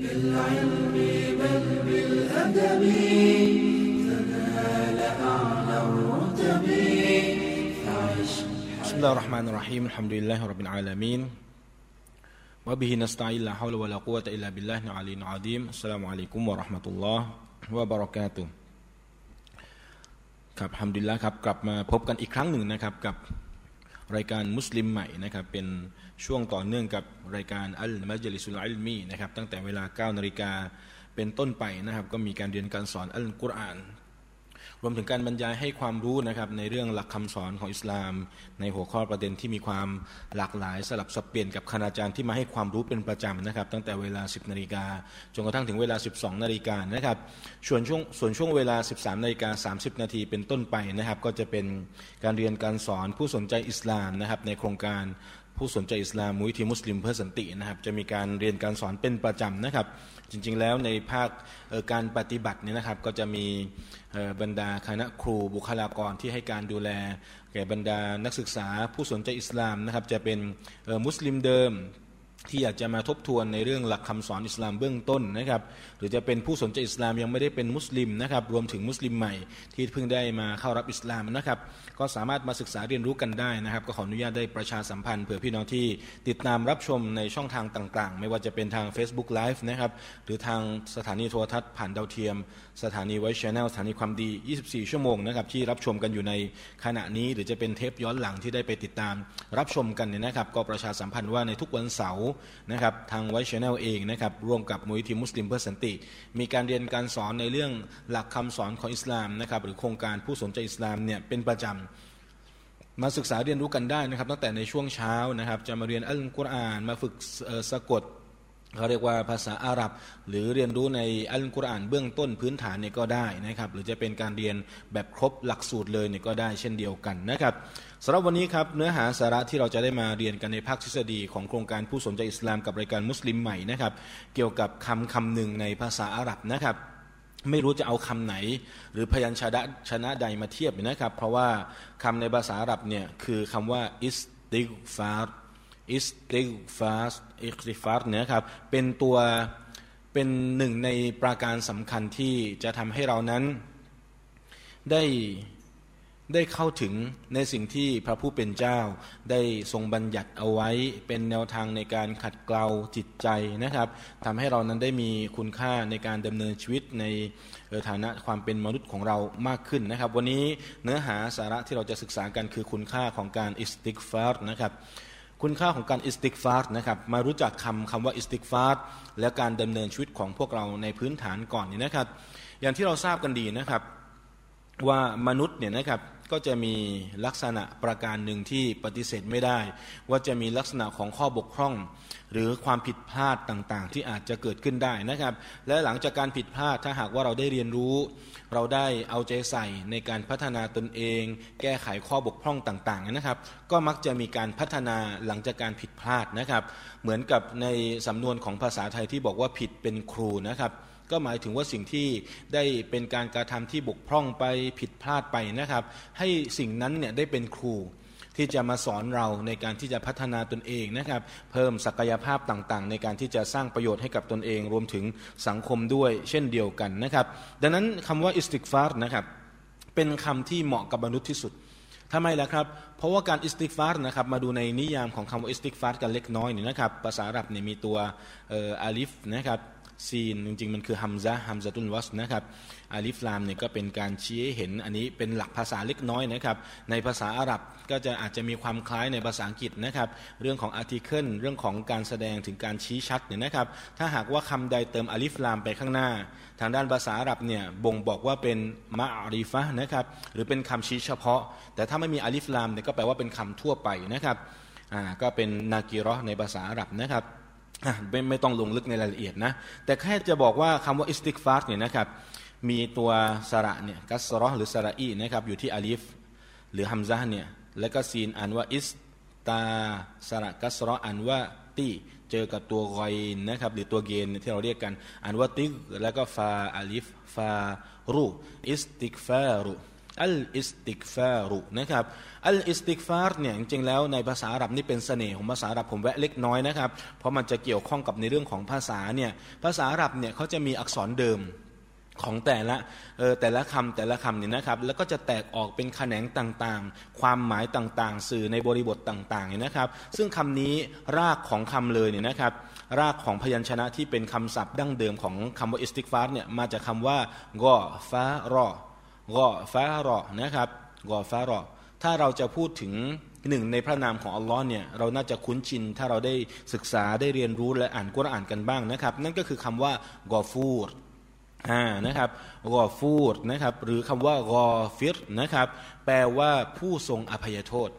بالعلم بل بالأدب تنال أعلى الرتب بسم الله الرحمن الرحيم. الحمد لله رب العالمين. وبه نستعين لا حول ولا قوة إلا بالله العلي العظيم. السلام عليكم ورحمة الله وبركاته. ครับฮัมดิลละครับกลับมาพบกันอีกครั้งหนึ่งนะครับกับ รายการมุสลิมใหม่นะครับเป็นช่วงต่อเนื่องกับรายการอัลมัจลิสุลอัลมีนะครับตั้งแต่เวลา9นาฬิกาเป็นต้นไปนะครับก็มีการเรียนการสอนอัลกุรอาน รวมถึงการบรรยายให้ความรู้นะครับในเรื่องหลักคำสอนของอิสลาม ในหัวข้อประเด็นที่มีความหลากหลายสลับสับเปลี่ยนกับคณาจารย์ที่มาให้ความรู้เป็นประจำนะครับ ตั้งแต่เวลา 10นาฬิกาจนกระทั่งถึงเวลา 12นาฬิกานะครับส่วนช่วงส่วนช่วงเวลา 13นาฬิกา30 นาทีเป็นต้นไปนะครับ ก็จะเป็นการเรียนการสอนผู้สนใจอิสลามนะครับในโครงการผู้สนใจอิสลามมุยทีมุสลิมเพื่อสันตินะครับ จะมีการเรียนการสอนเป็นประจำนะครับ จริง ๆ แล้วในภาคการปฏิบัติเนี่ยนะครับ ก็จะมีบรรดาคณะครูบุคลากรที่ให้การดูแล แก่บรรดานักศึกษาผู้สนใจอิสลามนะครับ จะเป็นมุสลิมเดิม ที่อยากจะมาทบทวนในเรื่องหลักคำสอนอิสลามเบื้องต้นนะครับ หรือจะเป็นผู้สนใจอิสลามยังไม่ได้เป็นมุสลิมนะครับ รวมถึงมุสลิมใหม่ที่เพิ่งได้มาเข้ารับอิสลามนะครับ ก็สามารถมาศึกษาเรียนรู้กันได้นะครับ ก็ขออนุญาตได้ประชาสัมพันธ์เผื่อพี่น้องที่ติดตามรับชมในช่องทางต่าง ๆ ไม่ว่าจะเป็นทาง Facebook Live นะครับ หรือทางสถานีโทรทัศน์ผ่านดาวเทียม สถานี White Channel สถานีความดี 24 ชั่วโมงนะครับที่รับชมกันอยู่ในขณะนี้ หรือจะเป็นเทปย้อนหลังที่ได้ไปติดตาม รับชมกันเนี่ยนะครับก็ประชาสัมพันธ์ว่าในทุกวันเสาร์นะครับทาง White Channel เองนะครับร่วมกับมูลนิธิมุสลิมเพื่อสันติ มีการเรียนการสอนในเรื่องหลักคำสอนของอิสลามนะครับหรือโครงการผู้สนใจอิสลามเนี่ยเป็นประจำมาศึกษาเรียนรู้กันได้นะครับตั้งแต่ในช่วงเช้านะครับจะมาเรียนอัลกุรอานมาฝึกสะกด เขาเรียกว่าภาษาอาหรับ หรือเรียนรู้ในอัลกุรอานเบื้องต้นพื้นฐานเนี่ยก็ได้นะครับ หรือจะเป็นการเรียนแบบครบหลักสูตรเลยเนี่ยก็ได้เช่นเดียวกันนะครับสำหรับวันนี้ครับเนื้อหาสาระที่เราจะได้มาเรียนกันในภาคทฤษฎีของโครงการผู้สนใจอิสลามกับรายการมุสลิมใหม่นะครับ เกี่ยวกับคำคำหนึ่งในภาษาอาหรับนะครับไม่รู้จะเอาคำไหน หรือพยัญชนะชนะใดมาเทียบนะครับ เพราะว่าคำในภาษาอาหรับเนี่ยคือคำว่าอิสติกฟาร์ อิสติกฟาร์ อิสติกฟาร์เนี่ยครับเป็นตัวเป็นหนึ่งในประการสำคัญที่จะทำให้เรานั้น ได้ได้เข้าถึงในสิ่งที่พระผู้เป็นเจ้า ได้ทรงบัญญัติเอาไว้ เป็นแนวทางในการขัดเกลาจิตใจนะครับทำให้เรานั้นได้มีคุณค่าในการดำเนินชีวิตในฐานะความเป็นมนุษย์ของเรามากขึ้นนะครับ วันนี้เนื้อหาสาระที่เราจะศึกษากันคือคุณค่าของการอิสติกฟาร์นะครับ คุณค่าของการอิสติกฟาร์นะครับมารู้จักคำคำว่าอิสติกฟาร์และการดำเนินชีวิตของพวกเราในพื้นฐานก่อนนี่นะครับ อย่างที่เราทราบกันดีนะครับ ว่ามนุษย์เนี่ยนะครับก็จะมีลักษณะประการหนึ่งที่ปฏิเสธไม่ได้ ว่าจะมีลักษณะของข้อบกพร่อง หรือความผิดพลาดต่างๆ ที่อาจจะเกิดขึ้นได้นะครับ และหลังจากการผิดพลาดถ้าหากว่าเราได้เรียนรู้ เราได้เอาใจใส่ในการพัฒนาตนเอง แก้ไขข้อบกพร่องต่างๆนะครับ ก็มักจะมีการพัฒนาหลังจากการผิดพลาดนะครับ เหมือนกับในสำนวนของภาษาไทยที่บอกว่าผิดเป็นครูนะครับ ก็หมายถึงว่าสิ่งที่ได้เป็นการกระทำที่บกพร่องไปผิดพลาดไปนะครับ ให้สิ่งนั้นเนี่ยได้เป็นครูที่จะมาสอนเราในการที่จะพัฒนาตนเองนะครับ เพิ่มศักยภาพต่างๆ ในการที่จะสร้างประโยชน์ให้กับตนเอง รวมถึงสังคมด้วยเช่นเดียวกันนะครับ ดังนั้นคำว่าอิสติกฟาร์นะครับเป็นคำที่เหมาะกับมนุษย์ที่สุดทำไมล่ะครับ เพราะว่าการอิสติกฟาร์นะครับมาดูในนิยามของคำว่าอิสติกฟาร์กันเล็กน้อยนี่นะครับภาษาอาหรับเนี่ยมีตัวألف นะครับ سين จริง ๆ มันคือ همزة همزة الوصل นะครับ ألف لام เนี่ยก็เป็นการชี้เห็นอันนี้เป็นหลักภาษาเล็กน้อยนะครับ ในภาษาอาหรับก็จะอาจจะมีความคล้ายในภาษาอังกฤษนะครับ เรื่องของ article เรื่องของการแสดงถึงการชี้ชัดเนี่ยนะครับ ถ้าหากว่าคำใดเติม ألف لام ไปข้างหน้า ทางด้านภาษาอาหรับเนี่ยบ่งบอกว่าเป็น معرفة นะครับหรือเป็นคำชี้เฉพาะ แต่ถ้าไม่มี ألف لام เนี่ยก็แปลว่าเป็นคำทั่วไปนะครับอ่าก็เป็น نكرة ในภาษาอาหรับนะครับ ไม่ไม่ต้องลงลึกในรายละเอียดนะ แต่แค่จะบอกว่าคำว่าอิสติกฟาร์เนี่ยนะครับมีตัวสระเนี่ย كسرة หรือสระอีนะครับอยู่ที่ ألف หรือ همزة เนี่ยแล้วก็ سين อ่านว่าอิส تاء สระ كسرة อ่านว่าตีเจอกับตัว غين นะครับหรือตัว غين ที่เราเรียกกันอ่านว่าติกแล้วก็ فاء ألف ฟารู استغفارُ الاستغفارُ นะครับ الاستغفار เนี่ยจริงๆแล้วในภาษาอาหรับนี่เป็นเสน่ห์ของภาษาอาหรับผมแวะเล็กน้อยนะครับเพราะมันจะเกี่ยวข้องกับในเรื่องของภาษาเนี่ยภาษาอาหรับเนี่ยเขาจะมีอักษรเดิมของแต่ละเออแต่ละคำแต่ละคำเนี่ยนะครับแล้วก็จะแตกออกเป็นแขนงต่างๆ ความหมายต่างๆ สื่อในบริบทต่างๆเนี่ยนะครับ ซึ่งคำนี้รากของคำเลยเนี่ยนะครับรากของพยัญชนะที่เป็นคำศัพท์ดั้งเดิมของคำว่าอิสติกฟาร์เนี่ยมาจากคำว่ากอฟารอ กอฟารอนะครับกอฟารอถ้าเราจะพูดถึงหนึ่งในพระนามของอัลลอฮ์เนี่ยเราน่าจะคุ้นชิน ถ้าเราได้ศึกษาได้เรียนรู้และอ่านกุรอานกันบ้างนะครับ นั่นก็คือคำว่ากอฟูรอ่านะครับกอฟูรนะครับ หรือคำว่ากอฟิรนะครับ แปลว่าผู้ทรงอภัยโทษ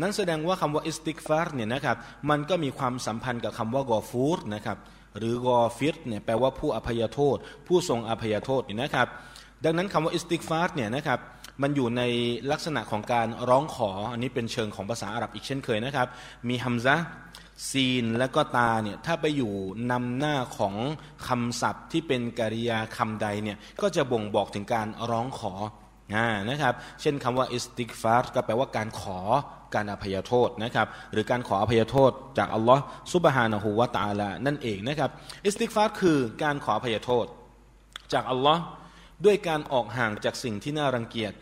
นั้นแสดงว่าคำว่าอิสติกฟาร์เนี่ยนะครับ มันก็มีความสัมพันธ์กับคำว่ากอฟูรนะครับ หรือ غافر เนี่ยแปลว่าผู้อภัยโทษ ผู้ทรงอภัยโทษนี่นะครับ ดังนั้นคำว่าอิสติกฟาร์เนี่ยนะครับมันอยู่ในลักษณะของการร้องขอ อันนี้เป็นเชิงของภาษาอาหรับอีกเช่นเคยนะครับ มี همزة سين และก็ تاء เนี่ยถ้าไปอยู่นำหน้าของคำศัพท์ที่เป็นกริยาคำใดเนี่ยก็จะบ่งบอกถึงการร้องขอนะครับเช่นคำว่าอิสติกฟาร์ก็แปลว่าการขอการอภัยโทษนะครับหรือการขออภัยโทษจากอัลลอฮ์ سبحانه وتعالى นั่นเองนะครับอิสติกฟาร์คือการขออภัยโทษจากอัลลอฮ์ ด้วยการออกห่างจากสิ่งที่น่ารังเกียจ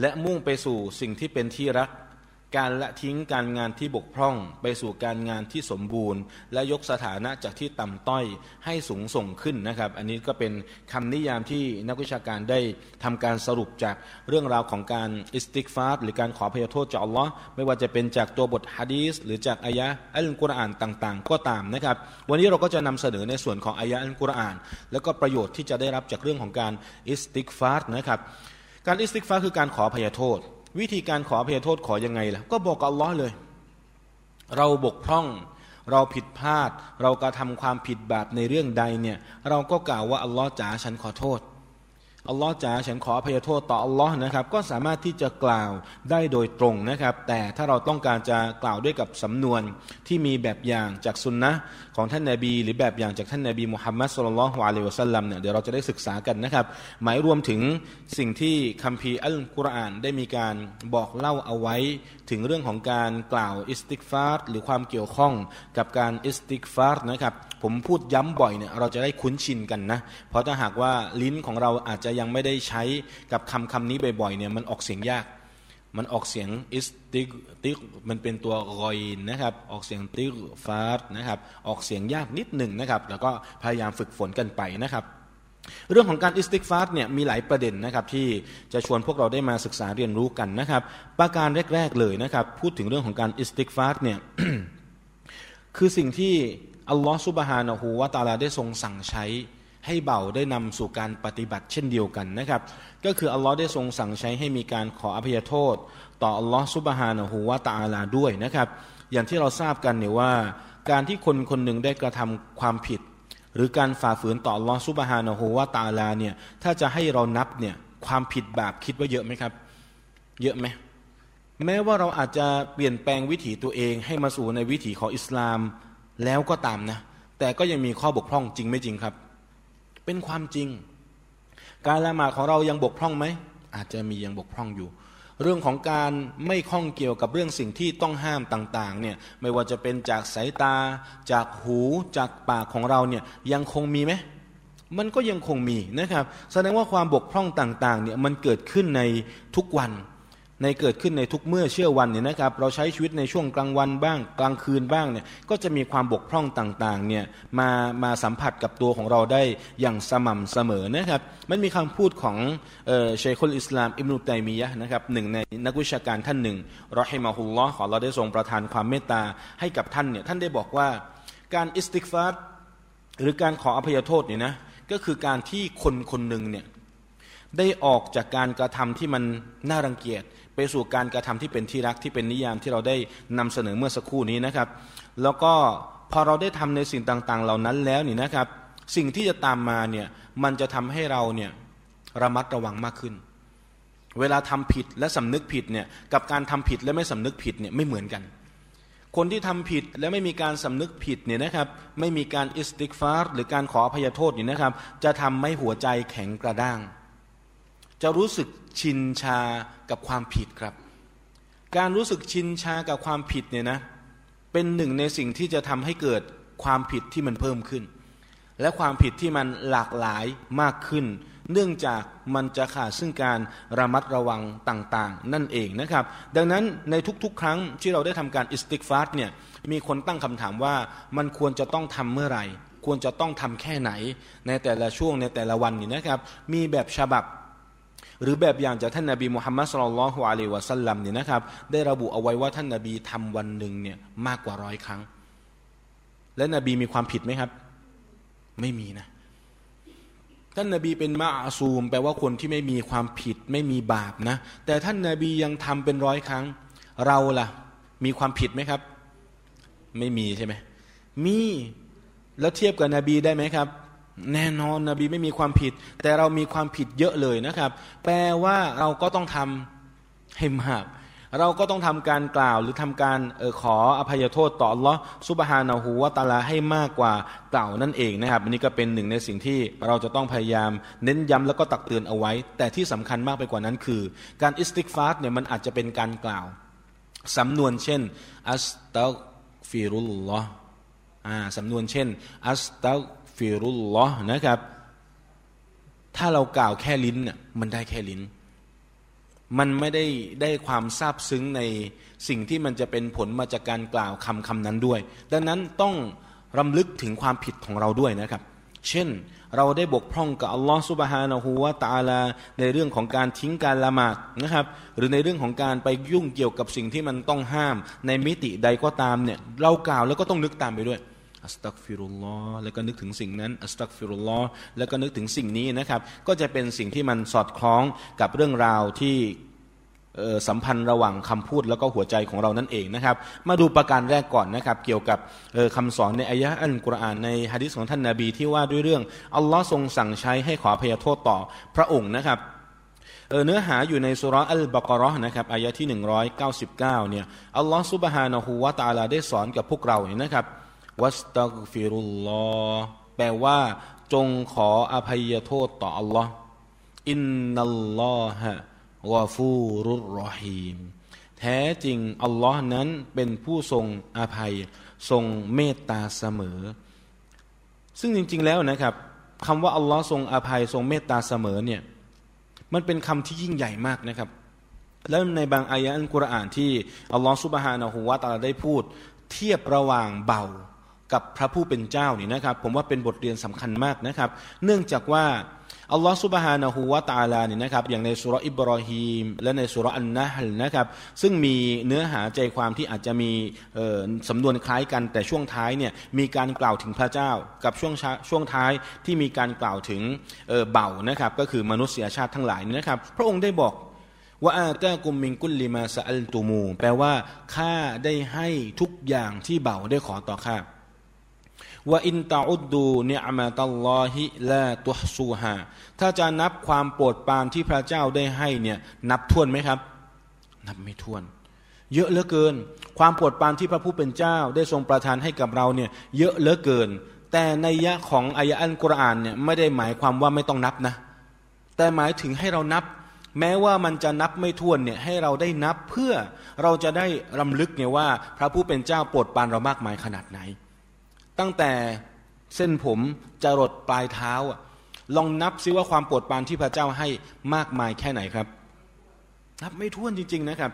และมุ่งไปสู่สิ่งที่เป็นที่รัก การละทิ้งการงานที่บกพร่อง ไปสู่การงานที่สมบูรณ์ และยกสถานะจากที่ต่ำต้อยให้สูงส่งขึ้นนะครับ อันนี้ก็เป็นคำนิยามที่นักวิชาการได้ทำการสรุปจากเรื่องราวของการอิสติกฟาร์หรือการขออภัยโทษจากอัลลอฮ์ไม่ว่าจะเป็นจากตัวบทฮะดีสหรือจากอายะอัลกุรอานต่างๆ ก็ตามนะครับ วันนี้เราก็จะนำเสนอในส่วนของอายะอัลกุรอาน แล้วก็ประโยชน์ที่จะได้รับจากเรื่องของการอิสติกฟาร์นะครับการอิสติกฟาร์คือการขออภัยโทษ วิธีการขออภัยโทษขอยังไงล่ะก็บอกกับอัลลอฮ์เลย เราบกพร่อง เราผิดพลาด เรากระทำความผิดบาปในเรื่องใดเนี่ย เราก็กล่าวว่าอัลลอฮ์จ๋าฉันขอโทษ อัลลอฮ์จ๋าฉันขออภัยโทษต่ออัลลอฮ์นะครับ ก็สามารถที่จะกล่าวได้โดยตรงนะครับ แต่ถ้าเราต้องการจะกล่าวด้วยกับสำนวนที่มีแบบอย่างจากสุนนะของท่านนาบี หรือแบบอย่างจากท่านนาบีมุฮัมมัด صلى الله عليه وسلم เนี่ยเดี๋ยวเราจะได้ศึกษากันนะครับ หมายรวมถึงสิ่งที่คัมภีร์อัลกุรอานได้มีการบอกเล่าเอาไว้ ถึงเรื่องของการกล่าวอิสติกฟาร์หรือความเกี่ยวข้องกับการอิสติกฟาร์นะครับผมพูดย้ำบ่อยเนี่ยเราจะได้คุ้นชินกันนะเพราะถ้าหากว่าลิ้นของเราอาจจะยังไม่ได้ใช้กับคำคำนี้บ่อยๆเนี่ยมันออกเสียงยาก มันออกเสียงอิสติกติกมันเป็นตัวรอยนะครับ ออกเสียงติกฟาร์นะครับ ออกเสียงยากนิดหนึ่งนะครับ แล้วก็พยายามฝึกฝนกันไปนะครับเรื่องของการอิสติกฟาร์เนี่ยมีหลายประเด็นนะครับที่จะชวนพวกเราได้มาศึกษาเรียนรู้กันนะครับ ประการแรก ๆเลยนะครับ พูดถึงเรื่องของการอิสติกฟาร์เนี่ยคือสิ่งที่อัลลอฮฺสุบฮานะฮูวาตาลาได้ทรงสั่งใช้ ให้เบาได้นำสู่การปฏิบัติเช่นเดียวกันนะครับ ก็คืออัลลอฮ์ได้ทรงสั่งใช้ให้มีการขออภัยโทษ ต่ออัลลอฮ์สุบฮานะฮูวาตาลาด้วยนะครับ อย่างที่เราทราบกันเนี่ยว่า การที่คนคนหนึ่งได้กระทำความผิด หรือการฝ่าฝืนต่ออัลลอฮ์สุบฮานะฮูวาตาลาเนี่ยถ้าจะให้เรานับเนี่ยความผิดบาปคิดว่าเยอะไหมครับ เยอะไหมแม้ว่าเราอาจจะเปลี่ยนแปลงวิถีตัวเองให้มาสู่ในวิถีของอิสลามแล้วก็ตามนะ แต่ก็ยังมีข้อบกพร่องจริงไม่จริงครับ เป็นความจริง การละหมาดของเรายังบกพร่องไหม อาจจะมียังบกพร่องอยู่ เรื่องของการไม่ข้องเกี่ยวกับเรื่องสิ่งที่ต้องห้ามต่างๆเนี่ยไม่ว่าจะเป็นจากสายตา จากหูจากปากของเราเนี่ยยังคงมีไหมมันก็ยังคงมีนะครับ แสดงว่าความบกพร่องต่างๆเนี่ยมันเกิดขึ้นในทุกวัน ในเกิดขึ้นในทุกเมื่อเชื่อวันเนี่ยนะครับเราใช้ชีวิตในช่วงกลางวันบ้าง กลางคืนบ้างเนี่ยก็จะมีความบกพร่องต่างๆเนี่ยมามาสัมผัสกับตัวของเราได้อย่างสม่ำเสมอนะครับมันมีคำพูดของเชคอุลอิสลามอิบนุตัยมียะนะครับหนึ่งในนักวิชาการท่านหนึ่งรอฮิมาฮุลลอฮ์ขอเราได้ทรงประทานความเมตตาให้กับท่านเนี่ยท่านได้บอกว่าการอิสติกฟาร์หรือการขออภัยโทษเนี่ยนะก็คือการที่คนคนหนึ่งเนี่ยได้ออกจากการกระทำที่มันน่ารังเกียจ ไปสู่การกระทำที่เป็นที่รักที่เป็นนิยามที่เราได้นำเสนอเมื่อสักครู่นี้นะครับ แล้วก็พอเราได้ทำในสิ่งต่างๆ เหล่านั้นแล้วนี่นะครับ สิ่งที่จะตามมาเนี่ยมันจะทำให้เราเนี่ยระมัดระวังมากขึ้น เวลาทำผิดและสำนึกผิดเนี่ยกับการทำผิดและไม่สำนึกผิดเนี่ยไม่เหมือนกัน คนที่ทำผิดและไม่มีการสำนึกผิดเนี่ยนะครับ ไม่มีการอิสติกฟาร์หรือการขออภัยโทษเนี่ยนะครับ จะทำให้หัวใจแข็งกระด้าง จะรู้สึก ชินชากับความผิดครับ การรู้สึกชินชากับความผิดเนี่ยนะเป็นหนึ่งในสิ่งที่จะทำให้เกิดความผิดที่มันเพิ่มขึ้น และความผิดที่มันหลากหลายมากขึ้น เนื่องจากมันจะขาดซึ่งการระมัดระวังต่างๆ นั่นเองนะครับ ดังนั้นในทุกๆ ครั้งที่เราได้ทำการอิสติกฟาร์เนี่ยมีคนตั้งคำถามว่ามันควรจะต้องทำเมื่อไหร่ ควรจะต้องทำแค่ไหน ในแต่ละช่วงในแต่ละวันนี่นะครับ มีแบบฉบับ หรือแบบอย่างจากท่านนาบีมุฮัมมัดสุลลัลฮุอะลัยวะสัลลัมเนี่ยนะครับ ได้ระบุเอาไว้ว่าท่านนาบีทำวันหนึ่งเนี่ยมากกว่าร้อยครั้ง และนบีมีความผิดไหมครับ ไม่มีนะ ท่านนาบีเป็นมาอาซูม แปลว่าคนที่ไม่มีความผิดไม่มีบาปนะ แต่ท่านนาบียังทำเป็นร้อยครั้ง เราล่ะ มีความผิดไหมครับ ไม่มีใช่ไหมมีแล้วเทียบกับนบีได้ไหมครับ แน่นอนนบีไม่มีความผิด แต่เรามีความผิดเยอะเลยนะครับ แปลว่าเราก็ต้องทำให้มาก เราก็ต้องทำการกล่าวหรือทำการออขออภัยโทษต่อลอฮ์ซุบฮานาหูวะตาลาให้มากกว่ากล่าวนั่นเองนะครับอันนี้ก็เป็นหนึ่งในสิ่งที่เราจะต้องพยายาม เน้นย้ำแล้วก็ตักเตือนเอาไว้ แต่ที่สำคัญมากไปกว่านั้นคือ การอิสติกฟาร์เนี่ยมันอาจจะเป็นการกล่าวสำนวนเช่นأستغفر الله อ่าสำนวนเช่นأستغفر الله นะครับ ถ้าเรากล่าวแค่ลิ้นเนี่ยมันได้แค่ลิ้น มันไม่ได้ได้ความซาบซึ้งในสิ่งที่มันจะเป็นผลมาจากการกล่าวคำคำนั้นด้วย ดังนั้นต้องรำลึกถึงความผิดของเราด้วยนะครับ เช่นเราได้บกพร่องกับอัลลอฮฺสุบฮานะฮูวาตาลา ในเรื่องของการทิ้งการละหมาดนะครับ หรือในเรื่องของการไปยุ่งเกี่ยวกับสิ่งที่มันต้องห้าม ในมิติใดก็ตามเนี่ยเรากล่าวแล้วก็ต้องนึกตามไปด้วย อัสตักฟิรุลลอฮ์แล้วก็นึกถึงสิ่งนั้นอัสตักฟิรุลลอฮ์แล้วก็นึกถึงสิ่งนี้นะครับ ก็จะเป็นสิ่งที่มันสอดคล้องกับเรื่องราวที่สัมพันธ์ระหว่างคำพูดแล้วก็หัวใจของเรานั่นเองนะครับ มาดูประการแรกก่อนนะครับ เกี่ยวกับคำสอนในอายะอัลกุรอานในฮะดิษของท่านนาบีที่ว่าด้วยเรื่องอัลลอฮ์ทรงสั่งใช้ให้ขอพยโทษต่อพระองค์นะครับเนื้อหาอยู่ในสุรอัลบากรอนะครับอายะที่ 199เนี่ยอัลลอฮ์ซุบฮานะฮูวาตาลาได้สอนกับพวกเราเนี่ยนะครับ วัสตักฟิรุลลอแปลว่า จงขออภัยโทษต่ออัลลอฮ์อินนัลลอฮะกอฟูรุรอฮีมแท้จริงอัลลอฮ์นั้นเป็นผู้ทรงอภัย ทรงเมตตาเสมอ ซึ่งจริง ๆ แล้วนะครับคำว่าอัลลอฮ์ทรงอภัยทรงเมตตาเสมอเนี่ยมันเป็นคำที่ยิ่งใหญ่มากนะครับ แล้วในบางอายะอัลกุรอานที่อัลลอฮ์สุบฮานะฮูวาตาลาได้พูด เทียบระหว่างเบา กับพระผู้เป็นเจ้านี่นะครับ ผมว่าเป็นบทเรียนสำคัญมากนะครับ เนื่องจากว่าอัลลอฮฺสุบฮานะฮูวาตาลาเนี่ยนะครับอย่างในสุรอิบรอฮีมและในสุรอันนะฮลนะครับซึ่งมีเนื้อหาใจความที่อาจจะมีสำนวนคล้ายกันแต่ช่วงท้ายเนี่ยมีการกล่าวถึงพระเจ้า กับช่วงช่วงท้ายที่มีการกล่าวถึงเบ่านะครับก็คือมนุษยชาติทั้งหลายนะครับ พระองค์ได้บอกว่าอาตากุมมิงกุลลิมาสอัลตูมู แปลว่าข้าได้ให้ทุกอย่างที่เบ่าได้ขอต่อข้า ว่าอินตาอุดดูเนอมาตัลลอฮิละตุฮซูฮาถ้าจะนับความโปรดปรานที่พระเจ้าได้ให้เนี่ยนับทวนไหมครับ นับไม่ทวน เยอะเหลือเกิน ความโปรดปรานที่พระผู้เป็นเจ้าได้ทรงประทานให้กับเราเนี่ยเยอะเหลือเกิน แต่ในยะของอายะอัลกุรอานเนี่ยไม่ได้หมายความว่าไม่ต้องนับนะ แต่หมายถึงให้เรานับแม้ว่ามันจะนับไม่ถ้วนเนี่ยให้เราได้นับเพื่อเราจะได้รำลึกเนี่ยว่าพระผู้เป็นเจ้าโปรดปรานเรามากมายขนาดไหน ตั้งแต่เส้นผมจรดปลายเท้า ลองนับซิว่าความโปรดปรานที่พระเจ้าให้มากมายแค่ไหนครับ นับไม่ถ้วนจริง ๆนะครับ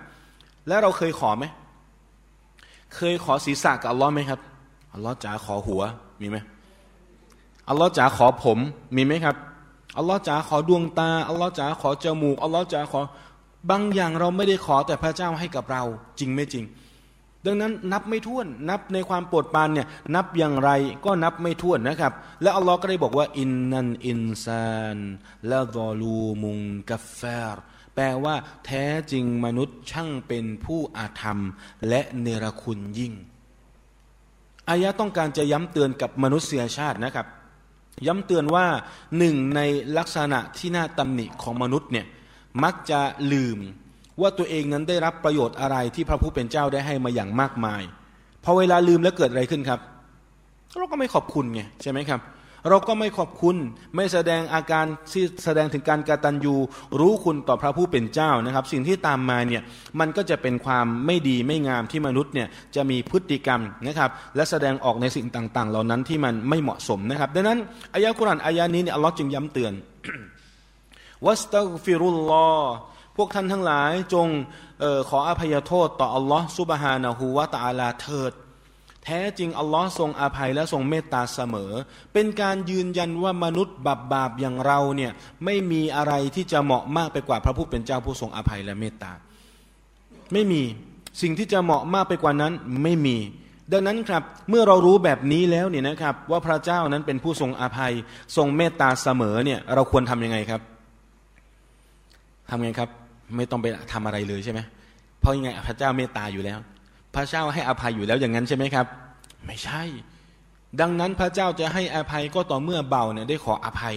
แล้วเราเคยขอไหม เคยขอศีรษะกับอัลลอฮ์ไหมครับอัลลอฮ์จ๋าขอหัวมีไหมอัลลอฮ์จ๋าขอผมมีไหมครับอัลลอฮ์จ๋าขอดวงตาอัลลอฮ์จ๋าขอจมูกอัลลอฮ์จ๋าขอบางอย่างเราไม่ได้ขอแต่พระเจ้าให้กับเราจริงไม่จริง ดังนั้นนับไม่ถ้วน นับในความโปรดปานเนี่ยนับอย่างไรก็นับไม่ถ้วนนะครับ และอัลลอฮ์ก็ได้บอกว่า อินนันอินซานละดอลูมุงกัฟฟารแปลว่า แท้จริงมนุษย์ช่างเป็นผู้อาธรรม และเนรคุณยิ่ง อายะต้องการจะย้ำเตือนกับมนุษยชาตินะครับ ย้ำเตือนว่าหนึ่งในลักษณะที่น่าตำหนิของมนุษย์เนี่ยมักจะลืม ว่าตัวเองนั้นได้รับประโยชน์อะไรที่พระผู้เป็นเจ้าได้ให้มาอย่างมากมายพอเวลาลืมแล้วเกิดอะไรขึ้นครับ เราก็ไม่ขอบคุณไงใช่ไหมครับ เราก็ไม่ขอบคุณไม่แสดงอาการที่แสดงถึงการกาตัญญูรู้คุณต่อพระผู้เป็นเจ้านะครับ สิ่งที่ตามมาเนี่ยมันก็จะเป็นความไม่ดีไม่งามที่มนุษย์เนี่ยจะมีพฤติกรรมนะครับ และแสดงออกในสิ่งต่าง ๆ เหล่านั้นที่มันไม่เหมาะสมนะครับ ดังนั้นอายะกุรานอายะนี้เนี่ยอัลลอฮ์จึงย้ำเตือนวัสตัฟิรุลลอฮ์ พวกท่านทั้งหลายจงออขออภัยโทษต่ออัลลอฮ์ซุบฮานะฮูวะตาลาเถิด แท้จริงอัลลอฮ์ทรงอภัยและทรงเมตตาเสมอ เป็นการยืนยันว่ามนุษย์บาปบาปอย่างเราเนี่ยไม่มีอะไรที่จะเหมาะมากไปกว่าพระผู้เป็นเจ้าผู้ทรงอภัยและเมตตา ไม่มีสิ่งที่จะเหมาะมากไปกว่านั้นไม่มีดังนั้นครับเมื่อเรารู้แบบนี้แล้วเนี่ยนะครับว่าพระเจ้านั้นเป็นผู้ทรงอภัย ทรงเมตตาเสมอเนี่ยเราควรทํำยังไงครับทำไงครับ ไม่ต้องไปทำอะไรเลยใช่ไหมเพราะยังไงพระเจ้าเมตตาอยู่แล้ว พระเจ้าให้อภัยอยู่แล้วอย่างนั้นใช่ไหมครับ ไม่ใช่ ดังนั้นพระเจ้าจะให้อภัยก็ต่อเมื่อเบาเนี่ยได้ขออภัย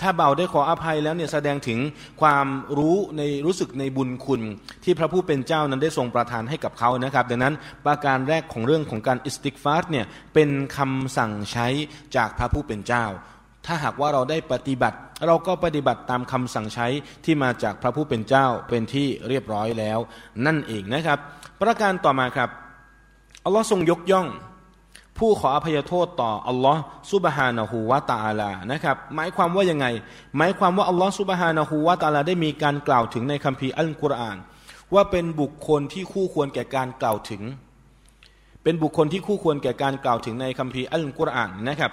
ถ้าเบาได้ขออภัยแล้วเนี่ยแสดงถึงความรู้ในรู้สึกในบุญคุณ ที่พระผู้เป็นเจ้านั้นได้ทรงประทานให้กับเขานะครับ ดังนั้นประการแรกของเรื่องของการอิสติกฟาร์เนี่ยเป็นคำสั่งใช้จากพระผู้เป็นเจ้า ถ้าหากว่าเราได้ปฏิบัติ เราก็ปฏิบัติตามคำสั่งใช้ที่มาจากพระผู้เป็นเจ้าเป็นที่เรียบร้อยแล้ว นั่นเองนะครับ ประการต่อมาครับอัลลอฮ์ทรงยกย่อง ผู้ขออภัยโทษต่ออัลลอฮ์ซุบฮานะฮูวาตาลานะครับ หมายความว่ายังไง หมายความว่าอัลลอฮ์ซุบฮานะฮูวาตาลาได้มีการกล่าวถึงในคัมภีร์อัลกุรอาน ว่าเป็นบุคคลที่คู่ควรแก่การกล่าวถึง เป็นบุคคลที่คู่ควรแก่การกล่าวถึงในคัมภีร์อัลกุรอานนะครับ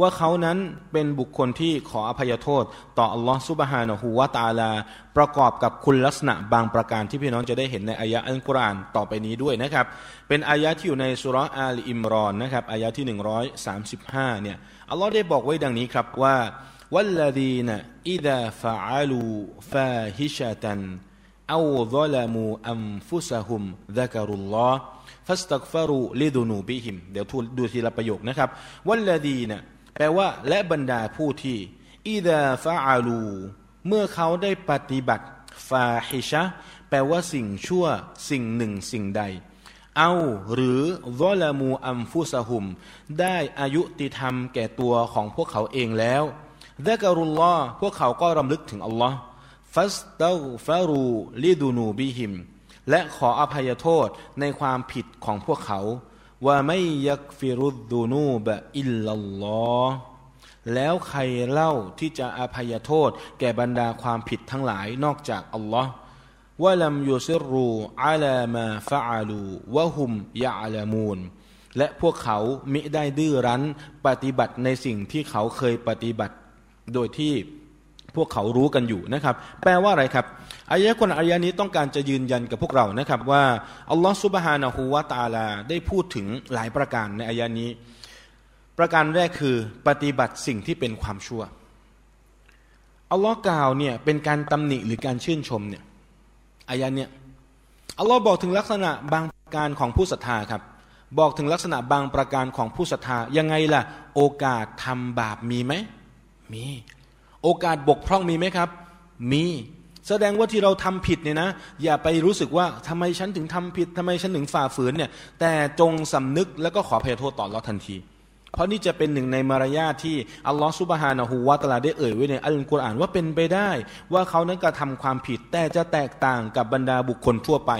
ว่าเขานั้นเป็นบุคคลที่ขออภัยโทษ ต่ออัลลอฮฺซุบฮานะฮูวาตาลา ประกอบกับคุณลักษณะบางประการที่พี่น้องจะได้เห็นในอายะอัลกุรอานต่อไปนี้ด้วยนะครับ เป็นอายะที่อยู่ในสุรอาลอิมรอนนะครับอายะที่ 135เนี่ยอัลลอฮ์ได้บอกไว้ดังนี้ครับว่าوالذين إذا فعلوا فاحشة أو ظلموا أنفسهم ذكروا الله فاستغفروا لذنوبهم เดี๋ยวดูทีละประโยคนะครับวัลลดีนะ แปลว่า และบรรดาผู้ที่อิดาฟาอาลูเมื่อเขาได้ปฏิบัติฟาฮิชะแปลว่าสิ่งชั่วสิ่งหนึ่งสิ่งใด เอาหรือวอลามูอัมฟุสหุม ได้อายุติธรรมแก่ตัวของพวกเขาเองแล้วดะกรุลลอพวกเขาก็รำลึกถึงอัลลอฮ์ฟัสตาฟารูลิดูนูบิฮิม และขออภัยโทษในความผิดของพวกเขา ว่าไม่ยักฟิรุดดูนูบะอิลลัลลอฮ์แล้วใครเล่าที่จะอภัยโทษ แก่บรรดาความผิดทั้งหลายนอกจากอัลลอฮ์ว่าลัมยูซิรูอาลามาฟะอาลูวะฮุมยาลามูนและพวกเขามิได้ดื้อรั้นปฏิบัติในสิ่งที่เขาเคยปฏิบัติ โดยที่ พวกเขารู้กันอยู่นะครับ แปลว่าอะไรครับอายะคนอายะนี้ต้องการจะยืนยันกับพวกเรานะครับว่าอัลลอฮฺซุบฮานะฮูวาตาลาได้พูดถึงหลายประการในอายะนี้ ประการแรกคือปฏิบัติสิ่งที่เป็นความชั่วอัลลอฮ์กล่าวเนี่ยเป็นการตำหนิหรือการชื่นชมเนี่ยอายะเนี่ยอัลลอฮ์บอกถึงลักษณะบางประการของผู้ศรัทธาครับบอกถึงลักษณะบางประการของผู้ศรัทธายังไงล่ะ โอกาสทำบาปมีไหมมี โอกาสบกพร่องมีไหมครับ มีแสดงว่าที่เราทำผิดเนี่ยนะ อย่าไปรู้สึกว่าทำไมฉันถึงทำผิดทำไมฉันถึงฝ่าฝืนเนี่ย แต่จงสำนึกแล้วก็ขอพยโทษต่อเราทันที เพราะนี่จะเป็นหนึ่งในมารยาทที่อัลลอฮฺสุบฮานะฮูวาตลาได้เอ่ยไว้ในอัลกุรอานว่าเป็นไปได้ ว่าเขานั้นกระทาความผิด แต่จะแตกต่างกับบรรดาบุคคลทั่วไป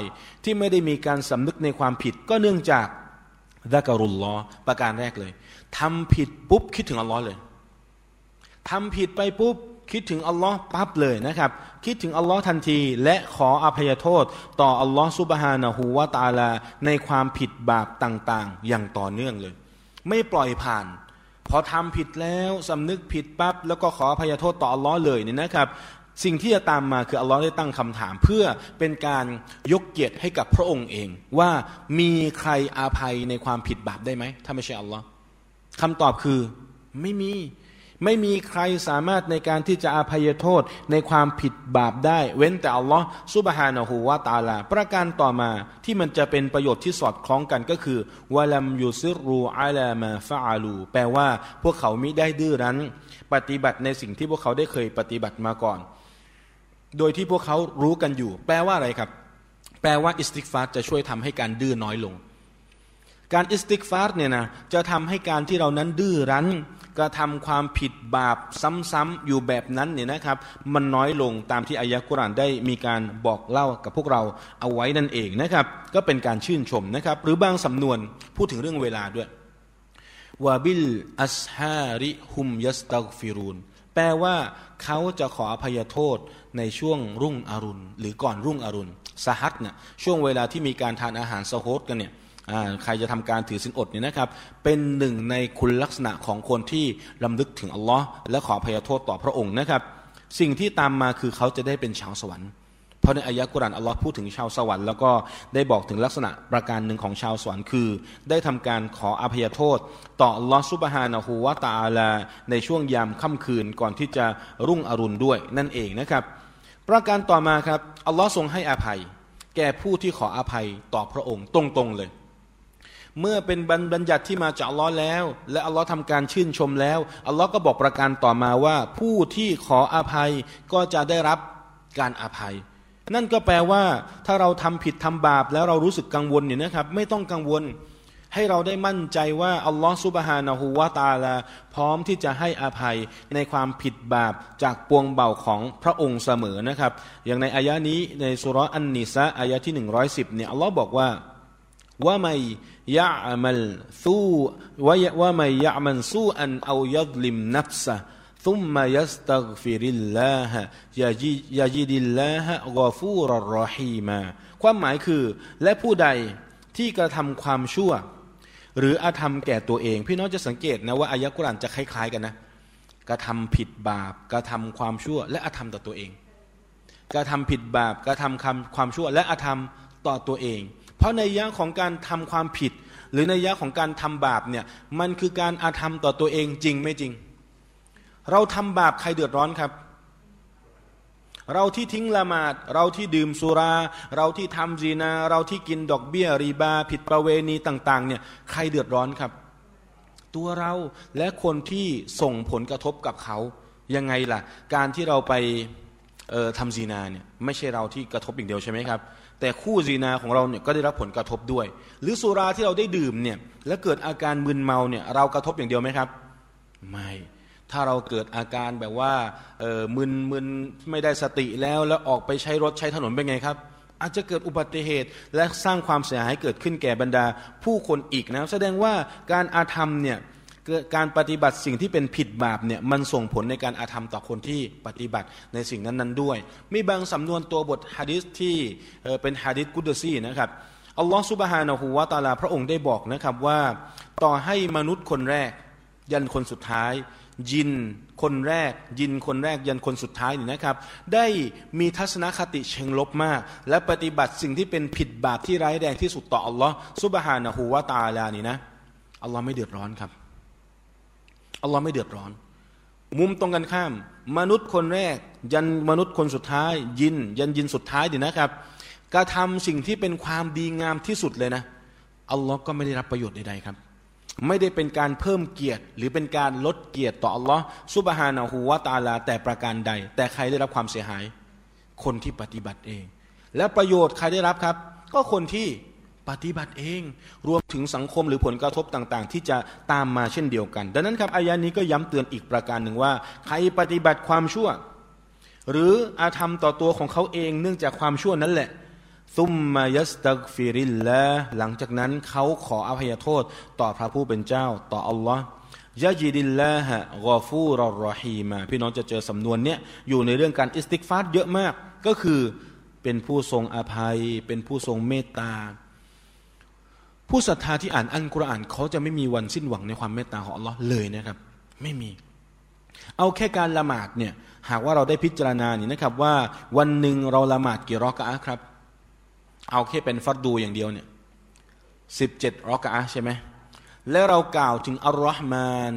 ที่ไม่ได้มีการสำนึกในความผิด ก็เนื่องจากดะกรุลลอประการแรกเลยทำผิดปุ๊บคิดถึงอัลลอฮ์เลย ทำผิดไปปุ๊บคิดถึงอัลลอฮ์ปั๊บเลยนะครับ คิดถึงอัลลอฮ์ทันทีและขออภัยโทษ ต่ออัลลอฮ์ซุบฮานะฮูวาตาลา ในความผิดบาปต่างๆ อย่างต่อเนื่องเลย ไม่ปล่อยผ่าน พอทำผิดแล้วสำนึกผิดปั๊บแล้วก็ขออภัยโทษต่ออัลลอฮ์เลยเนี่ยนะครับ สิ่งที่จะตามมาคืออัลลอฮ์ได้ตั้งคำถาม เพื่อเป็นการยกเกียรติให้กับพระองค์เอง ว่ามีใครอาภัยในความผิดบาปได้ไหมถ้าไม่ใช่อัลลอฮ์คำตอบคือไม่มี ไม่มีใครสามารถในการที่จะอภัยโทษในความผิดบาปได้ เว้นแต่อัลลอฮ์ซุบฮานะฮูวาตาลา ประการต่อมาที่มันจะเป็นประโยชน์ที่สอดคล้องกันก็คือวะลัมยูซิรูอาลามาฟาอาลูแปลว่าพวกเขามิได้ดื้อรั้น ปฏิบัติในสิ่งที่พวกเขาได้เคยปฏิบัติมาก่อน โดยที่พวกเขารู้กันอยู่ แปลว่าอะไรครับ แปลว่าอิสติกฟาร์จะช่วยทำให้การดื้อน้อยลง การอิสติกฟาร์เนี่ยนะจะทำให้การที่เรานั้นดื้อรั้นกระทำความผิดบาปซ้ำๆอยู่แบบนั้นเนี่ยนะครับ มันน้อยลงตามที่อายะกุรานได้มีการบอกเล่ากับพวกเราเอาไว้นั่นเองนะครับ ก็เป็นการชื่นชมนะครับ หรือบางสำนวนพูดถึงเรื่องเวลาด้วยوبالأسحار هم يستغفرونแปลว่าเขาจะขออภัยโทษในช่วงรุ่งอรุณ หรือก่อนรุ่งอรุณสหัสเนี่ยช่วงเวลาที่มีการทานอาหารสโฮตกันเนี่ย ใครจะทำการถือสินอดเนี่ยนะครับ เป็นหนึ่งในคุณลักษณะของคนที่ลำลึกถึงอัลลอฮ์และขออภัยโทษต่อพระองค์นะครับ สิ่งที่ตามมาคือเขาจะได้เป็นชาวสวรรค์เพราะในอายะกุรานอัลลอฮ์พูดถึงชาวสวรรค์แล้วก็ได้บอกถึงลักษณะประการหนึ่งของชาวสวรรค์คือ ได้ทำการขออภัยโทษ ต่ออัลลอฮ์ซุบฮานะฮูวาตาลา ในช่วงยามค่ำคืนก่อนที่จะรุ่งอรุณด้วยนั่นเองนะครับ ประการต่อมาครับอัลลอฮ์ทรงให้อภัย แก่ผู้ที่ขออภัยต่อพระองค์ตรงๆเลย เมื่อเป็นบัญญัติที่มาจากอัลลอฮ์แล้ว และอัลลอฮ์ทำการชื่นชมแล้วอัลลอฮ์ก็บอกประการต่อมาว่า ผู้ที่ขออภัยก็จะได้รับการอภัย นั่นก็แปลว่า ถ้าเราทำผิดทำบาปแล้วเรารู้สึกกังวลเนี่ยนะครับ ไม่ต้องกังวล ให้เราได้มั่นใจว่าอัลลอฮ์ซุบฮานะฮูวาตาลา พร้อมที่จะให้อภัยในความผิดบาปจากปวงเบาของพระองค์เสมอนะครับ อย่างในอายะนี้ในสุรอันนิสะอายะที่ 110เนี่ยอัลลอฮ์บอกว่า ว่าไม่ยะมันสู้ว่าว่าไม่ยะมันสู้อันเอายดลิมนัฟซะซุมมายสตักฟิริลลาฮะยาจิยาจีดิลลาฮะกอฟูรรอฮีมาความหมายคือ และผู้ใดที่กระทำความชั่ว หรืออาธรรมแก่ตัวเอง พี่น้องจะสังเกตนะว่าอายะกุรานจะคล้าย ๆ กันนะกระทำผิดบาปกระทำความชั่ว และอาธรรมต่อตัวเองกระทำผิดบาปกระทำคำความชั่ว และอาธรรมต่อตัวเอง เพราะในยะของการทำความผิด หรือในยะของการทำบาปเนี่ยมันคือการอาธรรมต่อตัวเองจริงไม่จริง เราทำบาปใครเดือดร้อนครับ เราที่ทิ้งละหมาด เราที่ดื่มสุรา เราที่ทำจีนา เราที่กินดอกเบี้ยรีบา ผิดประเวณีต่างๆเนี่ยใครเดือดร้อนครับ ตัวเราและคนที่ส่งผลกระทบกับเขายังไงล่ะ การที่เราไปทำจีนาเนี่ยไม่ใช่เราที่กระทบอย่างเดียวใช่ไหมครับ แต่คู่ซีนาของเราเนี่ยก็ได้รับผลกระทบด้วย หรือสุราที่เราได้ดื่มเนี่ยแล้วเกิดอาการมึนเมาเนี่ยเรากระทบอย่างเดียวไหมครับ ไม่ถ้าเราเกิดอาการแบบว่าเออมึนมึนไม่ได้สติแล้วแล้วออกไปใช้รถใช้ถนนเป็นไงครับ อาจจะเกิดอุบัติเหตุและสร้างความเสียหายเกิดขึ้นแก่บรรดาผู้คนอีกนะแสดงว่าการอาธรรมเนี่ย การปฏิบัติสิ่งที่เป็นผิดบาปเนี่ยมันส่งผลในการอาธรรมต่อคนที่ปฏิบัติในสิ่งนั้นๆด้วย มีบางสำนวนตัวบทฮะดิษที่เป็นฮะดิษกุดซีนะครับอัลลอฮฺสุบฮานะฮูวาตาลาพระองค์ได้บอกนะครับว่า ต่อให้มนุษย์คนแรก ยันคนสุดท้าย ยินคนแรก ยินคนแรกยันคนสุดท้ายนี่นะครับ ได้มีทัศนคติเชิงลบมาก และปฏิบัติสิ่งที่เป็นผิดบาปที่ร้ายแรงที่สุดต่ออัลลอฮฺสุบฮานะฮูวาตาลานี่นะอัลลอฮ์ไม่เดือดร้อนครับ อัลลอฮ์ไม่เดือดร้อน มุมตรงกันข้าม มนุษย์คนแรก ยันมนุษย์คนสุดท้าย ยิน ยันยินสุดท้ายดีนะครับกระทำสิ่งที่เป็นความดีงามที่สุดเลยนะอัลลอฮ์ก็ไม่ได้รับประโยชน์ใดๆครับ ไม่ได้เป็นการเพิ่มเกียรติ หรือเป็นการลดเกียรติต่ออัลลอฮ์ซุบฮานะฮูวาตาลา แต่ประการใด แต่ใครได้รับความเสียหาย คนที่ปฏิบัติเอง และประโยชน์ใครได้รับครับ ก็คนที่ ปฏิบัติเอง รวมถึงสังคมหรือผลกระทบต่างๆ ที่จะตามมาเช่นเดียวกัน ดังนั้นครับอายานี้ก็ย้ำเตือนอีกประการหนึ่งว่า ใครปฏิบัติความชั่ว หรืออาธรรมต่อตัวของเขาเองเนื่องจากความชั่วนั้นแหละซุมมายัสตักฟิริลละหลังจากนั้นเขาขออภัยโทษต่อพระผู้เป็นเจ้าต่ออัลลอฮ์ยะจิดิลละฮะกอฟูรอรอฮีมาพี่น้องจะเจอสำนวนเนี้ยอยู่ในเรื่องการอิสติกฟาดเยอะมาก ก็คือเป็นผู้ทรงอภัย เป็นผู้ทรงเมตตา ผู้ศรัทธาที่อ่านอัลกุรอานเขาจะไม่มีวันสิ้นหวังในความเมตตาของอัลลอฮ์เลยนะครับ ไม่มี เอาแค่การละหมาดเนี่ยหากว่าเราได้พิจารณานี่นะครับ ว่าวันหนึ่งเราละหมาดกี่รอกะอะครับ เอาแค่เป็นฟัดดูอย่างเดียวเนี่ยสิบเจ็ดรอกะอะใช่ไหมแล้วเรากล่าวถึงอัลลอฮ์มาน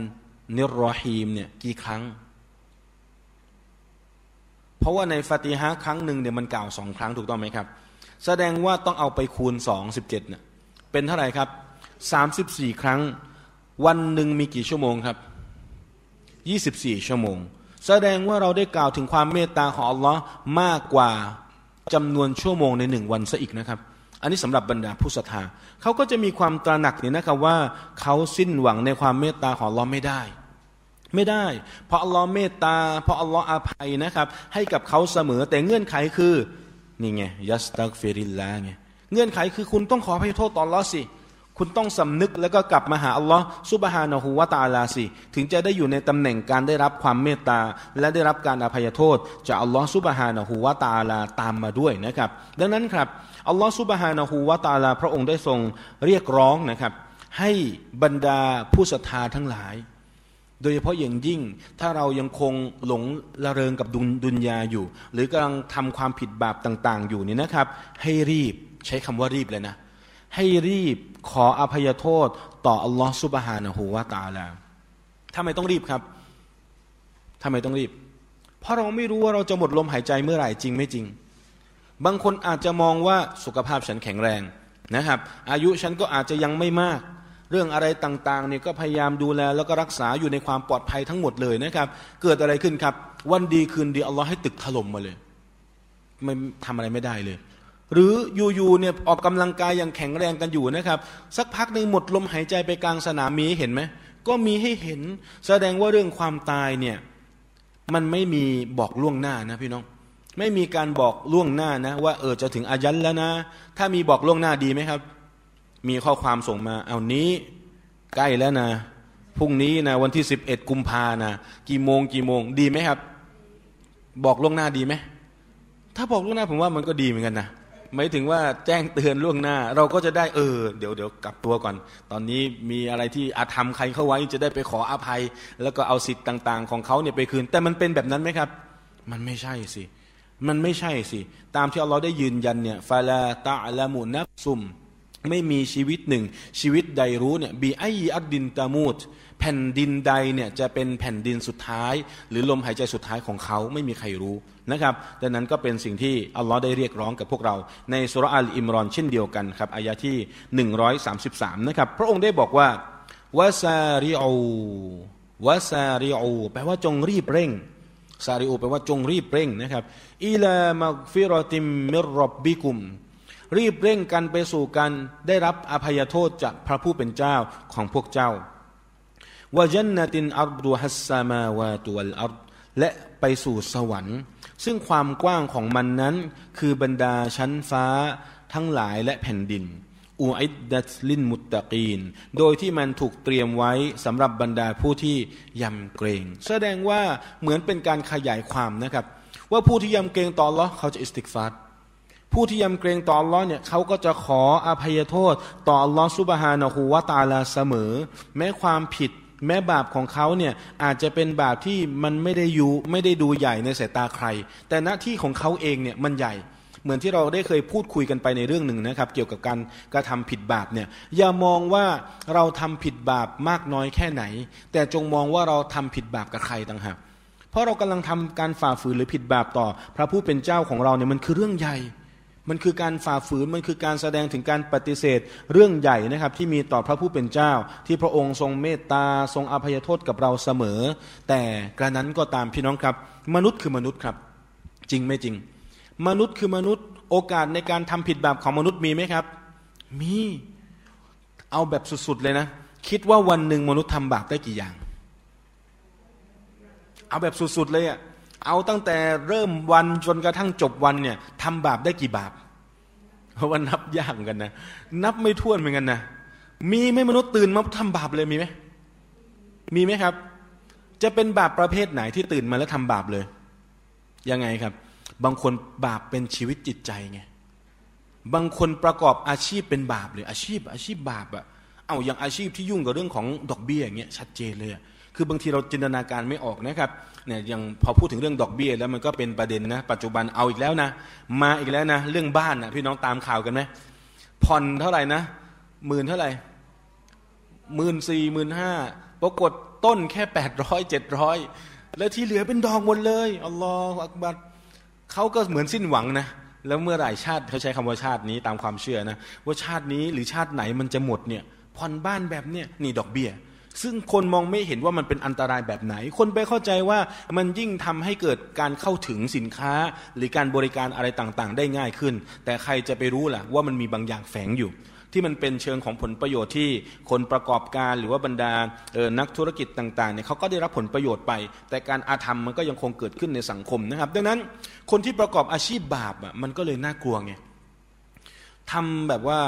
นิรอฮีมเนี่ยกี่ครั้ง เพราะว่าในฟาติฮะครั้งหนึ่งเนี่ยมันกล่าวสองครั้งถูกต้องไหมครับ แสดงว่าต้องเอาไปคูณสองสิบเจ็ดเนี่ย เป็นเท่าไหร่ครับสามสิบสี่ครั้ง วันหนึ่งมีกี่ชั่วโมงครับยี่สิบสี่ชั่วโมง แสดงว่าเราได้กล่าวถึงความเมตตาของอัลลอฮ์มากกว่าจำนวนชั่วโมงในหนึ่งวันซะอีกนะครับ อันนี้สำหรับบรรดาผู้ศรัทธาเขาก็จะมีความตระหนักนี่นะครับว่าเขาสิ้นหวังในความเมตตาของเราไม่ได้ไม่ได้ เพราะอัลลอฮ์เมตตา เพราะอัลลอฮ์อาภัยนะครับ ให้กับเขาเสมอแต่เงื่อนไขคือ นี่ไง ยัสตักฟิริลลาไง เงื่อนไขคือคุณต้องขออภัยโทษต่ออัลอสิ คุณต้องสำนึกแล้วก็กลับมาหาอัลลอฮ์ซุบฮานะฮูวาตาลาสิ ถึงจะได้อยู่ในตำแหน่งการได้รับความเมตตา และได้รับการอภัยโทษ จากอัลลอฮ์ซุบฮานะฮูวาตาลาตามมาด้วยนะครับ ดังนั้นครับอัลลอฮ์ซุบฮานะฮูวาตาลาพระองค์ได้ทรงเรียกร้องนะครับ ให้บรรดาผู้ศรัทธาทั้งหลายโดยเฉพาะอย่างยิ่งถ้าเรายังคงหลงละเริงกับดุนดุนยาอยู่ หรือกำลังทำความผิดบาปต่าง ๆ อยู่นี่นะครับ ให้รีบ ใช้คำว่ารีบเลยนะ ให้รีบขออภัยโทษ ต่ออัลลอฮ์ซุบฮานะฮูวาตาลาทำไมต้องรีบครับทำไมต้องรีบ เพราะเราไม่รู้ว่าเราจะหมดลมหายใจเมื่อไหร่จริงไม่จริง บางคนอาจจะมองว่าสุขภาพฉันแข็งแรงนะครับ อายุฉันก็อาจจะยังไม่มาก เรื่องอะไรต่างๆเนี่ยก็พยายามดูแล แล้วก็รักษาอยู่ในความปลอดภัยทั้งหมดเลยนะครับ เกิดอะไรขึ้นครับ วันดีคืนดีอัลลอฮ์ให้ตึกถล่มมาเลย ไม่ทำอะไรไม่ได้เลย หรืออยู่ๆเนี่ยออกกำลังกายอย่างแข็งแรงกันอยู่นะครับ สักพักหนึ่งหมดลมหายใจไปกลางสนามมีเห็นไหมก็มีให้เห็นแสดงว่าเรื่องความตายเนี่ยมันไม่มีบอกล่วงหน้านะพี่น้อง ไม่มีการบอกล่วงหน้านะ ว่าเออจะถึงอายันแล้วนะ ถ้ามีบอกล่วงหน้าดีไหมครับ มีข้อความส่งมาเอานี้ใกล้แล้วนะพรุ่งนี้นะวันที่สิบเอ็ดกุมภานะกี่โมงกี่โมงดีไหมครับ บอกล่วงหน้าดีไหมถ้าบอกล่วงหน้าผมว่ามันก็ดีเหมือนกันนะ หมายถึงว่าแจ้งเตือนล่วงหน้า เราก็จะได้เออ เดี๋ยวเดี๋ยวกลับตัวก่อน ตอนนี้มีอะไรที่อาธรรมใครเข้าไว้จะได้ไปขออภัย แล้วก็เอาสิทธิ์ต่าง ๆ ของเขาเนี่ยไปคืน แต่มันเป็นแบบนั้นไหมครับ มันไม่ใช่สิมันไม่ใช่สิ ตามที่เราได้ยืนยันเนี่ยฟาลาตาละมุนับซุม ไม่มีชีวิตหนึ่ง ชีวิตใดรู้เนี่ยบีไออัดดินตามูด แผ่นดินใดเนี่ยจะเป็นแผ่นดินสุดท้าย หรือลมหายใจสุดท้ายของเขาไม่มีใครรู้นะครับดังนั้นก็เป็นสิ่งที่อัลลอฮ์ได้เรียกร้องกับพวกเรา ในสุรอัลอิมรอนเช่นเดียวกันครับอายะที่ 133 นะครับ พระองค์ได้บอกว่าวาซาริอูวาซาริอูแปลว่าจงรีบเร่งซาริอูแปลว่าจงรีบเร่งนะครับอิลามักฟิรติมมิรบบิกุมรีบเร่งกันไปสู่กันได้รับอภัยโทษจากพระผู้เป็นเจ้าของพวกเจ้า วาจันนตินอัรดุฮัสซามาวาตุวัลอัรและไปสู่สวรรค์ ซึ่งความกว้างของมันนั้น คือบรรดาชั้นฟ้าทั้งหลายและแผ่นดินอูอิดดัตลินมุตตะกีน โดยที่มันถูกเตรียมไว้สำหรับบรรดาผู้ที่ยำเกรง แสดงว่าเหมือนเป็นการขยายความนะครับ ว่าผู้ที่ยำเกรงต่อลอเขาจะอิสติกฟาร์ผู้ที่ยำเกรงต่ออัลลอฮ์เนี่ยเขาก็จะขออภัยโทษ ต่ออัลลอฮ์ซุบฮานะฮูวาตาลาเสมอ แม้ความผิด แม้บาปของเขาเนี่ยอาจจะเป็นบาปที่มันไม่ได้ยูไม่ได้ดูใหญ่ในสายตาใคร แต่หน้าที่ของเขาเองเนี่ยมันใหญ่เหมือนที่เราได้เคยพูดคุยกันไปในเรื่องหนึ่งนะครับ เกี่ยวกับการกระทำผิดบาปเนี่ยอย่ามองว่าเราทำผิดบาปมากน้อยแค่ไหน แต่จงมองว่าเราทำผิดบาปกับใครต่างหากเพราะเรากำลังทำการฝ่าฝืนหรือผิดบาปต่อ พระผู้เป็นเจ้าของเราเนี่ยมันคือเรื่องใหญ่ มันคือการฝ่าฝืน มันคือการแสดงถึงการปฏิเสธ เรื่องใหญ่นะครับที่มีต่อพระผู้เป็นเจ้า ที่พระองค์ทรงเมตตาทรงอภัยโทษกับเราเสมอ แต่กระนั้นก็ตามพี่น้องครับ มนุษย์คือมนุษย์ครับ จริงไม่จริง มนุษย์คือมนุษย์ โอกาสในการทำผิดบาปของมนุษย์มีไหมครับ มีเอาแบบสุดๆเลยนะ คิดว่าวันหนึ่งมนุษย์ทำบาปได้กี่อย่าง เอาแบบสุดๆเลยอะ่ะ เอาตั้งแต่เริ่มวันจนกระทั่งจบวันเนี่ยทำบาปได้กี่บาป เพราะว่านับยากเหมือนกันนะ นับไม่ถ้วนเหมือนกันนะ มีไหมมนุษย์ตื่นมาทำบาปเลยมีไหมมีไหมครับ จะเป็นบาปประเภทไหนที่ตื่นมาแล้วทำบาปเลย ยังไงครับ บางคนบาปเป็นชีวิตจิตใจไง บางคนประกอบอาชีพเป็นบาปเลยอาชีพ อาชีพบาปอะเอาอย่างอาชีพที่ยุ่งกับเรื่องของดอกเบี้ยอย่างเงี้ยชัดเจนเลยคือบางทีเราจินตนาการไม่ออกนะครับ เนี่ยยังพอพูดถึงเรื่องดอกเบี้ย แล้วมันก็เป็นประเด็นนะ ปัจจุบันเอาอีกแล้วนะ มาอีกแล้วนะ เรื่องบ้านนะพี่น้องตามข่าวกันไหมผ่อนเท่าไหร่นะหมื่นเท่าไหร่หมื่นสี่หมื่นห้าปรากฏต้นแค่แปดร้อยเจ็ดร้อยแล้วที่เหลือเป็นดอกหมดเลยอัลลอฮฺอักบัดเขาก็เหมือนสิ้นหวังนะแล้วเมื่อไหร่ชาติเขาใช้คำว่าชาตินี้ตามความเชื่อนะ ว่าชาตินี้หรือชาติไหนมันจะหมดเนี่ยผ่อนบ้านแบบเนี้ยนี่ดอกเบี้ย ซึ่งคนมองไม่เห็นว่ามันเป็นอันตรายแบบไหน คนไปเข้าใจว่ามันยิ่งทำให้เกิดการเข้าถึงสินค้า หรือการบริการอะไรต่างๆ ได้ง่ายขึ้น แต่ใครจะไปรู้ล่ะว่ามันมีบางอย่างแฝงอยู่ ที่มันเป็นเชิงของผลประโยชน์ที่คนประกอบการหรือว่าบรรดาเออนักธุรกิจต่างๆเนี่ยเขาก็ได้รับผลประโยชน์ไป แต่การอาธรรมมันก็ยังคงเกิดขึ้นในสังคมนะครับ ดังนั้นคนที่ประกอบอาชีพบาปอะมันก็เลยน่ากลัวไง ทำแบบว่า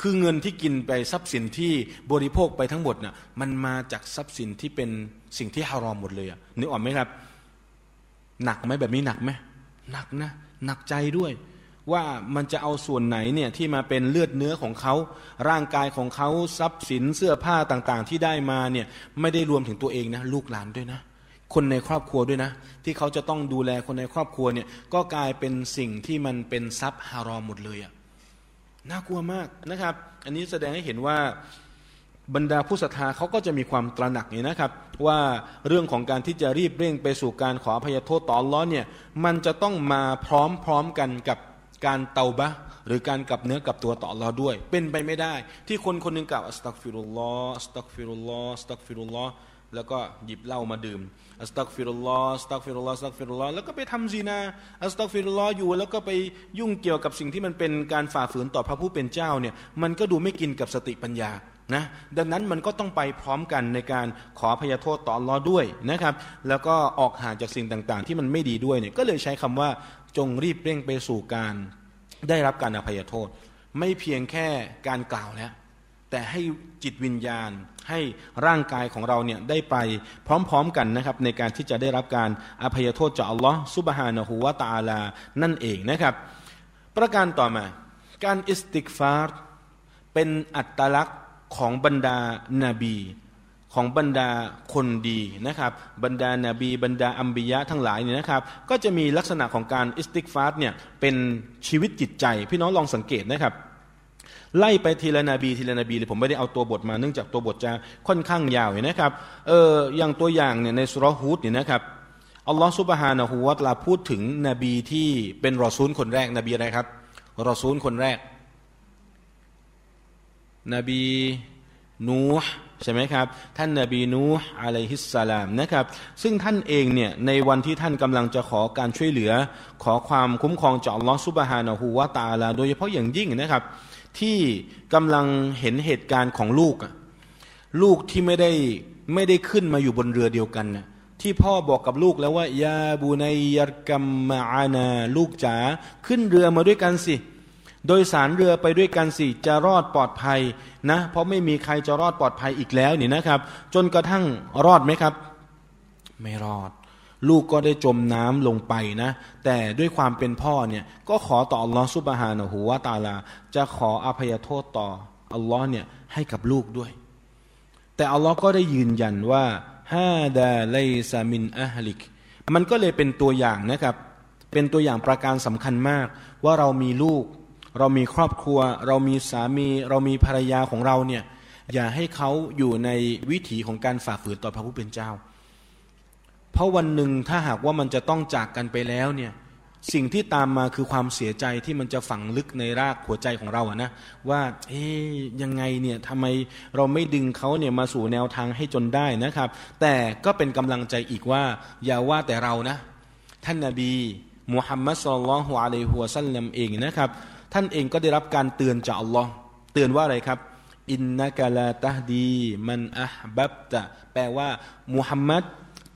คือเงินที่กินไปทรัพย์สินที่บริโภคไปทั้งหมดน่ะมันมาจากทรัพย์สินที่เป็นสิ่งที่ฮารอมหมดเลยอะนึกออกไหมครับ หนักไหมแบบนี้หนักไหมหนักนะหนักใจด้วย ว่ามันจะเอาส่วนไหนเนี่ยที่มาเป็นเลือดเนื้อของเขาร่างกายของเขาทรัพย์สินเสื้อผ้าต่างๆ ที่ได้มาเนี่ยไม่ได้รวมถึงตัวเองนะลูกหลานด้วยนะคนในครอบครัวด้วยนะ ที่เขาจะต้องดูแลคนในครอบครัวเนี่ยก็กลายเป็นสิ่งที่มันเป็นทรัพย์ฮารอมหมดเลยอะ น่ากลัวมากนะครับ อันนี้แสดงให้เห็นว่าบรรดาผู้ศรัทธาเขาก็จะมีความตระหนักนี่นะครับ ว่าเรื่องของการที่จะรีบเร่งไปสู่การขออภัยโทษต่อล้อเนี่ยมันจะต้องมาพร้อมๆกันกับการเตาบะหรือการกลับเนื้อกลับตัวต่ออัลลอฮ์ด้วย เป็นไปไม่ได้ ที่คนคนหนึ่งกล่าว أستغفر الله أستغفر الله أستغفر الله แล้วก็หยิบเหล้ามาดื่ม أستغفر الله أستغفر الله أستغفر الله แล้วก็ไปทำซีนา أستغفر الله อยู่ แล้วก็ไปยุ่งเกี่ยวกับสิ่งที่มันเป็นการฝ่าฝืนต่อพระผู้เป็นเจ้าเนี่ยมันก็ดูไม่กินกับสติปัญญานะดังนั้นมันก็ต้องไปพร้อมกันในการขออภัยโทษต่ออัลลอฮ์ด้วยนะครับแล้วก็ออกห่างจากสิ่งต่างๆ ที่มันไม่ดีด้วยเนี่ยก็เลยใช้คำว่าจงรีบเร่งไปสู่การได้รับการอภัยโทษ ไม่เพียงแค่การกล่าวแล้ว แต่ให้จิตวิญญาณให้ร่างกายของเราเนี่ยได้ไปพร้อมๆกันนะครับ ในการที่จะได้รับการอภัยโทษจากอัลลอฮ์ซุบฮานะฮูวาตาลา นั่นเองนะครับ ประการต่อมา การอิสติกฟาร์เป็นอัตลักษณ์ของบรรดานาบีของบรรดาคนดีนะครับ บรรดานาบี บรรดาอัมบิยะทั้งหลายเนี่ยนะครับ ก็จะมีลักษณะของการอิสติกฟาร์เนี่ยเป็นชีวิตจิตใจ พี่น้องลองสังเกตนะครับ ไล่ไปทีละนบีทีละนบีเลยผมไม่ได้เอาตัวบทมาเนื่องจากตัวบทจะค่อนข้างยาวนะครับเอออย่างตัวอย่างเนี่ยในสุรฮูดเนี่ยนะครับอัลลอฮฺซุบฮานะฮูวาตลาพูดถึงนบีที่เป็นรอซูลคนแรกนบีอะไรครับรอซูลคนแรก นบีนูห์ใช่ไหมครับท่านนาบีนูห์อะลัยฮิสสลามนะครับซึ่งท่านเองเนี่ยในวันที่ท่านกำลังจะขอการช่วยเหลือ ขอความคุ้มครองจากอัลลอฮฺซุบฮานะฮูวาตาลา โดยเฉพาะอย่างยิ่งนะครับ ที่กำลังเห็นเหตุการณ์ของลูกลูกที่ไม่ได้ไม่ได้ขึ้นมาอยู่บนเรือเดียวกันนะที่พ่อบอกกับลูกแล้วว่ายาบูนยยรกัมมาอานา ลูกจ๋าขึ้นเรือมาด้วยกันสิ โดยสารเรือไปด้วยกันสิ จะรอดปลอดภัยนะ เพราะไม่มีใครจะรอดปลอดภัยอีกแล้วนี่นะครับ จนกระทั่งรอดไหมครับ ไม่รอด ลูกก็ได้จมน้ำลงไปนะ แต่ด้วยความเป็นพ่อเนี่ย ก็ขอต่ออัลลอฮฺสุบฮานะฮูวาตาลา จะขออภัยโทษต่ออัลลอฮ์เนี่ยให้กับลูกด้วย แต่อัลลอฮ์ก็ได้ยืนยันว่าฮาดาไลซามินอะฮลิก มันก็เลยเป็นตัวอย่างนะครับ เป็นตัวอย่างประการสำคัญมาก ว่าเรามีลูก เรามีครอบครัว เรามีสามี เรามีภรรยาของเราเนี่ยอย่าให้เขาอยู่ในวิถีของการฝ่าฝืนต่อพระผู้เป็นเจ้า เพราะวันหนึ่งถ้าหากว่ามันจะต้องจากกันไปแล้วเนี่ยสิ่งที่ตามมาคือความเสียใจที่มันจะฝังลึกในรากหัวใจของเราอะนะว่าเอ๊ยยังไงเนี่ยทำไมเราไม่ดึงเขาเนี่ยมาสู่แนวทางให้จนได้นะครับ แต่ก็เป็นกำลังใจอีกว่า อย่าว่าแต่เรานะ ท่านนาบีมุฮัมมัดสุลลัลฮุอะลัยฮุวะสัลลัมเองนะครับ ท่านเองก็ได้รับการเตือนจากอัลลอฮ์เตือนว่าอะไรครับอินนักลาตาดี มันอะบับตะแปลว่ามุฮัมมัด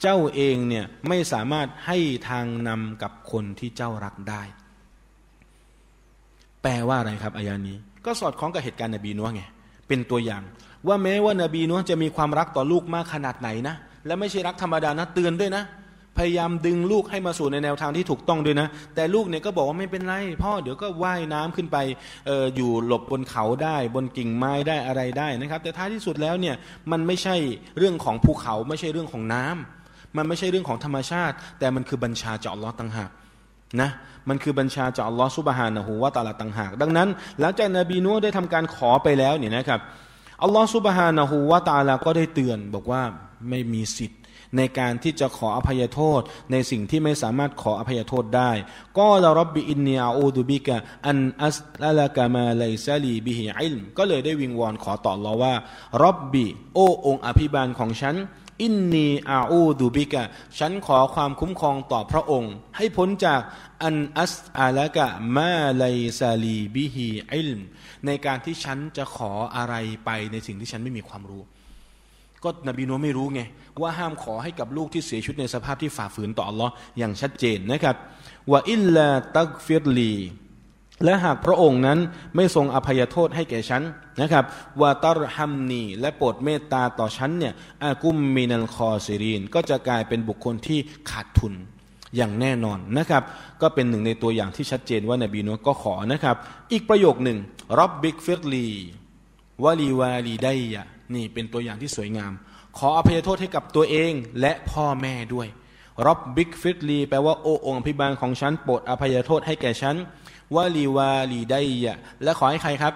เจ้าเองเนี่ยไม่สามารถให้ทางนำกับคนที่เจ้ารักได้ แปลว่าอะไรครับอายานี้ ก็สอดคล้องกับเหตุการณ์นบีนัวไงเป็นตัวอย่าง ว่าแม้ว่านบีนัวจะมีความรักต่อลูกมากขนาดไหนนะ และไม่ใช่รักธรรมดานะเตือนด้วยนะ พยายามดึงลูกให้มาสู่ในแนวทางที่ถูกต้องด้วยนะ แต่ลูกเนี่ยก็บอกว่าไม่เป็นไร พ่อเดี๋ยวก็ว่ายน้ำขึ้นไปอออยู่หลบบนเขาได้ บนกิ่งไม้ได้อะไรได้นะครับ แต่ท้ายที่สุดแล้วเนี่ยมันไม่ใช่เรื่องของภูเขาไม่ใช่เรื่องของน้ำ มันไม่ใช่เรื่องของธรรมชาติ แต่มันคือบัญชาจากอัลลอฮ์ต่างหากนะมันคือบัญชาจากอัลลอฮ์สุบฮานะฮูวาตาลาต่างหาก ดังนั้น หลังจากนบีนุห์ได้ทำการขอไปแล้วเนี่ยนะครับอัลลอฮ์สุบฮานะฮูวาตาลาก็ได้เตือนบอกว่าไม่มีสิทธิ์ในการที่จะขออภัยโทษ ในสิ่งที่ไม่สามารถขออภัยโทษได้قال رب إني أعوذ بك أن أسألك ما ليس لي به علم ก็เลยได้วิงวอนขอต่ออัลลอฮ์ว่า رب โอ้องค์อภิบาลของฉัน إني أعوذ بك ฉันขอความคุ้มครองต่อพระองค์ ให้พ้นจากอันอัสอาลกะมาไลซาลีบิฮีอิลมในการที่ฉันจะขออะไรไปในสิ่งที่ฉันไม่มีความรู้ ก็นบีนัวไม่รู้ไง ว่าห้ามขอให้กับลูกที่เสียชีวิตในสภาพที่ฝ่าฝืนต่ออัลลอฮ์อย่างชัดเจนนะครับว่าอิลลาตักฟิรลี และหากพระองค์นั้นไม่ทรงอภัยโทษให้แก่ฉันนะครับวาตารฮัมนีและโปรดเมตตาต่อฉันเนี่ยأكن من الخاسرين ก็จะกลายเป็นบุคคลที่ขาดทุนอย่างแน่นอนนะครับ ก็เป็นหนึ่งในตัวอย่างที่ชัดเจนว่านบีนุห์ก็ขอนะครับ อีกประโยคหนึ่งرب اغفر لي ولوالدي นี่เป็นตัวอย่างที่สวยงาม ขออภัยโทษให้กับตัวเองและพ่อแม่ด้วยرب اغفر لي แปลว่าโอ้องค์อภิบาลของฉันโปรดอภัยโทษให้แก่ฉัน ولوالدي และขอให้ใครครับ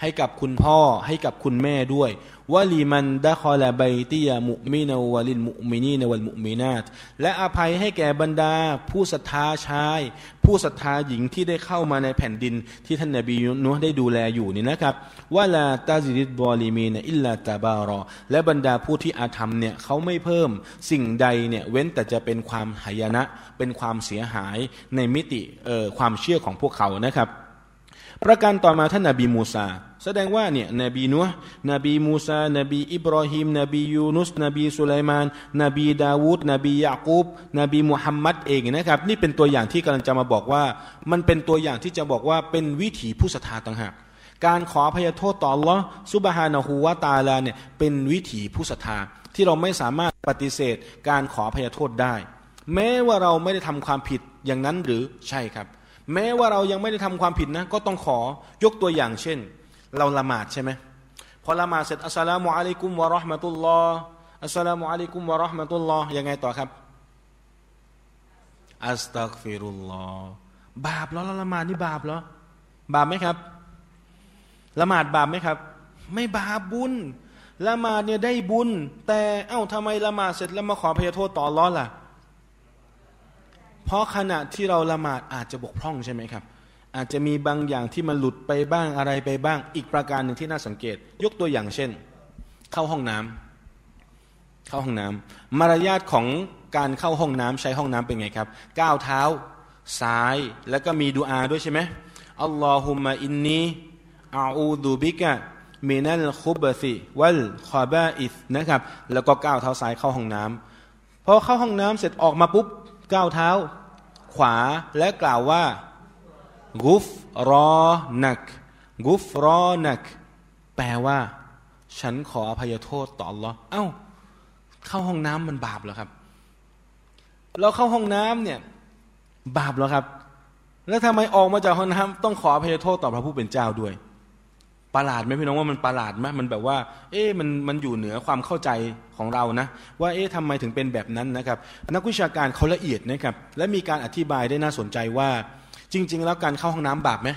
ให้กับคุณพ่อให้กับคุณแม่ด้วย วะลีมันดะคอลาไบตียมุมินวะลินมุมินีนวัลมุมินาตและอภัยให้แก่บรรดา ผู้ศรัทธาชาย ผู้ศรัทธาหญิงที่ได้เข้ามาในแผ่นดิน ที่ท่านนบีนุได้ดูแลอยู่นี่นะครับว่าลาตาซิริดบอลีมีนอิลลาตาบารอ และบรรดาผู้ที่อาธรรมเนี่ยเขาไม่เพิ่มสิ่งใดเนี่ยเว้นแต่จะเป็นความหายนะ เป็นความเสียหายในมิติความเชื่อของพวกเขานะครับ ประการต่อมาท่านนาบีมูซา แสดงว่าเนี่ยนบีนัวนบีมูซานบีอิบรอฮิมนบียูนุส นบีสุไลมาน นบีดาวูดนบียากูบ นบีมุฮัมมัดเองนะครับ นี่เป็นตัวอย่างที่กำลังจะมาบอกว่า มันเป็นตัวอย่างที่จะบอกว่าเป็นวิถีผู้ศรัทธาต่างหากการขอพยโทษต่อลอซุบฮานะฮูวาตาลาเนี่ยเป็นวิถีผู้ศรัทธาที่เราไม่สามารถปฏิเสธ การขอพยโทษได้ แม้ว่าเราไม่ได้ทำความผิดอย่างนั้นหรือใช่ครับ แม้ว่าเรายังไม่ได้ทำความผิดนะก็ต้องขอยกตัวอย่างเช่น เราละหมาดใช่ไหมพอละหมาดเสร็จอัสสลามุอะลัยกุมวะราะห์มะตุลลอฮ์อัสสลามุอะลัยกุมวะราะห์มะตุลลอฮ์ยังไงต่อครับอัสตักฟิรุลลอฮ์บาปแล้วละหมาดนี่บาปเหรอบาปไหมครับ ละหมาดบาปไหมครับ ไม่บาปบุญละหมาดเนี่ยได้บุญ แต่เอ้าทำไมละหมาดเสร็จแล้วมาขอพยโทษต่อร้อนล่ะ เพราะขณะที่เราละหมาดอาจจะบกพร่องใช่ไหมครับ อาจจะมีบางอย่างที่มันหลุดไปบ้างอะไรไปบ้าง อีกประการหนึ่งที่น่าสังเกต ยกตัวอย่างเช่น เข้าห้องน้ำเข้าห้องน้ำมารยาทของการเข้าห้องน้ำใช้ห้องน้ำเป็นไงครับ ก้าวเท้าซ้ายแล้วก็มีดูอาด้วยใช่ไหมอัลลอฮุมะอินนีอาอูดูบิกะมินัลคุบซิวัลคอบาอิสนะครับ แล้วก็ก้าวเท้าซ้ายเข้าห้องน้ำพอเข้าห้องน้ำเสร็จออกมาปุ๊บก้าวเท้า ขวาและกล่าวว่า กุฟรอนักกุฟรอนักแปลว่า ฉันขออภัยโทษต่อ Allah เอ้า เข้าห้องน้ำมันบาปเหรอครับ เราเข้าห้องน้ำเนี่ย บาปเหรอครับ แล้วทำไมออกมาจากห้องน้ำต้องขออภัยโทษต่อพระผู้เป็นเจ้าด้วยประหลาดไหมพี่น้องว่ามันประหลาดไหมมันแบบว่า เอ๊ะมันมันอยู่เหนือความเข้าใจของเรานะ ว่าเอ๊ะทำไมถึงเป็นแบบนั้นนะครับ นักวิชาการเขาละเอียดนะครับ และมีการอธิบายได้น่าสนใจว่า จริง ๆ แล้วการเข้าห้องน้ำบาปไหม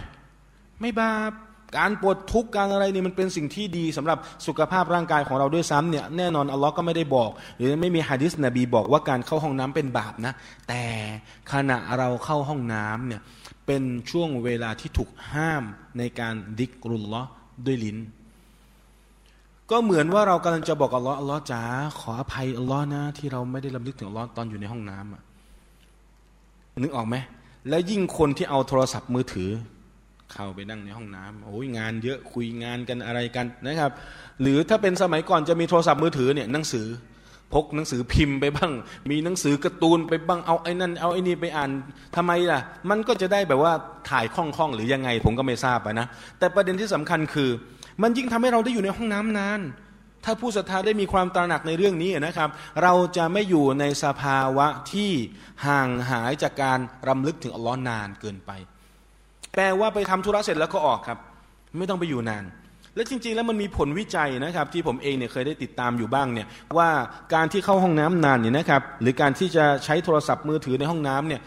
ไม่บาปการปวดทุกข์การอะไรนี่มันเป็นสิ่งที่ดีสำหรับสุขภาพร่างกายของเราด้วยซ้ำเนี่ยแน่นอนอัลลอฮ์ก็ไม่ได้บอก หรือไม่มีฮะดิษนบีบอกว่าการเข้าห้องน้ำเป็นบาปนะ แต่ขณะเราเข้าห้องน้ำเนี่ยเป็นช่วงเวลาที่ถูกห้ามในการดิกรุลลอด้วยลิ้น ก็เหมือนว่าเรากำลังจะบอกอัลลอฮ์อัลลอฮ์จ๋าขออภัยอัลลอฮ์นะที่เราไม่ได้ลำลึกถึงอัลลอฮ์ตอนอยู่ในห้องน้ำอะนึกออกไหม แล้วยิ่งคนที่เอาโทรศัพท์มือถือ เข้าไปนั่งในห้องน้ำโอ้ยงานเยอะคุยงานกันอะไรกันนะครับ หรือถ้าเป็นสมัยก่อนจะมีโทรศัพท์มือถือเนี่ยหนังสือพกหนังสือพิมพ์ไปบ้าง มีหนังสือการ์ตูนไปบ้างเอาไอ้นั่นเอาไอ้นี่ไปอ่านทำไมล่ะ มันก็จะได้แบบว่าถ่ายคล่องๆหรือยังไงผมก็ไม่ทราบนะแต่ประเด็นที่สำคัญคือ มันยิ่งทำให้เราได้อยู่ในห้องน้ำนาน ถ้าผู้ศรัทธาได้มีความตระหนักในเรื่องนี้นะครับ เราจะไม่อยู่ในสภาวะที่ห่างหายจากการรำลึกถึงอัลลอฮ์นานเกินไป แปลว่าไปทำธุระเสร็จแล้วก็ออกครับ ไม่ต้องไปอยู่นาน และจริง ๆ แล้วมันมีผลวิจัยนะครับ ที่ผมเองเนี่ยเคยได้ติดตามอยู่บ้างเนี่ยว่าการที่เข้าห้องน้ำนานเนี่ยนะครับ หรือการที่จะใช้โทรศัพท์มือถือในห้องน้ำเนี่ย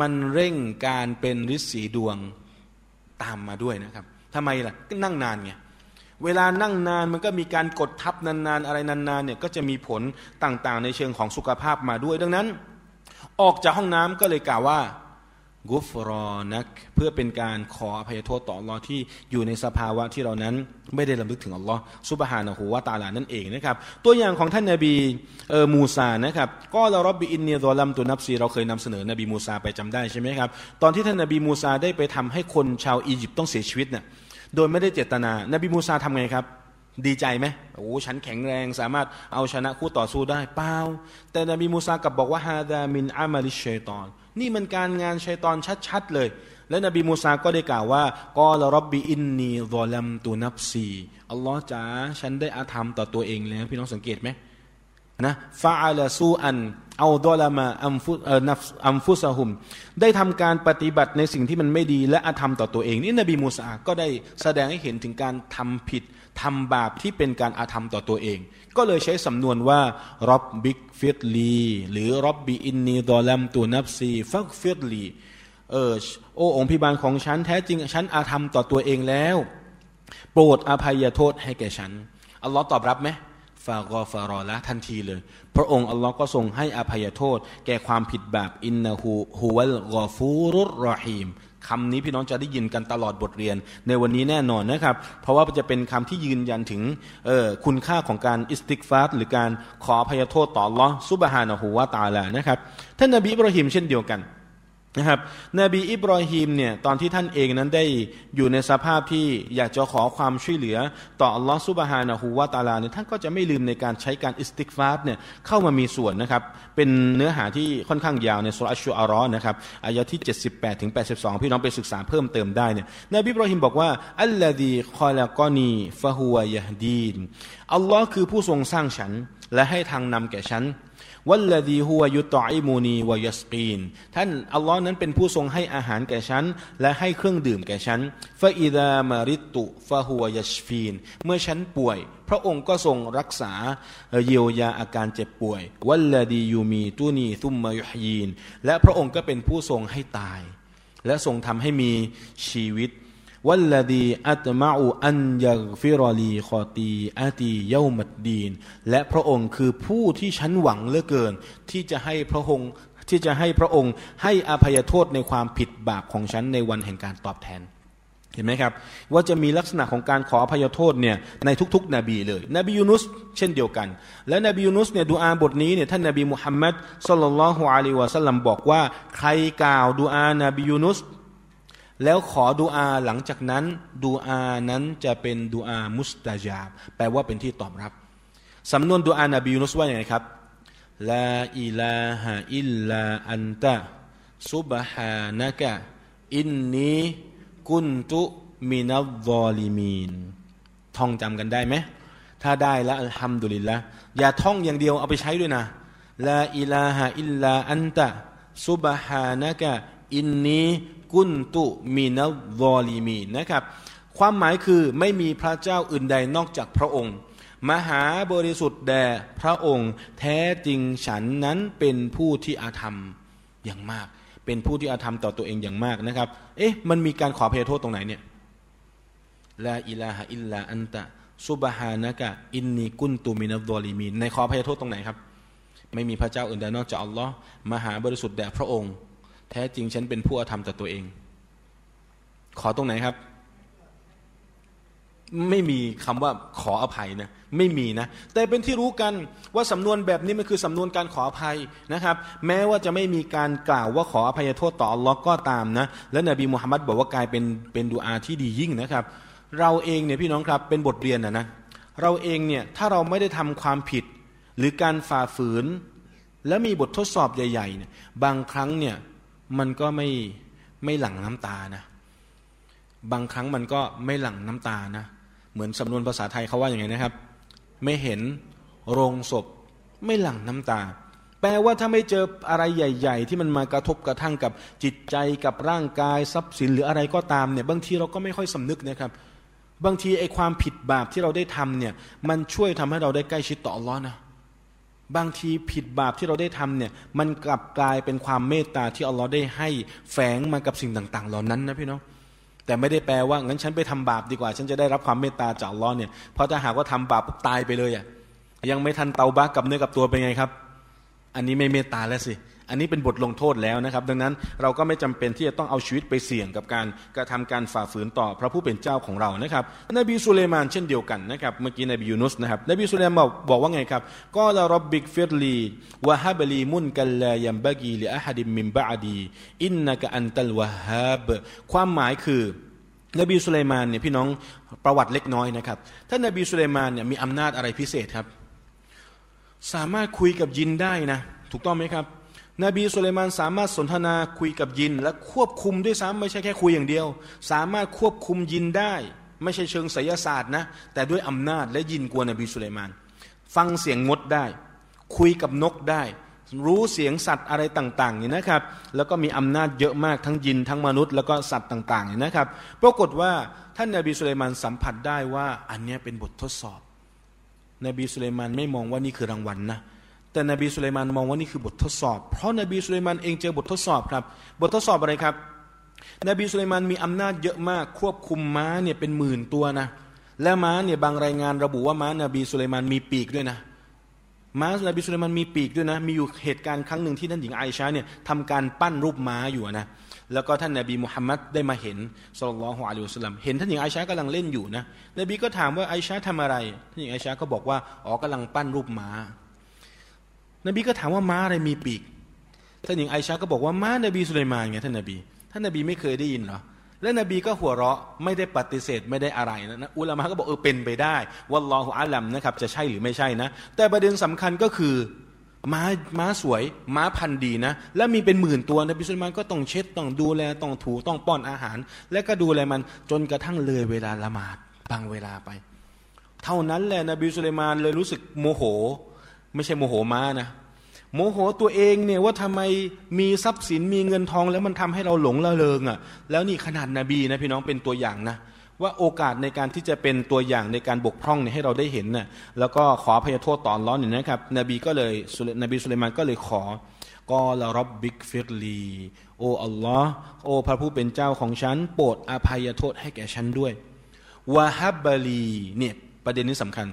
มันเร่งการเป็นริษสีดวงตามมาด้วยนะครับทำไมล่ะก็นั่งนานไง เวลานั่งนานมันก็มีการกดทับนานๆ อะไรนานๆเนี่ยก็จะมีผลต่างๆ ในเชิงของสุขภาพมาด้วยดังนั้น ออกจากห้องน้ำก็เลยกล่าวว่าغفرانك เพื่อเป็นการขออภัยโทษต่ออัลลอฮ์ที่อยู่ในสภาวะที่เรานั้นไม่ได้รำลึกถึงอัลลอฮ์ซุบฮานะฮูวาตาลานั่นเองนะครับ ตัวอย่างของท่านนาบีเออมูซานะครับقال رب إني ظلمت نفسي เราเคยนำเสนอนบีมูซาไปจำได้ใช่ไหมครับ ตอนที่ท่านนาบีมูซาได้ไปทำให้คนชาวอียิปต์ต้องเสียชีวิตเนี่ย โดยไม่ได้เจตนา นบีมูซาทำไงครับ ดีใจไหมโอ้ฉันแข็งแรงสามารถเอาชนะคู่ต่อสู้ได้เปล่าแต่นบีมูซากลับบอกว่าฮาดามินอามาลิเชตอน นี่มันการงานชัยตอนชัดๆเลย และนบีมูซาก็ได้กล่าวว่ากอลรับบีอินนีรอลัมตูนับซีอัลลอฮ์จ๋าฉันได้อาธรรมต่อตัวเองแล้วพี่น้องสังเกตไหม นะฟาอัลซูอันเอาดอลามาอัมฟุอัมฟุสหุม ได้ทำการปฏิบัติในสิ่งที่มันไม่ดีและอาธรรมต่อตัวเอง นี่นบีมูซาก็ได้แสดงให้เห็นถึงการทำผิดทำบาปที่เป็นการอาธรรมต่อตัวเอง ก็เลยใช้สำนวนว่ารอบบิกฟิตลีหรือรอบบีอินนีดอลัมตูนับซีฟักฟิตลีเออโอ้องค์พิบาลของฉันแท้จริงฉันอาธรรมต่อตัวเองแล้ว โปรดอภัยโทษให้แก่ฉันอัลลอฮ์ตอบรับไหม فغفر له ทันทีเลย พระองค์อัลลอฮ์ก็ทรงให้อภัยโทษ แก่ความผิดบาปإنه هو الغفور الرحيمคำนี้พี่น้องจะได้ยินกันตลอดบทเรียน ในวันนี้แน่นอนนะครับ เพราะว่าจะเป็นคำที่ยืนยันถึงคุณค่าของการอิสติกฟาร์หรือการขออภัยโทษต่ออัลลอฮ์สุบฮานะฮูวาตาลานะครับท่านนบีอิบราฮิมเช่นเดียวกัน นะครับนบีอิบรอฮิมเนี่ยตอนที่ท่านเองนั้นได้อยู่ในสภาพที่อยากจะขอความช่วยเหลือ ต่ออัลลอฮฺซุบฮานะฮูวาตาลาเนี่ยท่านก็จะไม่ลืมในการใช้การอิสติกฟาร์เนี่ยเข้ามามีส่วนนะครับ เป็นเนื้อหาที่ค่อนข้างยาวในสุเราะฮ์ชุอะรออ์นะครับอายะที่ 78ถึง82 พี่น้องไปศึกษาเพิ่มเติมได้เนี่ยนบีอิบรอฮิมบอกว่าالذي خلقني فهو يهدين อัลลอฮ์คือผู้ทรงสร้างฉันและให้ทางนำแก่ฉัน والذي هو يطعمني ويسقين ท่านอัลลอฮ์นั้นเป็นผู้ทรงให้อาหารแก่ฉัน และให้เครื่องดื่มแก่ฉันوإذا مرضت فهو يشفين เมื่อฉันป่วย พระองค์ก็ทรงรักษาเยียวยาอาการเจ็บป่วย วัลลดียูมีตุนีซุมมายุฮยีน และพระองค์ก็เป็นผู้ทรงให้ตาย และทรงทำให้มีชีวิต วัลลดีอัตมาอูอันยักฟิรอลีคอตีอาตีเยามัดดีน และพระองค์คือผู้ที่ฉันหวังเหลือเกิน ที่จะให้พระองค์ที่จะให้พระองค์ให้อภัยโทษในความผิดบาปของฉันในวันแห่งการตอบแทนเห็นไหมครับ ว่าจะมีลักษณะของการขออภัยโทษเนี่ยในทุกๆ นบีเลย นบียูนุสเช่นเดียวกัน และนบียูนุสเนี่ยดูอาบทนี้เนี่ยท่านนบีมุฮัมมัดصلى الله عليه وسلمบอกว่าใครกล่าวดูอานบียูนุส แล้วขอดูอาหลังจากนั้นดูอานั้นจะเป็นดูอา مستجابแปลว่าเป็นที่ตอบรับ สำนวนดูอานาบียูนุสว่าอย่างไรครับلا إله إلا أنتซุบฮานะกะอินนีกุนตุมินัลวอลิมีนท่องจำกันได้ไหมถ้าได้แล้วอัลฮัมดุลิลละอย่าท่องอย่างเดียวเอาไปใช้ด้วยนะลาอิลาฮะอิลลาอันตะซุบฮานะกะอินนี กุนตุมีนวอลีมีนะครับ ความหมายคือไม่มีพระเจ้าอื่นใดนอกจากพระองค์ มหาบริสุทธิ์แด่พระองค์ แท้จริงฉันนั้นเป็นผู้ที่อาธรรมอย่างมาก เป็นผู้ที่อาธรรมต่อตัวเองอย่างมากนะครับ เอ๊ะมันมีการขอเพยโทษตรงไหนเนี่ยลาอิลาฮะอิลลาอันตะซุบฮานะกะอินนีกุนตูมินวอลีมีในขอเพยโทษตรงไหนครับ ไม่มีพระเจ้าอื่นใดนอกจากอัลลอฮ์มหาบริสุทธิ์แด่พระองค์ แท้จริงฉันเป็นผู้อธรรมต่อตัวเอง ขอตรงไหนครับ ไม่มีคำว่าขออภัยนะไม่มีนะ แต่เป็นที่รู้กันว่าสำนวนแบบนี้มันคือสำนวนการขออภัยนะครับ แม้ว่าจะไม่มีการกล่าวว่าขออภัยโทษต่ออัลลอฮ์ก็ตามนะ และนบีมุฮัมมัดบอกว่ากลายเป็นเป็นดูอาที่ดียิ่งนะครับ เราเองเนี่ยพี่น้องครับเป็นบทเรียนนะนะเราเองเนี่ยถ้าเราไม่ได้ทำความผิด หรือการฝ่าฝืน และมีบททดสอบใหญ่ๆเนี่ยบางครั้งเนี่ย มันก็ไม่ไม่หลั่งน้ำตานะ บางครั้งมันก็ไม่หลั่งน้ำตานะ เหมือนสำนวนภาษาไทยเขาว่าอย่างไงนะครับ ไม่เห็นโรงศพไม่หลั่งน้ำตา แปลว่าถ้าไม่เจออะไรใหญ่ ๆ ที่มันมากระทบกระทั่งกับจิตใจกับร่างกายทรัพย์สินหรืออะไรก็ตามเนี่ยบางทีเราก็ไม่ค่อยสำนึกนะครับ บางทีไอ้ความผิดบาปที่เราได้ทำเนี่ยมันช่วยทำให้เราได้ใกล้ชิดต่ออัลลอฮ์นะ บางทีผิดบาปที่เราได้ทำเนี่ย มันกลับกลายเป็นความเมตตาที่อัลลอฮ์ได้ให้แฝงมากับสิ่งต่าง ๆ เหล่านั้นนะพี่น้องแต่ไม่ได้แปลว่างั้นฉันไปทำบาปดีกว่า ฉันจะได้รับความเมตตาจากอัลลอฮ์เนี่ยเพราะถ้าหากว่าทำบาปตายไปเลยอะยังไม่ทันเตาบักกับเนื้อกับตัวเป็นไงครับ อันนี้ไม่เมตตาแล้วสิ อันนี้เป็นบทลงโทษแล้วนะครับ ดังนั้นเราก็ไม่จำเป็นที่จะต้องเอาชีวิตไปเสี่ยงกับการกระทำการฝ่าฝืนต่อพระผู้เป็นเจ้าของเรานะครับนบีสุเลมานเช่นเดียวกันนะครับเมื่อกี้นบียูนุสนะครับนบีสุเลมานบอกว่าไงครับقال رب اغفر لي وهب لي ملكا لا ينبغي لأحد من بعدي إنك أنت الوهابความหมายคือนบีสุเลมานเนี่ยพี่น้องประวัติเล็กน้อยนะครับท่านนบีสุเลมานเนี่ยมีอำนาจอะไรพิเศษครับ สามารถคุยกับยินได้นะ ถูกต้องไหมครับ นบีสุลัยมานสามารถสนทนาคุยกับยิน และควบคุมด้วยซ้ำไม่ใช่แค่คุยอย่างเดียว สามารถควบคุมยินได้ ไม่ใช่เชิงไสยศาสตร์นะ แต่ด้วยอำนาจและยินกลัวนบีสุลัยมาน ฟังเสียงงดได้ คุยกับนกได้ รู้เสียงสัตว์อะไรต่างๆนี่นะครับ แล้วก็มีอำนาจเยอะมากทั้งยินทั้งมนุษย์แล้วก็สัตว์ต่างๆนี่นะครับ ปรากฏว่าท่านนบีสุลัยมานสัมผัสได้ว่าอันนี้เป็นบททดสอบนบีสุลัยมานไม่มองว่านี่คือรางวัลนนะ แต่นบีสุลัยมานมองว่านี่คือบททดสอบ เพราะนบีสุลัยมานเองเจอบททดสอบครับ บททดสอบอะไรครับ นบีสุลัยมานมีอำนาจเยอะมาก ควบคุมม้าเนี่ยเป็นหมื่นตัวนะ และม้าเนี่ยบางรายงานระบุว่าม้านบีสุลัยมานมีปีกด้วยนะ ม้านบีสุลัยมานมีปีกด้วยนะ มีอยู่เหตุการณ์ครั้งหนึ่งที่ท่านหญิงไอชาเนี่ยทำการปั้นรูปม้าอยู่นะ แล้วก็ท่านนบีมุฮัมมัดได้มาเห็นสุลลัลฮุอะลัยฮิวสลัมเห็นท่านหญิงไอชากำลังเล่นอยู่นะ นบีก็ถามว่าไอชาทำอะไร ท่านหญิงไอชาก็บอกว่า อ๋อกำลังปั้นรูปม้า นบีก็ถามว่าม้าอะไรมีปีก ท่านหญิงไอชาก็บอกว่าม้านบีสุลัยมานไงท่านนบี ท่านนบีไม่เคยได้ยินหรอ และนบีก็หัวเราะไม่ได้ปฏิเสธไม่ได้อะไรนะอุลามะก็บอกเออเป็นไปได้วัลลอฮุอาลัมนะครับจะใช่หรือไม่ใช่นะ แต่ประเด็นสำคัญก็คือม้าม้าสวย ม้าพันธุ์ดีนะ และมีเป็นหมื่นตัวนบีสุลัยมานก็ต้องเช็ดต้องดูแลต้องถูต้องป้อนอาหาร และก็ดูแลมันจนกระทั่งเลยเวลาละหมาดบางเวลาไป เท่านั้นแหละนบีสุลัยมานเลยรู้สึกโมโห ไม่ใช่โมโหม้านะโมโหตัวเองเนี่ยว่าทำไมมีทรัพย์สินมีเงินทอง แล้วมันทำให้เราหลงระเริงอะ แล้วนี่ขนาดนบีนะพี่น้องเป็นตัวอย่างนะว่าโอกาสในการที่จะเป็นตัวอย่างในการบกพร่องเนี่ยให้เราได้เห็นน่ะแล้วก็ขออภัยโทษต่ออัลลอฮ์เนี่ยนะครับ นบีก็เลยนบีสุลัยมานก็เลยขอก็ละรับบิกฟิรลีโออัลลอฮ์โอพระผู้เป็นเจ้าของฉัน โปรดอภัยโทษให้แก่ฉันด้วยวาฮับบลีเนี่ยประเด็นนี้สำคัญ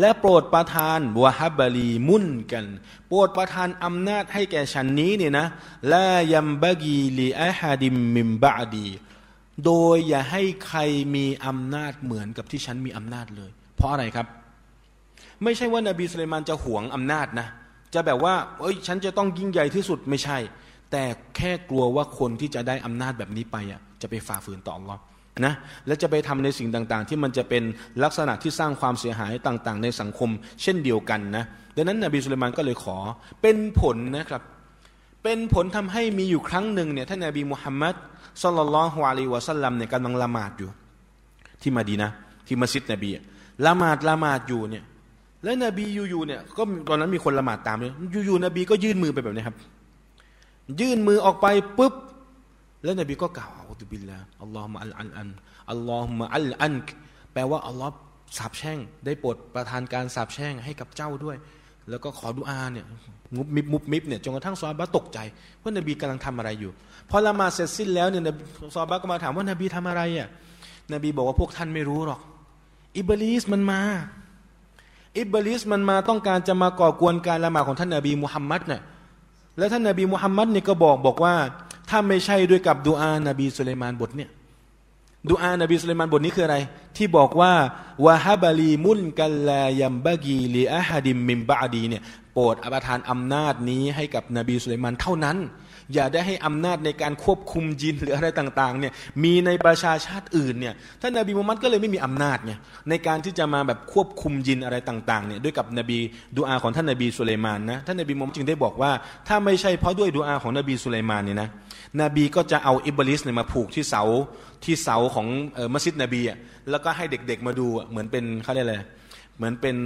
และโปรดประทานบัวฮับบาลีมุ่นกัน โปรดประทานอำนาจให้แก่ฉันนี้เนี่ยนะละยัมบากีลีอะฮาดิมมิมบาดี โดยอย่าให้ใครมีอำนาจเหมือนกับที่ฉันมีอำนาจเลย เพราะอะไรครับ ไม่ใช่ว่านบีสุลัยมานจะหวงอำนาจนะ จะแบบว่า เอ้ย ฉันจะต้องยิ่งใหญ่ที่สุดไม่ใช่ แต่แค่กลัวว่าคนที่จะได้อำนาจแบบนี้ไปอะจะไปฝ่าฝืนต่ออัลลอฮ์ นะและจะไปทำในสิ่งต่างๆ ที่มันจะเป็นลักษณะที่สร้างความเสียหายต่างๆ ในสังคม เช่นเดียวกันนะดังนั้นนบีสุลัยมานก็เลยขอเป็นผลนะครับ เป็นผลทำให้มีอยู่ครั้งหนึ่งเนี่ยท่านนบีมุฮัมมัดสุลลัลฮวาลีวะสัลลัมเนี่ยกำลังละหมาดอยู่ ที่มาดีนะที่มัสยิดนบีละหมาดละหมาดอยู่เนี่ยแล้วนบีอยู่ๆเนี่ยก็ตอนนั้นมีคนละหมาดตามเลยอยู่ๆนบีก็ยื่นมือไปแบบนี้ครับ ยื่นมือออกไปปุ๊บ แล้วนบีก็กล่าวอัลลอฮฺบิลลาอัลลอฮฺมะอัลอันอันอัลลอฮฺมะอัลอันแปลว่าอัลลอฮฺสาบแช่ง ได้โปรดประทานการสาบแช่งให้กับเจ้าด้วย แล้วก็ขอดุอาเนี่ยมุบมิบมุบมิบเนี่ยจนกระทั่งซอบะตกใจว่านบีกำลังทำอะไรอยู่ พอละมาเสร็จสิ้นแล้วเนี่ยซอบะก็มาถามว่านบีทำอะไรอะนบีบอกว่าพวกท่านไม่รู้หรอก อิบลิสมันมา อิบลิสมันมาต้องการจะมาก่อกวนการละหมาดของท่านนบีมุฮัมมัดเนี่ยแล้วท่านนบีมุฮัมมัดเนี่ยก็บอกบอกว่า ถ้าไม่ใช่ด้วยกับดูอานบีสุลัยมานบทเนี่ยดูอานบีสุลัยมานบทนี้คืออะไร ที่บอกว่าวะฮาบลีมุนกัลลายัมบากีลีอะฮัดิมมิมบาดีเนี่ยโปรดอภิทานอำนาจนี้ให้กับนบีสุลัยมานเท่านั้น อย่าได้ให้อำนาจในการควบคุมจินหรืออะไรต่างๆเนี่ยมีในประชาชาติอื่นเนี่ยท่านนบีมุฮัมมัดก็เลยไม่มีอำนาจไงในการที่จะมาแบบควบคุมจินอะไรต่างๆเนี่ยด้วยกับนบีดูอาของท่านนบีสุลัยมานนะท่านนบีมุฮัมมัดจึงได้บอกว่า ถ้าไม่ใช่เพราะด้วยดูอาของนบีสุลัยมานเนี่ยนะ นบีก็จะเอาอิบลิสเนี่ยมาผูกที่เสาที่เสาของมัสยิดนบีอะแล้วก็ให้เด็กๆมาดูเหมือนเป็นเขาเรียกอะไรเหมือนเป็น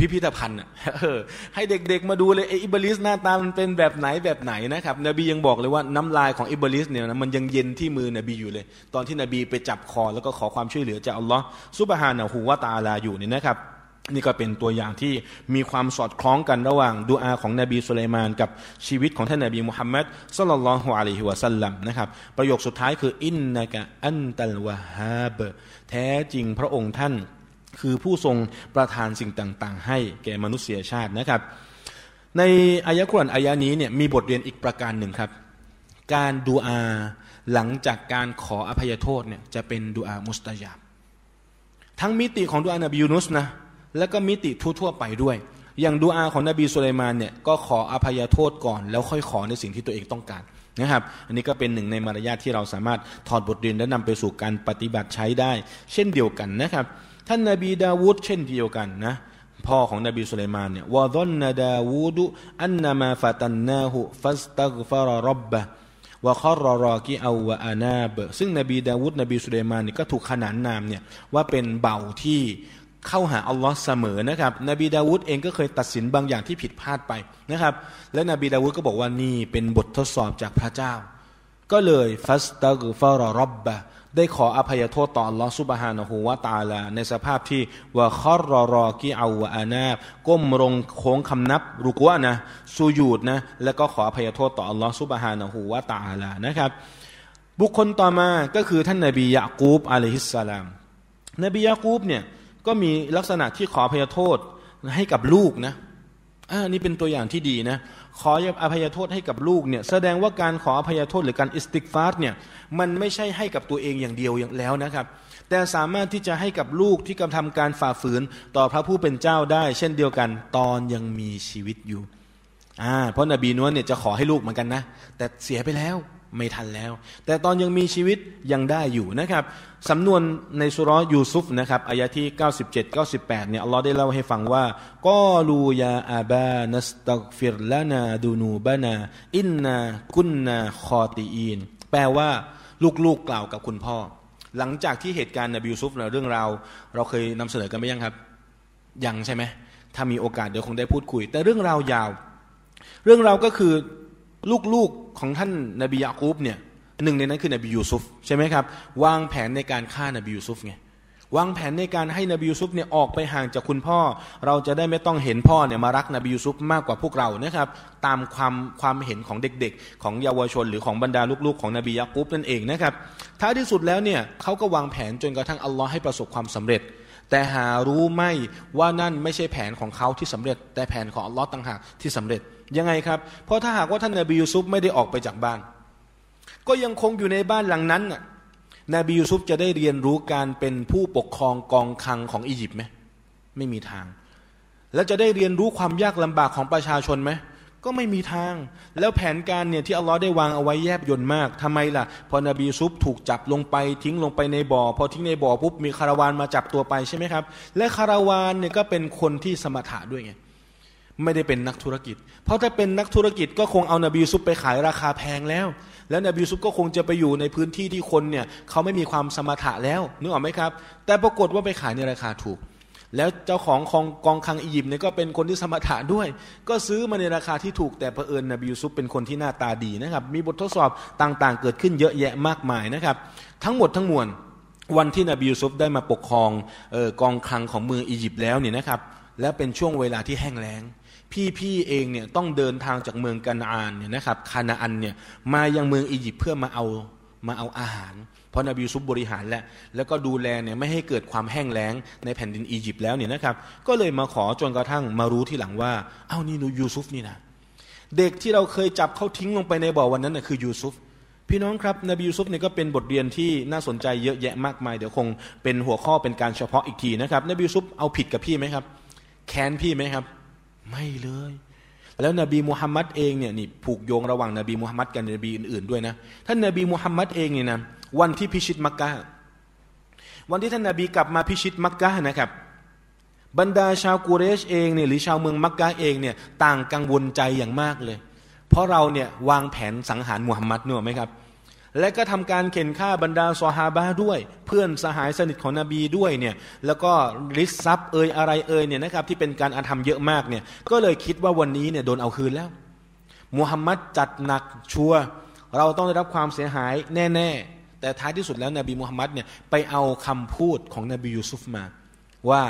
พิพิธภัณฑ์ให้เด็กๆมาดูเลยอิบลิสหน้าตามันเป็นแบบไหนแบบไหนนะครับ นบียังบอกเลยว่าน้ำลายของอิบลิสเนี่ยนะมันยังเย็นที่มือนบีอยู่เลย ตอนที่นบีไปจับคอแล้วก็ขอความช่วยเหลือจากอัลลอฮ์ซุบฮานะฮูวาตาลาอยู่เนี่ยนะครับ นี่ก็เป็นตัวอย่างที่มีความสอดคล้องกันระหว่างดูอาของนบีสุลัยมานกับชีวิตของท่านนบีมุฮัมมัดสุลลัลฮุอะลัยฮิวะสัลลัมนะครับประโยคสุดท้ายคืออินนากะอันตัลวะฮาบแท้จริงพระองค์ท่าน คือผู้ทรงประทานสิ่งต่าง ๆ ให้แก่มนุษยชาตินะครับ ในอายะคุรานอายะนี้เนี่ยมีบทเรียนอีกประการหนึ่งครับ การดูอาหลังจากการขออภัยโทษเนี่ยจะเป็นดูอามุสตายาบทั้งมิติของดูอานบียูนุสนะ แล้วก็มิติทั่วๆไปด้วย อย่างดูอาของนบีสุลัยมานเนี่ยก็ขออภัยโทษก่อน แล้วค่อยขอในสิ่งที่ตัวเองต้องการนะครับ อันนี้ก็เป็นหนึ่งในมารยาทที่เราสามารถถอดบทเรียนและนำไปสู่การปฏิบัติใช้ได้ เช่นเดียวกันนะครับ ท่านนบีดาวูดเช่นเดียวกันนะพ่อของนบีสุลัยมานเนี่ยวะดอนนดาวูดุอันนามาฟาตันนาหุฟัสตักฟารรับบะวะคอรรอกีเอาวะอานาบซึ่งนบีดาวุฒนบีสุลัยมานนี่ก็ถูกขนานนามเนี่ยว่าเป็นเบาที่ เข้าหาอัลลอฮ์เสมอนะครับ นบีดาวุฒเองก็เคยตัดสินบางอย่างที่ผิดพลาดไปนะครับ และนบีดาวุฒก็บอกว่านี่เป็นบททดสอบจากพระเจ้า ก็เลยฟัสตักฟารรบบะได้ขออภัยโทษต่ออัลลอฮ์ซุบฮานะฮูวาตาลา ในสภาพที่ว่าคอรอรอกีเอาวะอานาบก้มลงโค้งคำนับรุกวะนะสูยูดนะแล้วก็ขออภัยโทษต่ออัลลอฮ์ซุบฮานะฮูวาตาลานะครับ บุคคลต่อมาก็คือท่านนบียะกูบอะลัยฮิสสลาม นบียะกูบเนี่ย ก็มีลักษณะที่ขออภัยโทษให้กับลูกนะอ่านี่เป็นตัวอย่างที่ดีนะขออภัยโทษให้กับลูกเนี่ยแสดงว่าการขออภัยโทษหรือการอิสติกฟาร์เนี่ยมันไม่ใช่ให้กับตัวเองอย่างเดียวอย่างแล้วนะครับ แต่สามารถที่จะให้กับลูกที่กำทำการฝ่าฝืนต่อพระผู้เป็นเจ้าได้ เช่นเดียวกันตอนยังมีชีวิตอยู่อ่าเพราะนบีนวลเนี่ยจะขอให้ลูกเหมือนกันนะ แต่เสียไปแล้ว ไม่ทันแล้ว แต่ตอนยังมีชีวิตยังได้อยู่นะครับสำนวนในสุรยูซุฟนะครับอายะที่ 97 98เนี่ยอัลลอฮ์ได้เล่าให้ฟังว่ากอลูยาอาบานัสตักฟิรลานาดูนูบานาอินนากุนนาคอตีอีนแปลว่าลูกๆกกล่าวกับคุณพ่อ หลังจากที่เหตุการณ์นบียูซุฟเรื่องราวเราเคยนำเสนอกันไหมยังครับ ยังใช่ไหมถ้ามีโอกาสเดี๋ยวคงได้พูดคุย แต่เรื่องราวยาว เรื่องราวก็คือ ลูกๆของท่านนบียาคูบเนี่ยหนึ่งในนั้นคือนบียูซุฟใช่ไหมครับวางแผนในการฆ่านบียูซุฟไงวางแผนในการให้นบียูซุฟเนี่ยออกไปห่างจากคุณพ่อ เราจะได้ไม่ต้องเห็นพ่อเนี่ยมารักนบียูซุฟมากกว่าพวกเรานะครับตามความความเห็นของเด็กๆ ของเยาวชนหรือของบรรดาลูกๆ ของนบียากุบนั่นเองนะครับท้ายที่สุดแล้วเนี่ยเขาก็วางแผนจนกระทั่งอัลลอฮ์ให้ประสบความสำเร็จ แต่หารู้ไม่ว่านั่นไม่ใช่แผนของเขาที่สำเร็จ แต่แผนของอัลลอฮ์ต่างหากที่สำเร็จ ยังไงครับ เพราะถ้าหากว่าท่านนาบียูซุฟไม่ได้ออกไปจากบ้าน ก็ยังคงอยู่ในบ้านหลังนั้นน่ะนบียูซุฟจะได้เรียนรู้การเป็นผู้ปกครองกองคังของอียิปต์ไหมไม่มีทาง แล้วจะได้เรียนรู้ความยากลำบากของประชาชนไหมก็ไม่มีทาง แล้วแผนการเนี่ยที่อัลลอฮ์ได้วางเอาไว้แยบยนต์มากทำไมล่ะ พอนบียูซุฟถูกจับลงไปทิ้งลงไปในบ่อ พอทิ้งในบ่อปุ๊บมีคาราวานมาจับตัวไปใช่ไหมครับ และคาราวานเนี่ยก็เป็นคนที่สมถะด้วยไง ไม่ได้เป็นนักธุรกิจ เพราะถ้าเป็นนักธุรกิจก็คงเอานาบียูซุปไปขายราคาแพงแล้ว แล้วนาบียูซุปก็คงจะไปอยู่ในพื้นที่ที่คนเนี่ยเขาไม่มีความสมถะแล้วนึกออกไหมครับ แต่ปรากฏว่าไปขายในราคาถูก แล้วเจ้าของของกองคังอียิปต์เนี่ยก็เป็นคนที่สมถะด้วย ก็ซื้อมาในราคาที่ถูกแต่เผอิญนบียูซุปเป็นคนที่หน้าตาดีนะครับ มีบททดสอบต่างๆ เกิดขึ้นเยอะแยะมากมายนะครับ ทั้งหมดทั้งมวลวันที่นบียูซุปได้มาปกครองออกองคลังของเมืองอียิปต์แล้วเนี่ยนะครับและเป็นช่วงเวลาที่แห้งแล้ง พี่ๆเองเนี่ยต้องเดินทางจากเมืองกานาอันเนี่ยนะครับคานาอันเนี่ยมายังเมืองอียิปต์เพื่อมาเอามาเอาอาหาร เพราะนบีซุฟบริหารแล้วแล้วก็ดูแลเนี่ยไม่ให้เกิดความแห้งแล้งในแผ่นดินอียิปต์แล้วเนี่ยนะครับ ก็เลยมาขอจนกระทั่งมารู้ที่หลังว่า เอ้านี่นูยูซุฟนี่นะเด็กที่เราเคยจับเขาทิ้งลงไปในบ่อวันนั้นน่ะคือยูซุฟพี่น้องครับนบียูซุฟเนี่ยก็เป็นบทเรียนที่น่าสนใจเยอะแยะมากมาย เดี๋ยวคงเป็นหัวข้อเป็นการเฉพาะอีกทีนะครับนบียูซุฟเอาผิดกับพี่ไหมครับ แค้นพี่ไหมครับ ไม่เลย แล้วนบีมุฮัมมัดเองเนี่ยนี่ผูกโยงระหว่างนบีมุฮัมมัดกับนบีอื่นๆด้วยนะท่านนบีมุฮัมมัดเองเนี่ยนะวันที่พิชิตมักกะวันที่ท่านนบีกลับมาพิชิตมักกะนะครับบรรดาชาวกูเรชเองเนี่ยหรือชาวเมืองมักกะเองเนี่ยต่างกังวลใจอย่างมากเลย เพราะเราเนี่ยวางแผนสังหารมุฮัมมัดเนอะไหมครับ และก็ทำการเข็นฆ่าบรรดาซอฮาบะด้วย เพื่อนสหายสนิทของนบีด้วยเนี่ยแล้วก็ริสซับเอยอะไรเอยเนี่ยนะครับที่เป็นการอาธรรมเยอะมากเนี่ยก็เลยคิดว่าวันนี้เนี่ยโดนเอาคืนแล้วมุฮัมมัดจัดหนักชัวเราต้องได้รับความเสียหายแน่ๆ แต่ท้ายที่สุดแล้วนบีมุฮัมมัดเนี่ยไปเอาคำพูดของนบียูซุฟมาว่า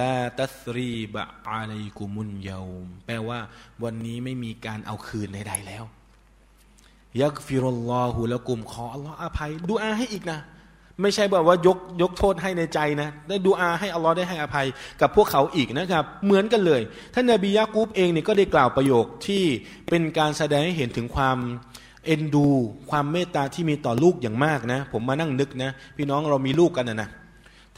ลาตัสรีบะอาลัยกุมุนเยาแปลว่าวันนี้ไม่มีการเอาคืนใดๆแล้ว ยักฟิรุลลอฮุละกุมขออัลลอฮ์อภัย ดูอาให้อีกนะ ไม่ใช่แบบว่ายกยกโทษให้ในใจนะ ได้ดูอาให้อัลลอฮ์ได้ให้อภัย กับพวกเขาอีกนะครับ เหมือนกันเลย ท่านนบียะกูบเองเนี่ยก็ได้กล่าวประโยคที่เป็นการแสดงให้เห็นถึงความเอ็นดู ความเมตตาที่มีต่อลูกอย่างมากนะ ผมมานั่งนึกนะ พี่น้องเรามีลูกกันนะนะ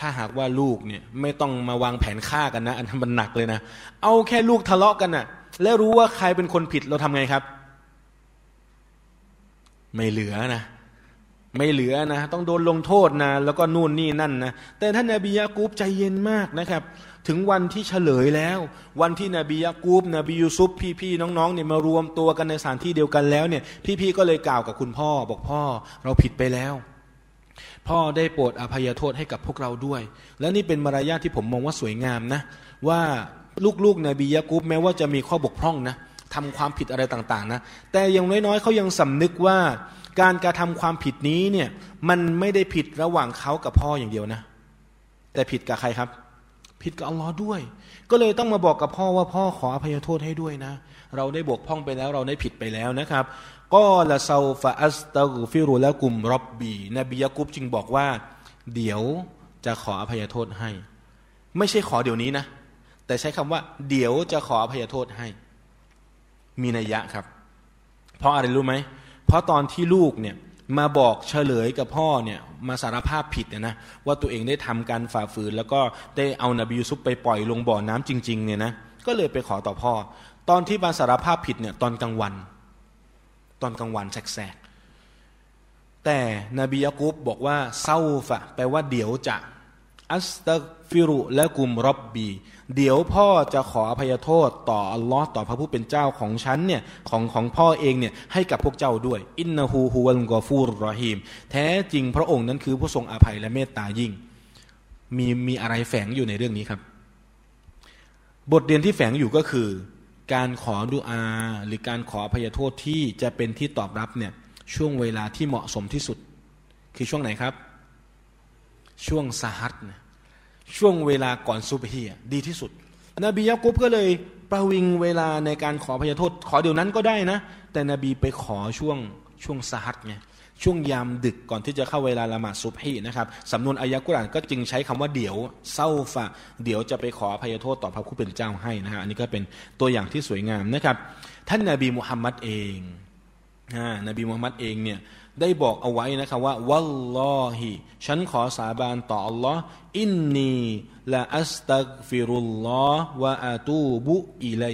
ถ้าหากว่าลูกเนี่ยไม่ต้องมาวางแผนฆ่ากันนะ อันนั้นมันหนักเลยนะ เอาแค่ลูกทะเลาะกันนะ่ะ แล้วรู้ว่าใครเป็นคนผิดเราทำไงครับ ไม่เหลือนะ ไม่เหลือนะ ต้องโดนลงโทษนะ แล้วก็นู่นนี่นั่นนะ แต่ท่านนาบียากูบใจเย็นมากนะครับ ถึงวันที่เฉลยแล้ว วันที่นบียากูบนบียูซุปพี่ๆน้องๆเนี่ยมารวมตัวกันในสถานที่เดียวกันแล้วเนี่ย พี่ๆก็เลยกล่าวกับคุณพ่อ บอกพ่อเราผิดไปแล้วพ่อได้โปรดอภัยโทษให้กับพวกเราด้วย และนี่เป็นมารยาทที่ผมมองว่าสวยงามนะ ว่าลูกๆนบียะกุบแม้ว่าจะมีข้อบกพร่องนะ ทำความผิดอะไรต่างๆนะแต่อย่างน้อยๆเขายังสำนึกว่าการกระทำความผิดนี้เนี่ยมันไม่ได้ผิดระหว่างเขากับพ่ออย่างเดียวนะ แต่ผิดกับใครครับ ผิดกับอัลลอฮ์ด้วย ก็เลยต้องมาบอกกับพ่อว่าพ่อขออภัยโทษให้ด้วยนะ เราได้บกพร่องไปแล้วเราได้ผิดไปแล้วนะครับก็ละซาฟะอัสตักฟิรุละกุมรอบบีนบียะกุบจึงบอกว่า เดี๋ยวจะขออภัยโทษให้ ไม่ใช่ขอเดี๋ยวนี้นะ แต่ใช้คำว่า เดี๋ยวจะขออภัยโทษให้ มีนัยยะครับ เพราะอะไรรู้ไหม เพราะตอนที่ลูกเนี่ยมาบอกเฉลยกับพ่อเนี่ยมาสารภาพผิดนะว่าตัวเองได้ทำการฝ่าฝืน แล้วก็ได้เอานบียูซุปไปปล่อยลงบ่อน้ำจริงๆเนี่ยนะก็เลยไปขอต่อพ่อ ตอนที่มาสารภาพผิดเนี่ยตอนกลางวัน ตอนกลางวันแสกแต่นบียะกุบบอกว่าเศร้าฟะแปลว่าเดี๋ยวจะ อัสตัฟิรุและกุมรบบี เดี๋ยวพ่อจะขออภัยโทษต่ออัลลอฮ์ต่อพระผู้เป็นเจ้าของฉันเนี่ยของของพ่อเองเนี่ยให้กับพวกเจ้าด้วย อินนาฮูฮูวัลกอฟูรรอฮีม แท้จริงพระองค์นั้นคือผู้ทรงอภัยและเมตตายิ่ง มีมีอะไรแฝงอยู่ในเรื่องนี้ครับ บทเรียนที่แฝงอยู่ก็คือ การขอดุอา หรือการขออภัยโทษที่จะเป็นที่ตอบรับเนี่ยช่วงเวลาที่เหมาะสมที่สุด คือช่วงไหนครับ ช่วงสหัสนะช่วงเวลาก่อนซุบฮีดีที่สุด นบียะกุบก็เลยประวิงเวลาในการขออภัยโทษ ขอเดี๋ยวนั้นก็ได้นะ แต่นบีไปขอช่วงช่วงสหัสไงช่วงยามดึกก่อนที่จะเข้าเวลาละหมาดซุบฮีนะครับสำนวนอายะกุรานก็จึงใช้คำว่าเดี๋ยวเศร้าฝะเดี๋ยวจะไปขออภัยโทษต่อพระผู้เป็นเจ้าให้นะฮะอันนี้ก็เป็นตัวอย่างที่สวยงามนะครับ ท่านนาบีมุฮัมมัดเองนบีมุฮัมมัดเองเนี่ย ได้บอกเอาไว้นะครับว่าวัลลอฮิฉันขอสาบานต่ออัลลอฮ์อินนีละอัสตักฟิรุลลอฮ์วะอาตูบุอิเล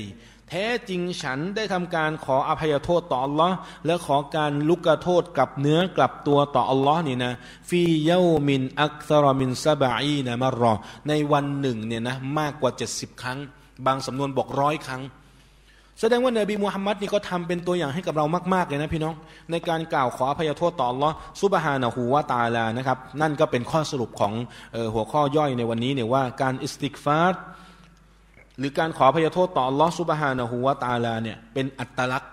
แท้จริงฉันได้ทำการขออภัยโทษต่ออัลลอฮ์และขอการลุกโทษกับเนื้อกลับตัวต่ออัลลอฮ์นี่นะฟีเยมินอักซรมินซาบะอีนะมารอในวันหนึ่งเนี่ยนะมากกว่าเจ็ดสิบครั้ง บางสำนวนบอกร้อยครั้ง แสดงว่านบีมูฮัมมัดนี่ก็ทำเป็นตัวอย่างให้กับเรามาก ๆ เลยนะพี่น้อง ในการกล่าวขออภัยโทษต่ออัลลอฮ์ซุบฮานะฮูวาตาลานะครับ นั่นก็เป็นข้อสรุปของหัวข้อย่อยในวันนี้เนี่ยว่าการอิสติกฟาร์หรือการขอพยโทษต่ออัลลอฮ์ซุบฮานะฮูวาตาลาเนี่ยเป็นอัตลักษณ์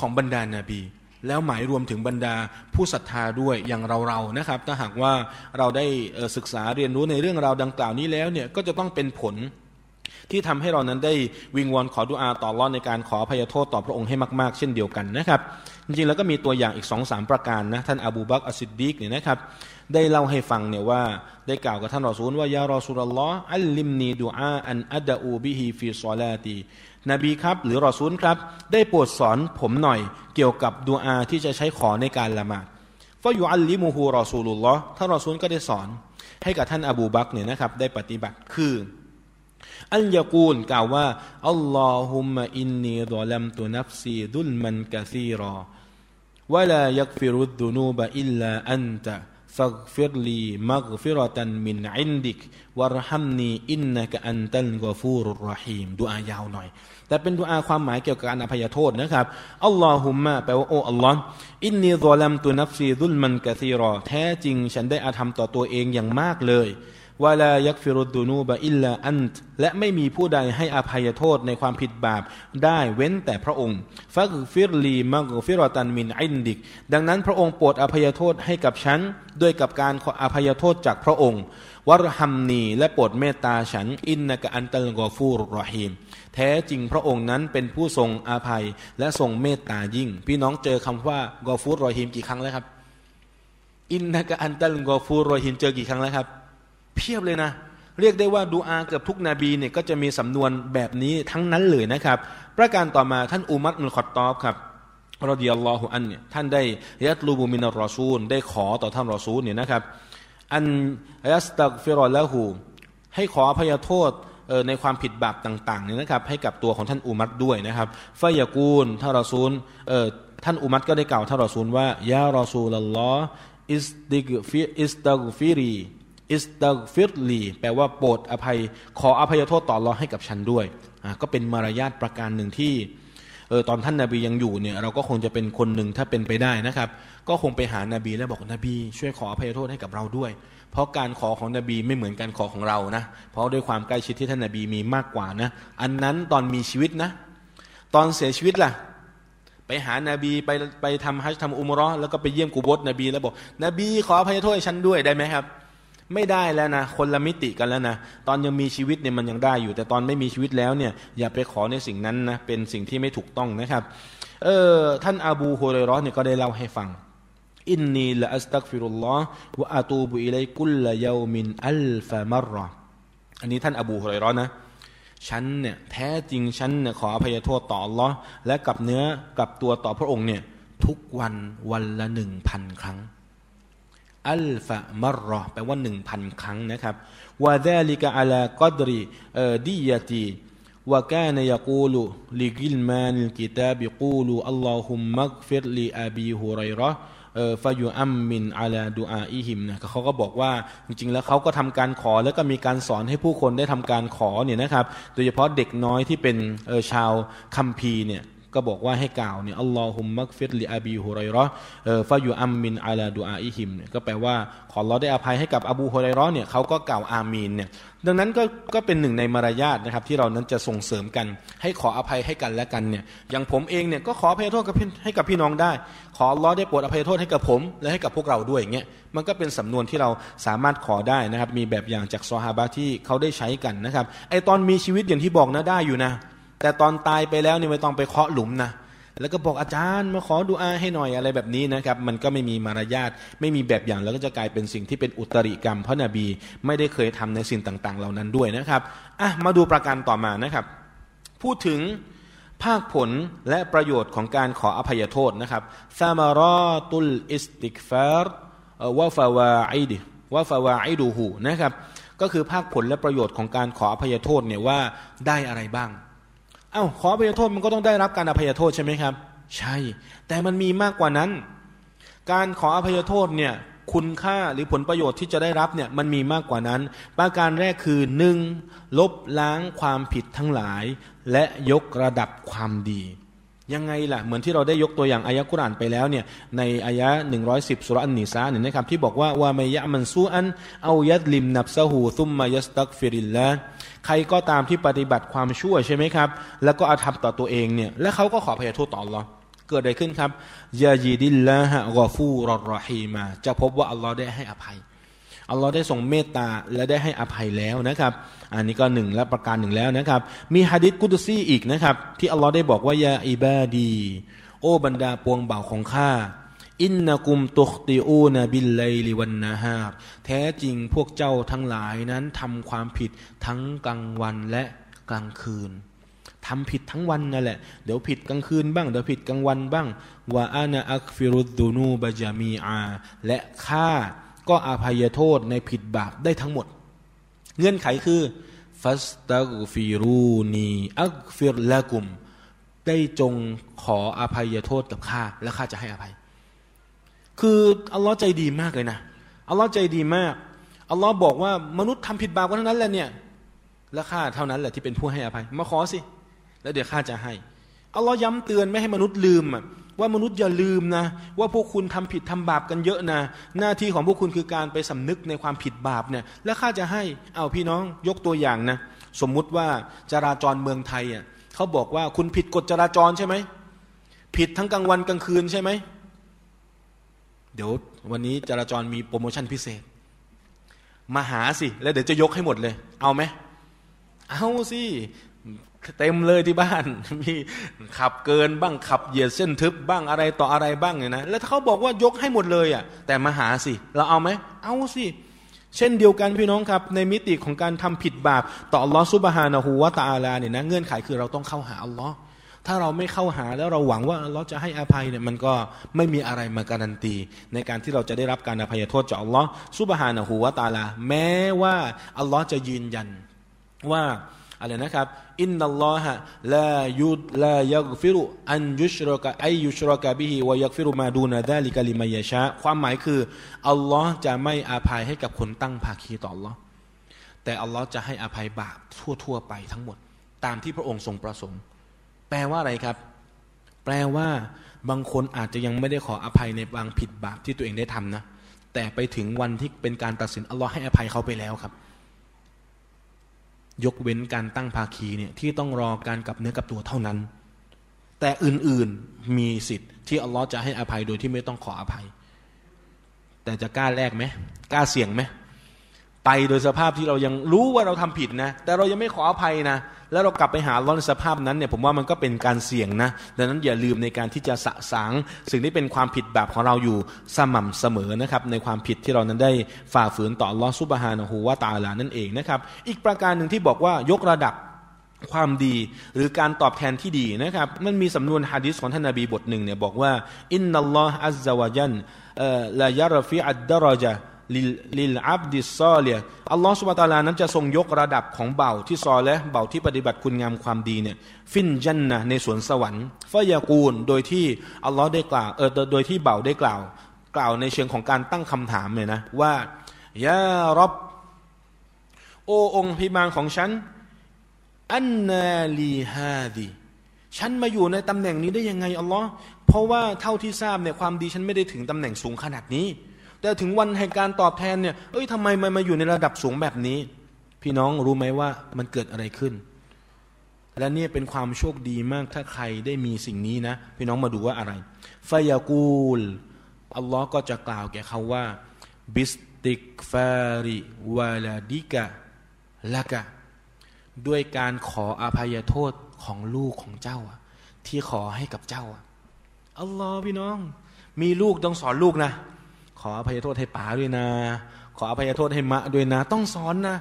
ของบรรดานาบีแล้วหมายรวมถึงบรรดาผู้ศรัทธาด้วยอย่างเราๆนะครับ ถ้าหากว่าเราได้ศึกษาเรียนรู้ในเรื่องราวดังกล่าวนี้แล้วเนี่ยก็จะต้องเป็นผล ที่ทำให้เรานั้นได้วิงวอนขอดุอาต่ออัลลอฮ์ในการขออภัยโทษต่อพระองค์ให้มาก ๆ เช่นเดียวกันนะครับ จริงๆแล้วก็มีตัวอย่างอีกสองสามประการนะท่านอบูบักรอัสซิดดีกเนี่ยนะครับได้เล่าให้ฟังเนี่ยว่าได้กล่าวกับท่านรอซูลว่ายารอซูลลออัลลิมนีดูอาอันอัดอูบิฮีฟีซอลาตีนบีครับหรือรอซูลครับ ได้โปรดสอนผมหน่อยเกี่ยวกับดูอาที่จะใช้ขอในการละหมาดفيعلمه رسول الله ท่านรอซูลก็ได้สอนให้กับท่านอบูบักรเนี่ยนะครับได้ปฏิบัติคือ أن يقول กล่าวว่า اللهم إني ظلمت نفسي ظلما كثيرا ولا يغفر الذنوب إلا أنت فاغفر لي مغفرة من عندك وارحمني إنك أنت الغفور الرحيم ดูอายาวหน่อย แต่เป็นดูอาความหมายเกี่ยวกับการอภัยโทษนะครับاللهم แปลว่าโอ้อัลลอฮ์إني ظلمت نفسي ظلما كثيرا แท้จริงฉันได้อธรรมต่อตัวเองอย่างมากเลย ولا يغفر الذنوب إلا أنت และไม่มีผู้ใดให้อภัยโทษในความผิดบาปได้เว้นแต่พระองค์فاغفر لي مغفرة من عندك ดังนั้นพระองค์โปรดอภัยโทษให้กับฉัน ด้วยกับการขออภัยโทษจากพระองค์وارحمني และโปรดเมตตาฉัน إنك أنت الغفور الرحيمแท้จริงพระองค์นั้นเป็นผู้ทรงอาภัยและทรงเมตตายิ่ง พี่น้องเจอคำว่ากอฟูรรอฮีมกี่ครั้งแล้วครับ อินนกะอันตัลกอฟูรรอฮีมเจอกี่ครั้งแล้วครับ เพียบเลยนะ เรียกได้ว่าดูอาเกือบทุกนบีเนี่ยก็จะมีสำนวนแบบนี้ทั้งนั้นเลยนะครับ ประการต่อมาท่านอุมัตมุลขอตตอบครับรดิยัลลอฮุอันเนี่ยท่านได้ยัตลูบุมินรอซูล ได้ขอต่อท่านรอซูลเนี่ยนะครับ อันยัสตักฟิรอละหูให้ขออภัยโทษในความผิดบาปต่างๆเนี่ยนะครับ ให้กับตัวของท่านอุมัรด้วยนะครับฟายากูลท่านรอซูลท่านอุมัตก็ได้กล่าวท่านรอซูลว่าيا رسول الله استغفر استغفر لي استغفر لي แปลว่าโปรดอภัย ขออภัยโทษต่ออัลลอฮ์ให้กับฉันด้วยก็เป็นมารยาทประการหนึ่งที่เออตอนท่านนาบียังอยู่เนี่ยเราก็คงจะเป็นคนหนึ่งถ้าเป็นไปได้นะครับ ก็คงไปหานาบีแล้วบอกนบี ช่วยขออภัยโทษให้กับเราด้วย เพราะการขอของนบีไม่เหมือนการขอของเรานะเพราะด้วยความใกล้ชิดที่ท่านนาบีมีมากกว่านะอันนั้นตอนมีชีวิตนะ ตอนเสียชีวิตล่ะ ไปหานาบีไปไปทำฮัจทำอุมรอแล้วก็ไปเยี่ยมกูบดนบีแล้วบอกนบีขออภัยโทษให้ฉันด้วยได้ไหมครับ ไม่ได้แล้วนะ คนละมิติกันแล้วนะตอนยังมีชีวิตเนี่ยมันยังได้อยู่ แต่ตอนไม่มีชีวิตแล้วเนี่ยอย่าไปขอในสิ่งนั้นนะเป็นสิ่งที่ไม่ถูกต้องนะครับเออท่านอาบูฮุเรรอเนี่ยก็ได้เล่าให้ฟังإني لأستغفر الله وأتوب إليه كل يوم ألف مرةันนี้ท่านอบูฮุเรรอนะฉันเนี่ยแท้จริงฉันเนี่ยขออภัยโทษต่ออัลลอฮ์และกลับเนื้อกลับตัวต่อพระองค์เนี่ยทุกวันวันละหนึ่งพันครั้ง ألف مرة แปลว่าหนึ่งพันครั้งนะครับوذلك على قدر ديتي وكان يقول لغلمان الكتاب قولوا اللهم اغفر لأبي هريرة فيؤمن على دعائهم นะเขาก็บอกว่าจริงๆ แล้วเขาก็ทำการขอแล้วก็มีการสอนให้ผู้คนได้ทำการขอเนี่ยนะครับ โดยเฉพาะเด็กน้อยที่เป็นชาวคัมภีร์เนี่ย ก็บอกว่าให้กล่าวเนี่ยاللهم اغفر لأبي هريرة เออ فيؤمن على دعائهم เนี่ยก็แปลว่าขอเราได้อภัยให้กับอบูฮุไรรอเนี่ยเขาก็กล่าวอามีนเนี่ยดังนั้นก็ก็เป็นหนึ่งในมารยาทนะครับที่เรานั้นจะส่งเสริมกัน ให้ขออภัยให้กันและกันเนี่ยอย่างผมเองเนี่ยก็ขออภัยโทษกับให้กับพี่น้องได้ ขอร้อได้โปรดอภัยโทษให้กับผม และให้กับพวกเราด้วยอย่างเงี้ยมันก็เป็นสำนวนที่เราสามารถขอได้นะครับมีแบบอย่างจากซอฮาบะที่เขาได้ใช้กันนะครับไอตอนมีชีวิตอย่างที่บอกนะได้อยู่นะ แต่ตอนตายไปแล้วนี่ไม่ต้องไปเคาะหลุมนะแล้วก็บอกอาจารย์มาขอดูอาให้หน่อยอะไรแบบนี้นะครับ มันก็ไม่มีมารยาทไม่มีแบบอย่างแล้วก็จะกลายเป็นสิ่งที่เป็นอุตริกรรม เพราะนบีไม่ได้เคยทำในสิ่งต่างๆ เหล่านั้นด้วยนะครับเอามาดูประการต่อมานะครับ พูดถึงภาคผลและประโยชน์ของการขออภัยโทษนะครับثمرات الاستغفار وفوائد وفوائده นะครับ ก็คือภาคผลและประโยชน์ของการขออภัยโทษเนี่ยว่าได้อะไรบ้าง เอ้าขออภัยโทษมันก็ต้องได้รับการอภัยโทษใช่ไหมครับ ใช่ แต่มันมีมากกว่านั้น การขออภัยโทษเนี่ยคุณค่าหรือผลประโยชน์ที่จะได้รับเนี่ยมันมีมากกว่านั้น ประการแรกคือหนึ่งลบล้างความผิดทั้งหลาย และยกระดับความดี ยังไงล่ะ เหมือนที่เราได้ยกตัวอย่างอายะกุรานไปแล้วเนี่ยในอายะหนึ่งร้อยสิบสุรอันนิซาเนี่ยนะครับที่บอกว่าว่าไมยะมันซูอันเอายัดลิมนับซะหูซุมมายัสตักฟิริลละ ใครก็ตามที่ปฏิบัติความชั่วใช่ไหมครับ แล้วก็อาธรรมต่อตัวเองเนี่ย และเขาก็ขอพยโทษต่ออัลลอฮ์เกิดอะไรขึ้นครับยายีดิลละฮะกอฟูรอรอฮีมา จะพบว่าอัลลอฮ์ได้ให้อภัยอัลลอฮ์ได้ทรงเมตตาและได้ให้อภัยแล้วนะครับ อันนี้ก็หนึ่งและประการหนึ่งแล้วนะครับ มีฮะดิษกุดซีอีกนะครับ ที่อัลลอฮ์ได้บอกว่ายาอิบาดี โอบรรดาปวงเบาของข้า อินนักุมตุคติอูนบิลไลลิวันนาฮาร์แท้จริงพวกเจ้าทั้งหลายนั้นทำความผิดทั้งกลางวันและกลางคืนทำผิดทั้งวันนั่นแหละ เดี๋ยวผิดกลางคืนบ้าง เดี๋ยวผิดกลางวันบ้างว่าอานาอักฟิรุดดูนูบะจามีอา และข้าก็อาภัยโทษในผิดบาปได้ทั้งหมด เงื่อนไขคือฟัสตักฟิรูนีอักฟิรละกุม ได้จงขออภัยโทษกับข้าและข้าจะให้อภัย คืออัลลอฮ์ใจดีมากเลยนะอัลลอฮ์ใจดีมากอัลลอฮ์บอกว่ามนุษย์ทำผิดบาปกันทั้งนั้นแหละเนี่ยและข้าเท่านั้นแหละที่เป็นผู้ให้อภัย มาขอสิ แล้วเดี๋ยวข้าจะให้อัลลอฮ์ย้ำเตือนไม่ให้มนุษย์ลืมว่ามนุษย์อย่าลืมนะ ว่าพวกคุณทำผิดทำบาปกันเยอะนะ หน้าที่ของพวกคุณคือการไปสำนึกในความผิดบาปเนี่ยแล้วข้าจะให้เอาพี่น้องยกตัวอย่างนะสมมุติว่าจราจรเมืองไทยอะเขาบอกว่าคุณผิดกฎจราจรใช่ไหมผิดทั้งกลางวันกลางคืนใช่ไหม เดี๋ยววันนี้จราจรมีโปรโมชั่นพิเศษ มาหาสิ แล้วเดี๋ยวจะยกให้หมดเลย เอาไหม เอาสิ เต็มเลยที่บ้าน มีขับเกินบ้างขับเหยียดเส้นทึบบ้างอะไรต่ออะไรบ้างเนี่ยนะ แล้วถ้าเขาบอกว่ายกให้หมดเลยอะ แต่มาหาสิ เราเอาไหม เอาสิ เช่นเดียวกันพี่น้องครับ ในมิติของการทำผิดบาป ต่ออัลลอฮฺซุบฮานะฮูวตาตาลาเนี่ยนะเงื่อนไขคือเราต้องเข้าหาอัลลอฮ์ ถ้าเราไม่เข้าหาแล้วเราหวังว่าอัลลอฮ์จะให้อภัยเนี่ยมันก็ไม่มีอะไรมาการันตี ในการที่เราจะได้รับการอภัยโทษจากอัลลอฮ์ซุบฮานะฮูวาตาลา แม้ว่าอัลลอฮ์จะยืนยันว่าอะไรนะครับอินนัลลอฮะลายุดลายักฟิรุอันยุชรกะไอยุชรกะบิฮิวายักฟิรุมาดูนาดาลิกะลิมายชะความหมายคืออัลลอฮ์จะไม่อาภัยให้กับคนตั้งภาคีต่ออัลลอฮ์แต่อัลลอฮ์จะให้อภัยบาปทั่ว ๆ ไปทั้งหมด ตามที่พระองค์ทรงประสงค์ แปลว่าอะไรครับ แปลว่าบางคนอาจจะยังไม่ได้ขออภัยในบางผิดบาปที่ตัวเองได้ทำนะ แต่ไปถึงวันที่เป็นการตัดสินอัลลอฮ์ให้อภัยเขาไปแล้วครับ ยกเว้นการตั้งภาคีเนี่ยที่ต้องรอการกลับเนื้อกับตัวเท่านั้น แต่อื่นๆมีสิทธิ์ที่อัลลอฮ์จะให้อภัยโดยที่ไม่ต้องขออภัย แต่จะกล้าแลกไหมกล้าเสี่ยงไหม ไปโดยสภาพที่เรายังรู้ว่าเราทำผิดนะ แต่เรายังไม่ขออภัยนะ แล้วเรากลับไปหาล้อในสภาพนั้นเนี่ยผมว่ามันก็เป็นการเสี่ยงนะ ดังนั้นอย่าลืมในการที่จะสะสางสิ่งที่เป็นความผิดแบบของเราอยู่สม่ำเสมอนะครับ ในความผิดที่เรานั้นได้ฝ่าฝืนต่ออัลลอฮฺ سبحانه وتعالىนั่นเองนะครับ อีกประการหนึ่งที่บอกว่ายกระดับความดีหรือการตอบแทนที่ดีนะครับ มันมีสำนวนฮะดิษของท่านนาบีบทหนึ่งเนี่ยบอกว่าإن الله عز وجل ليرفع الدرجة للعبد الصالحอัลลอฮฺ سبحانه وتعالىนั้นจะทรงยกระดับของบ่าวที่ซอและห์บ่าวที่ปฏิบัติคุณงามความดีเนี่ยฟินจันนะในสวนสวรรค์ฟยากูลโดยที่อัลลอฮ์ได้กล่าวเออโดยที่เบาได้กล่าว กล่าวในเชิงของการตั้งคำถามเนี่ยนะว่ายารบโอองค์พิมานของฉันอันนาลีฮาดีฉันมาอยู่ในตำแหน่งนี้ได้ยังไงอัลลอฮ์เพราะว่าเท่าที่ทราบเนี่ยความดีฉันไม่ได้ถึงตำแหน่งสูงขนาดนี้ แต่ถึงวันแห่งการตอบแทนเนี่ยเอ้ยทำไมมันมาอยู่ในระดับสูงแบบนี้ พี่น้องรู้ไหมว่ามันเกิดอะไรขึ้น และนี่เป็นความโชคดีมากถ้าใครได้มีสิ่งนี้นะ พี่น้องมาดูว่าอะไรฟยากูลอัลลอฮ์ก็จะกล่าวแก่เขาว่าบิสติกฟาริวาลาดิกะละกะด้วยการขออภัยโทษของลูกของเจ้า ที่ขอให้กับเจ้าอัลลอฮ์พี่น้อง มีลูกต้องสอนลูกนะ ออภัยโทษให้ป๋าด้วยนะ ขออภัยโทษให้มะด้วยนะ ต้องสอนนะ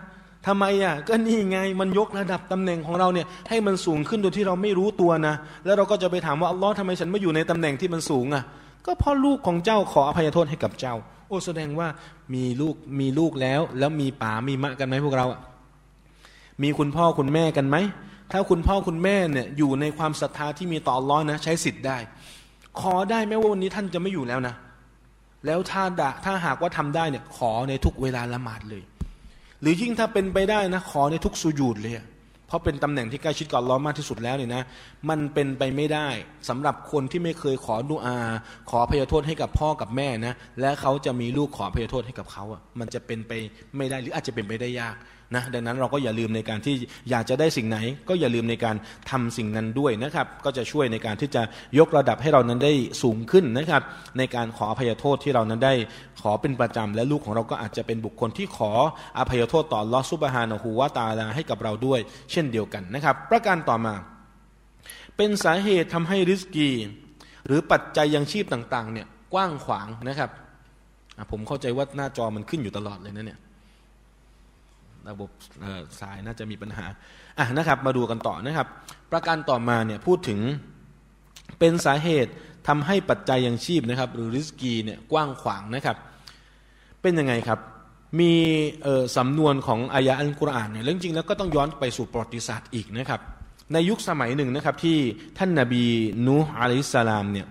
ทำไมอะก็นี่ไงมันยกระดับตำแหน่งของเราเนี่ยให้มันสูงขึ้นโดยที่เราไม่รู้ตัวนะ แล้วเราก็จะไปถามว่าอัลลอฮ์ทำไมฉันไม่อยู่ในตำแหน่งที่มันสูงอะ ก็เพราะลูกของเจ้าขออภัยโทษให้กับเจ้า โอ้แสดงว่ามีลูกมีลูกแล้ว แล้วมีป๋ามีมะกันไหมพวกเราอะมีคุณพ่อคุณแม่กันไหมถ้าคุณพ่อคุณแม่เนี่ยอยู่ในความศรัทธาที่มีต่ออัลลอฮ์นะ ใช้สิทธิ์ได้ ขอได้ไหมว่าวันนี้ท่านจะไม่อยู่แล้วนะ แล้วถ้าถ้าหากว่าทำได้เนี่ยขอในทุกเวลาละหมาดเลย หรือยิ่งถ้าเป็นไปได้นะขอในทุกสุญูดเลยเพราะเป็นตำแหน่งที่ใกล้ชิดกับล้อมากที่สุดแล้วเนี่ยนะมันเป็นไปไม่ได้สำหรับคนที่ไม่เคยขอดุอา ขอพยโทษให้กับพ่อกับแม่นะและเขาจะมีลูกขอพยโทษให้กับเขาอะมันจะเป็นไปไม่ได้หรืออาจจะเป็นไปได้ยาก นะดังนั้นเราก็อย่าลืมในการที่อยากจะได้สิ่งไหน ก็อย่าลืมในการทำสิ่งนั้นด้วยนะครับ ก็จะช่วยในการที่จะยกระดับให้เรานั้นได้สูงขึ้นนะครับ ในการขออภัยโทษที่เรานั้นได้ขอเป็นประจำและลูกของเราก็อาจจะเป็นบุคคลที่ขออภัยโทษต่อลอสุบฮานะฮูวาตาลาให้กับเราด้วย เช่นเดียวกันนะครับ ประการต่อมา เป็นสาเหตุทำให้ริสกี หรือปัจจัยยังชีพต่างๆเนี่ยกว้างขวางนะครับผมเข้าใจว่าหน้าจอมันขึ้นอยู่ตลอดเลยนะเนี่ย ระบบสายน่าจะมีปัญหาอะนะครับ มาดูกันต่อนะครับ ประการต่อมาเนี่ยพูดถึงเป็นสาเหตุทำให้ปัจจัยยังชีพนะครับ หรือริสกีเนี่ยกว้างขวางนะครับ เป็นยังไงครับมีสำนวนของอายะอัลกุรอานเนี่ยเรื่องจริงแล้วก็ต้องย้อนไปสู่ประวัติศาสตร์อีกนะครับ ในยุคสมัยหนึ่งนะครับที่ท่านนาบีนูฮ์อะลัยสสลามเนี่ย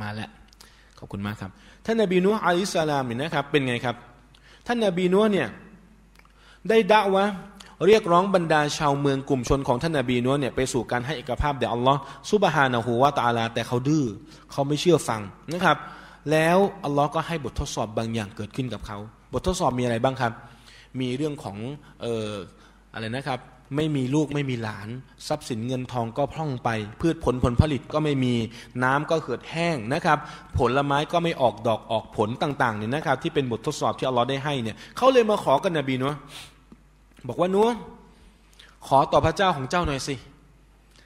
มาแล้วขอบคุณมากครับ ท่านนาบีนูฮ์อะลัยฮิสสลามเนี่ยนะครับเป็นไงครับ ท่านนาบีนูฮ์เนี่ย ได้ด่าวะเรียกร้องบรรดาชาวเมืองกลุ่มชนของท่านนาบีนัวเนี่ยไปสู่การให้เอกภาพแด่อัลลอฮ์ซุบฮานะฮูวาตาลา แต่เขาดื้อเขาไม่เชื่อฟังนะครับ แล้วอัลลอฮ์ก็ให้บททดสอบบางอย่างเกิดขึ้นกับเขา บททดสอบมีอะไรบ้างครับ มีเรื่องของเอ่ออะไรนะครับ ไม่มีลูกไม่มีหลาน ทรัพย์สินเงินทองก็พร่องไป พืชผลผลผลิตก็ไม่มีน้ำก็เหือดแห้งนะครับ ผลไม้ก็ไม่ออกดอกออกผลต่างๆเนี่ยนะครับ ที่เป็นบททดสอบที่อัลลอฮ์ได้ให้เนี่ยเขาเลยมาขอกันนบีนัวบอกว่านัวขอต่อพระเจ้าของเจ้าหน่อยสิ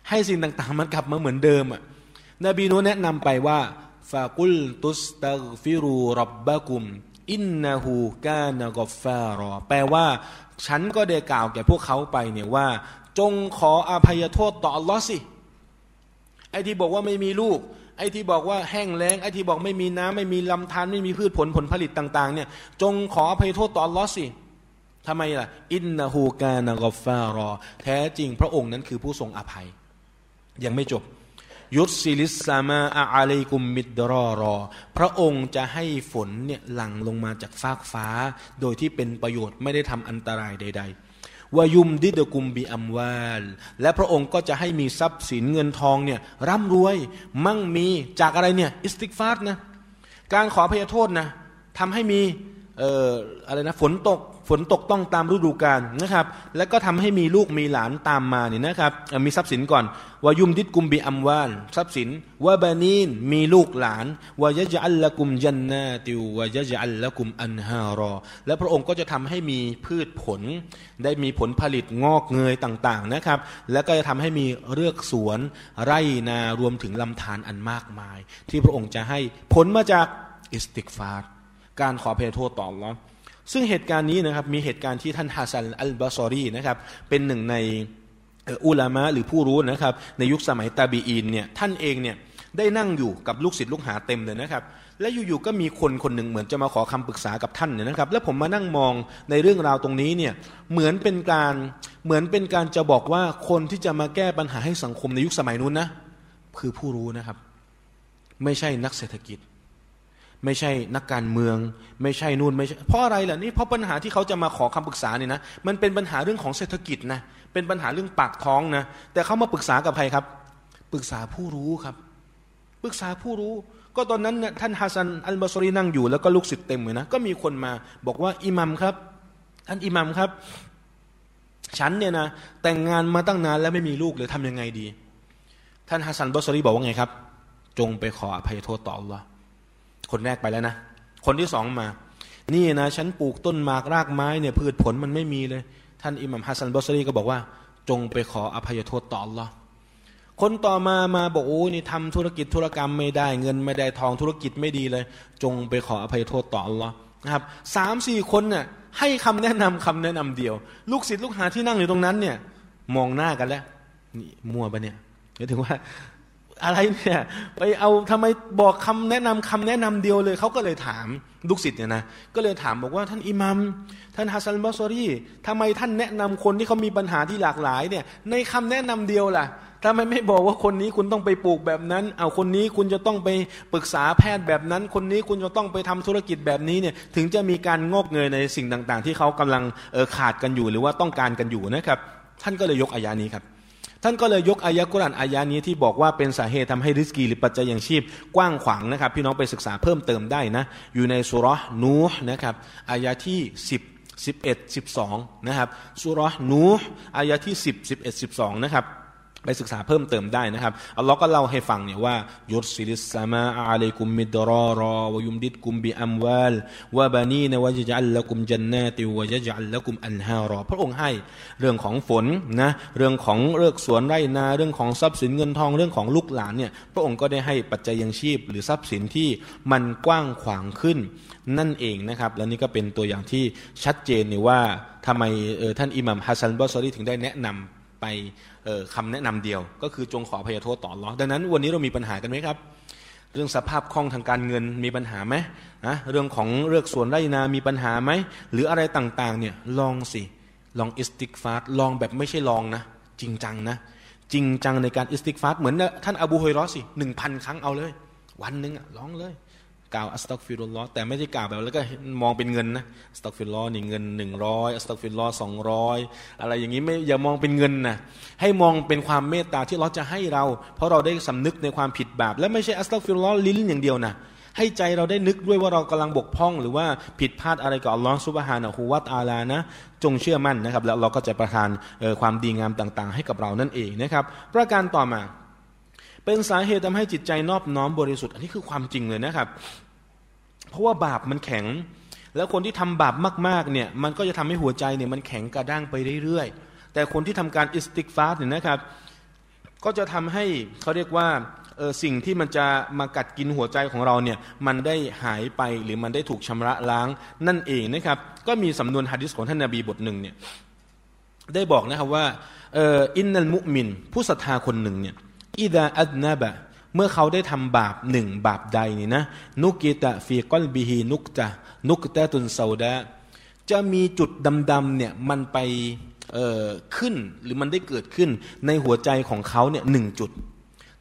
ให้สิ่งต่างๆ มันกลับมาเหมือนเดิมอะนบีนัวแนะนำไปว่าฟากุลตุสตัฟิรูรับบะกุมอินนาหูกานกอฟารอแปลว่า ฉันก็ได้กล่าวแก่พวกเขาไปเนี่ยว่า จงขออภัยโทษต่ออัลลอฮ์สิ ไอ้ที่บอกว่าไม่มีลูก ไอ้ที่บอกว่าแห้งแล้ง ไอ้ที่บอกไม่มีน้ำไม่มีลำธารไม่มีพืชผลผลผลิตต่าง ๆ เนี่ย จงขออภัยโทษต่ออัลลอฮ์สิทำไมล่ะ อินนาฮูกานกอฟารอ แท้จริงพระองค์นั้นคือผู้ทรงอภัย ยังไม่จบ ยุสิลิสามาอาเลกุมมิดรอรอ พระองค์จะให้ฝนเนี่ยหลั่งลงมาจากฟากฟ้า โดยที่เป็นประโยชน์ไม่ได้ทำอันตรายใด ๆวายุมดิดกุมบีอัมวาล และพระองค์ก็จะให้มีทรัพย์สินเงินทองเนี่ยร่ำรวย มั่งมีจากอะไรเนี่ยอิสติกฟาร์นะการขอพยโทษนะทำให้มี เอ่ออะไรนะฝนตกฝนตกต้องตามฤดูกาลนะครับ แล้วก็ทำให้มีลูกมีหลานตามมาเนี่ยนะครับมีทรัพย์สินก่อนวายุมดิดกุมบีอัมวานทรัพย์สินวาบานีนมีลูกหลานويجعل لكم جنات ويجعل لكم أنهارا และพระองค์ก็จะทำให้มีพืชผล ได้มีผลผลิตงอกเงยต่างๆนะครับ แล้วก็จะทำให้มีเรือกสวนไร่นารวมถึงลำธารอันมากมาย ที่พระองค์จะให้ผลมาจากอิสติกฟาร์ การขออภัยโทษต่ออัลลอฮฺซึ่งเหตุการณ์นี้นะครับมีเหตุการณ์ที่ท่านฮาซันอัลบาซอรีนะครับเป็นหนึ่งในอุลามะหรือผู้รู้นะครับในยุคสมัยตาบีอินเนี่ยท่านเองเนี่ยได้นั่งอยู่กับลูกศิษย์ลูกหาเต็มเลยนะครับ และอยู่ๆก็มีคนคนหนึ่งเหมือนจะมาขอคำปรึกษากับท่านเนี่ยนะครับ แล้วผมมานั่งมองในเรื่องราวตรงนี้เนี่ยเหมือนเป็นการเหมือนเป็นการจะบอกว่าคนที่จะมาแก้ปัญหาให้สังคมในยุคสมัยนู้นนะคือผู้รู้นะครับ ไม่ใช่นักเศรษฐกิจ ไม่ใช่นักการเมือง ไม่ใช่นู่นไม่ใช่เพราะอะไรล่ะนี่เพราะปัญหาที่เขาจะมาขอคำปรึกษาเนี่ยนะมันเป็นปัญหาเรื่องของเศรษฐกิจนะเป็นปัญหาเรื่องปากท้องนะแต่เขามาปรึกษากับใครครับ ปรึกษาผู้รู้ครับ ปรึกษาผู้รู้ ก็ตอนนั้นท่านฮัสซันอัลบาซรีนั่งอยู่แล้วก็ลูกศิษย์เต็มเลยนะก็มีคนมาบอกว่าอิหมัมครับ ท่านอิหมัมครับ ฉันเนี่ยนะแต่งงานมาตั้งนานแล้วไม่มีลูกเลยทำยังไงดี ท่านฮัสซันบาซรีบอกว่าไงครับ จงไปขออภัยโทษต่อ Allah คนแรกไปแล้วนะ คนที่สองมา นี่นะฉันปลูกต้นหมากรากไม้เนี่ยพืชผลมันไม่มีเลย ท่านอิหมัมฮัสซันบอสรีก็บอกว่า จงไปขออภัยโทษต่ออัลลอฮฺคนต่อมามาบอกโอ้นี่ทำธุรกิจธุรกรรมไม่ได้เงินไม่ได้ทองธุรกิจไม่ดีเลย จงไปขออภัยโทษต่ออัลลอฮฺนะครับสามสี่คนเนี่ยให้คำแนะนำคำแนะนำเดียว ลูกศิษย์ลูกหาที่นั่งอยู่ตรงนั้นเนี่ย มองหน้ากันแล้วนี่มั่วปะเนี่ยหมายถึงว่า อะไรเนี่ยไปเอาทำไมบอกคำแนะนำคำแนะนำเดียวเลยเขาก็เลยถามลูกศิษย์เนี่ยนะก็เลยถามบอกว่าท่านอิมามท่านฮัสซันบาซอรี่ทำไมท่านแนะนำคนที่เขามีปัญหาที่หลากหลายเนี่ยในคำแนะนำเดียวล่ะทำไมไม่บอกว่าคนนี้คุณต้องไปปลูกแบบนั้น เอาคนนี้คุณจะต้องไปปรึกษาแพทย์แบบนั้น คนนี้คุณจะต้องไปทำธุรกิจแบบนี้เนี่ยถึงจะมีการงอกเงยในสิ่งต่างๆ ที่เขากำลังขาดกันอยู่หรือว่าต้องการกันอยู่นะครับ ท่านก็เลยยกอายานี้ครับ ท่านก็เลยยกอายะกุรานอายานี้ที่บอกว่าเป็นสาเหตุทำให้ริสกีหรือปัจจัยอย่างชีพกว้างขวางนะครับ พี่น้องไปศึกษาเพิ่มเติมได้นะอยู่ในสุรนูนะครับอายะที่ 10 11 12นะครับสุรนูอายะที่ 10 11 12นะครับ ไปศึกษาเพิ่มเติมได้นะครับอัลลอฮ์ก็เล่าให้ฟังเนี่ยว่ายุรสิลิสามาอาลัยกุมมิดรอรอวยุมดิดกุมบิอัมวาลวะบานีนวะจัลละกุมจันนาติวะจัลละกุมอันฮารอพระองค์ให้เรื่องของฝนนะเรื่องของเลือกสวนไร่นาเรื่องของทรัพย์สินเงินทองเรื่องของลูกหลานเนี่ยพระองค์ก็ได้ให้ปัจจัยยังชีพ หรือทรัพย์สินที่มันกว้างขวางขึ้น นั่นเองนะครับและนี่ก็เป็นตัวอย่างที่ชัดเจนนี่ว่าทำไมท่านอิหมัมฮัสซันบอสซอรีถึงได้แนะนำไป คำแนะนำเดียว ก็คือจงขออภัยโทษต่ออัลลอฮฺดังนั้นวันนี้เรามีปัญหากันไหมครับ เรื่องสภาพคล่องทางการเงินมีปัญหาไหมนะเรื่องของเรือกสวนไร่นา มีปัญหาไหม หรืออะไรต่างๆเนี่ยลองสิ ลองอิสติกฟาร์ลองแบบไม่ใช่ลองนะ จริงจังนะ จริงจังในการอิสติกฟาร์เหมือนท่านอบูฮุรอยเราะฮฺสิหนึ่งพันครั้งเอาเลย วันหนึ่งอะลองเลย กล่าวأستغفر الله แต่ไม่ใช่กล่าวแบบแล้วก็มองเป็นเงินนะأستغفر الله นี่เงินหนึ่งร้อยأستغفر الله สองร้อยอะไรอย่างนี้ไม่อย่ามองเป็นเงินนะให้มองเป็นความเมตตาที่อัลลอฮฺจะให้เรา เพราะเราได้สำนึกในความผิดบาปและไม่ใช่أستغفر الله ลิ้นอย่างเดียวนะให้ใจเราได้นึกด้วยว่าเรากำลังบกพร่องหรือว่าผิดพลาดอะไรกับอัลลอฮฺ سبحانه وتعالى นะ จงเชื่อมั่นนะครับ แล้วอัลลอฮฺก็จะประทานความดีงามต่าง ๆ ให้กับเรานั่นเองนะครับ ประการต่อมา เป็นสาเหตุทำให้จิตใจนอบน้อมบริสุทธิ์ อันนี้คือความจริงเลยนะครับ เพราะว่าบาปมันแข็ง แล้วคนที่ทำบาปมากๆเนี่ยมันก็จะทำให้หัวใจเนี่ยมันแข็งกระด้างไปเรื่อยๆ แต่คนที่ทำการอิสติกฟาสเนี่ยนะครับ ก็จะทำให้เขาเรียกว่าสิ่งที่มันจะมากัดกินหัวใจของเราเนี่ยมันได้หายไปหรือมันได้ถูกชำระล้างนั่นเองนะครับ ก็มีสำนวนฮะดิษของท่านนาบีบทหนึ่งเนี่ยได้บอกนะครับว่าอินนัลมุมิน ผู้ศรัทธาคนหนึ่งเนี่ย อิดาอัดนาบะเมื่อเขาได้ทำบาปหนึ่งบาปใดนี่นะนุกิตะฟีกอลบิฮีนุกตะนุกตะตุนเซาดะจะมีจุดดำๆเนี่ยมันไปขึ้นหรือมันได้เกิดขึ้นในหัวใจของเขาเนี่ยหนึ่งจุด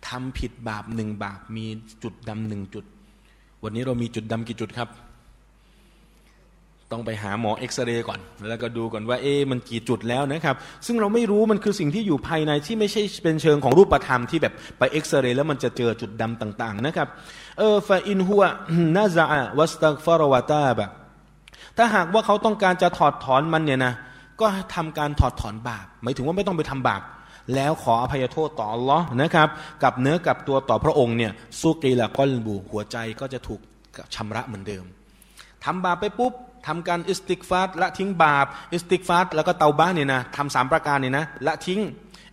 ทำผิดบาปหนึ่งบาปมีจุดดำหนึ่งจุด วันนี้เรามีจุดดำกี่จุดครับ ต้องไปหาหมอเอ็กซเรย์ก่อน แล้วก็ดูก่อนว่าเอ๊มันกี่จุดแล้วนะครับ ซึ่งเราไม่รู้มันคือสิ่งที่อยู่ภายในที่ไม่ใช่เป็นเชิงของรูปธรรมที่แบบไปเอ็กซเรย์แล้วมันจะเจอจุดดำต่าง ๆ นะครับ เออฟาอินหัวนาซาวัสตักฟารวาตาบะถ้าหากว่าเขาต้องการจะถอดถอนมันเนี่ยนะก็ทำการถอดถอนบาปหมายถึงว่าไม่ต้องไปทำบาปแล้วขออภัยโทษต่ออัลลอฮฺนะครับ กลับเนื้อกลับตัวต่อพระองค์เนี่ยسقل قلبه หัวใจก็จะถูกชำระเหมือนเดิมทำบาปไปปุ๊บ ทำการอิสติกฟาร์ละทิ้งบาปอิสติกฟาร์แล้วก็เตาบะเนี่ยนะทำสามประการเนี่ยนะละทิ้ง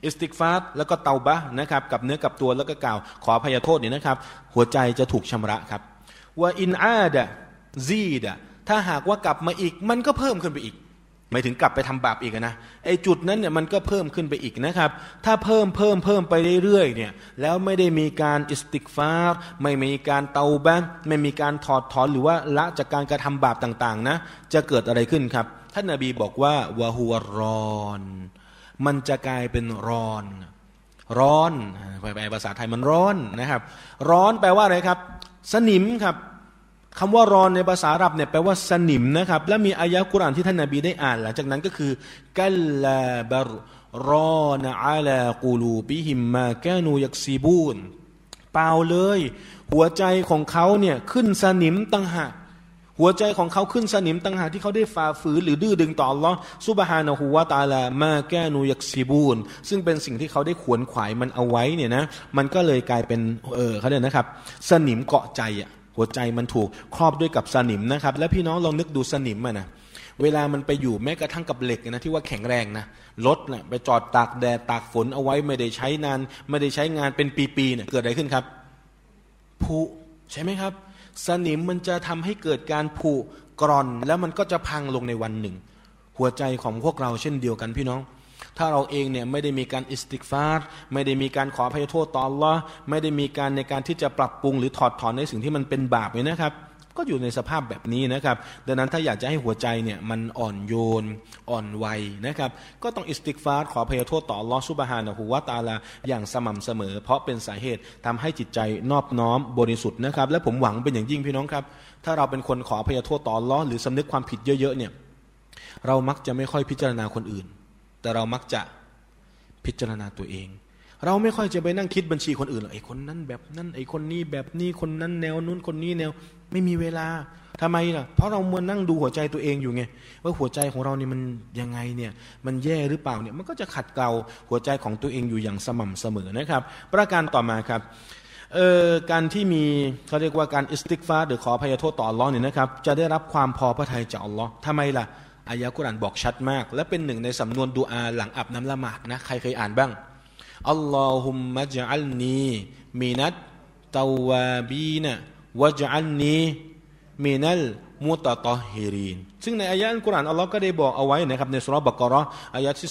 อิสติกฟาร์แล้วก็เตาบะนะครับกลับเนื้อกลับตัวแล้วก็กล่าว ขออภัยโทษเนี่ยนะครับ หัวใจจะถูกชำระครับوإن عاد زيدถ้าหากว่ากลับมาอีกมันก็เพิ่มขึ้นไปอีก ไม่ถึงกลับไปทำบาปอีกนะไอ้จุดนั้นเนี่ยมันก็เพิ่มขึ้นไปอีกนะครับ ถ้าเพิ่มเพิ่มเพิ่มไปเรื่อยๆเนี่ยแล้วไม่ได้มีการอิสติกฟาร์ไม่มีการเตาบ้านไม่มีการถอดถอนหรือว่าละจากการกระทำบาปต่างๆนะจะเกิดอะไรขึ้นครับ ท่านนาบีบอกว่าวะฮัวรอน มันจะกลายเป็นร้อน ร้อนไปภาษาไทยมันร้อนนะครับ ร้อนแปลว่าอะไรครับ สนิมครับ คำว่ารอนในภาษาอาหรับเนี่ยแปลว่าสนิมนะครับ และมีอายะกุรานที่ท่านนาบีได้อ่าน หลังจากนั้นก็คือกัลลาบรรอนอาลากูลูบิหิมมาแกนูยักซีบูนเปล่าเลย หัวใจของเขาเนี่ยขึ้นสนิมตั้งหากหัวใจของเขาขึ้นสนิมตั้งหากที่เขาได้ฝ่าฝืนหรือดื้อดึงต่อลอซุบฮานะฮูวาตาลามาแกนูยักซีบูนซึ่งเป็นสิ่งที่เขาได้ขวนขวายมันเอาไว้เนี่ยนะมันก็เลยกลายเป็นเออเขาเรียกนะครับ สนิมเกาะใจอะ หัวใจมันถูกครอบด้วยกับสนิมนะครับ และพี่น้องลองนึกดูสนิมอะนะเวลามันไปอยู่แม้กระทั่งกับเหล็กนะที่ว่าแข็งแรงนะรถนะ่ะไปจอดตากแดดตากฝนเอาไว้ไม่ได้ใช้นาน ไม่ได้ใช้งานเป็นปีๆเนะี่ยเกิดอะไรขึ้นครับผุใช่ไหมครับ สนิมมันจะทำให้เกิดการผุกร่อน แล้วมันก็จะพังลงในวันหนึ่ง หัวใจของพวกเราเช่นเดียวกันพี่น้อง ถ้าเราเองเนี่ยไม่ได้มีการอิสติกฟาร์ไม่ได้มีการขออภัยโทษต่ออัลลอฮฺไม่ได้มีการในการที่จะปรับปรุงหรือถอดถอนในสิ่งที่มันเป็นบาปเนี่ยนะครับ ก็อยู่ในสภาพแบบนี้นะครับ ดังนั้นถ้าอยากจะให้หัวใจเนี่ยมันอ่อนโยน อ่อนไหวนะครับ ก็ต้องอิสติกฟาร์ขออภัยโทษต่ออัลลอฮฺ سبحانه وتعالى อย่างสม่ำเสมอ เพราะเป็นสาเหตุทำให้จิตใจนอบน้อมบริสุทธิ์นะครับ และผมหวังเป็นอย่างยิ่งพี่น้องครับ ถ้าเราเป็นคนขออภัยโทษต่ออัลลอฮฺหรือสำนึกความผิดเยอะๆเนี่ยเรามักจะไม่ค่อยพิจารณาคนอื่น แต่เรามักจะพิจารณาตัวเอง เราไม่ค่อยจะไปนั่งคิดบัญชีคนอื่นหรอกไอ้คนนั้นแบบนั้นไอ้คนนี้แบบนี้คนนั้นแนวนู้นคนนี้แนว ไม่มีเวลาทำไมล่ะ เพราะเรามัวนั่งดูหัวใจตัวเองอยู่ไงว่าหัวใจของเราเนี่ยมันยังไงเนี่ย มันแย่หรือเปล่าเนี่ยมันก็จะขัดเกลาหัวใจของตัวเองอยู่อย่างสม่ำเสมอนะครับ ประการต่อมาครับเอ่อการที่มีเขาเรียกว่าการอิสติกฟาหรือขอพยโทษต่ออัลลอฮ์เนี่ยนะครับจะได้รับความพอพระทัยจากอัลลอฮ์ทำไมล่ะ อายะอัลกุรอานบอกชัดมาก และเป็นหนึ่งในสำนวนดูอาหลังอาบน้ำละหมาดนะใครเคยอ่านบ้างاللهم اجعلني من التوابين واجعلني من المتطهرين ซึ่งในอายะอัลกุรอานอัลลอฮ์ก็ได้บอกเอาไว้นะครับในซูเราะฮฺบะกอเราะฮฺอายะที่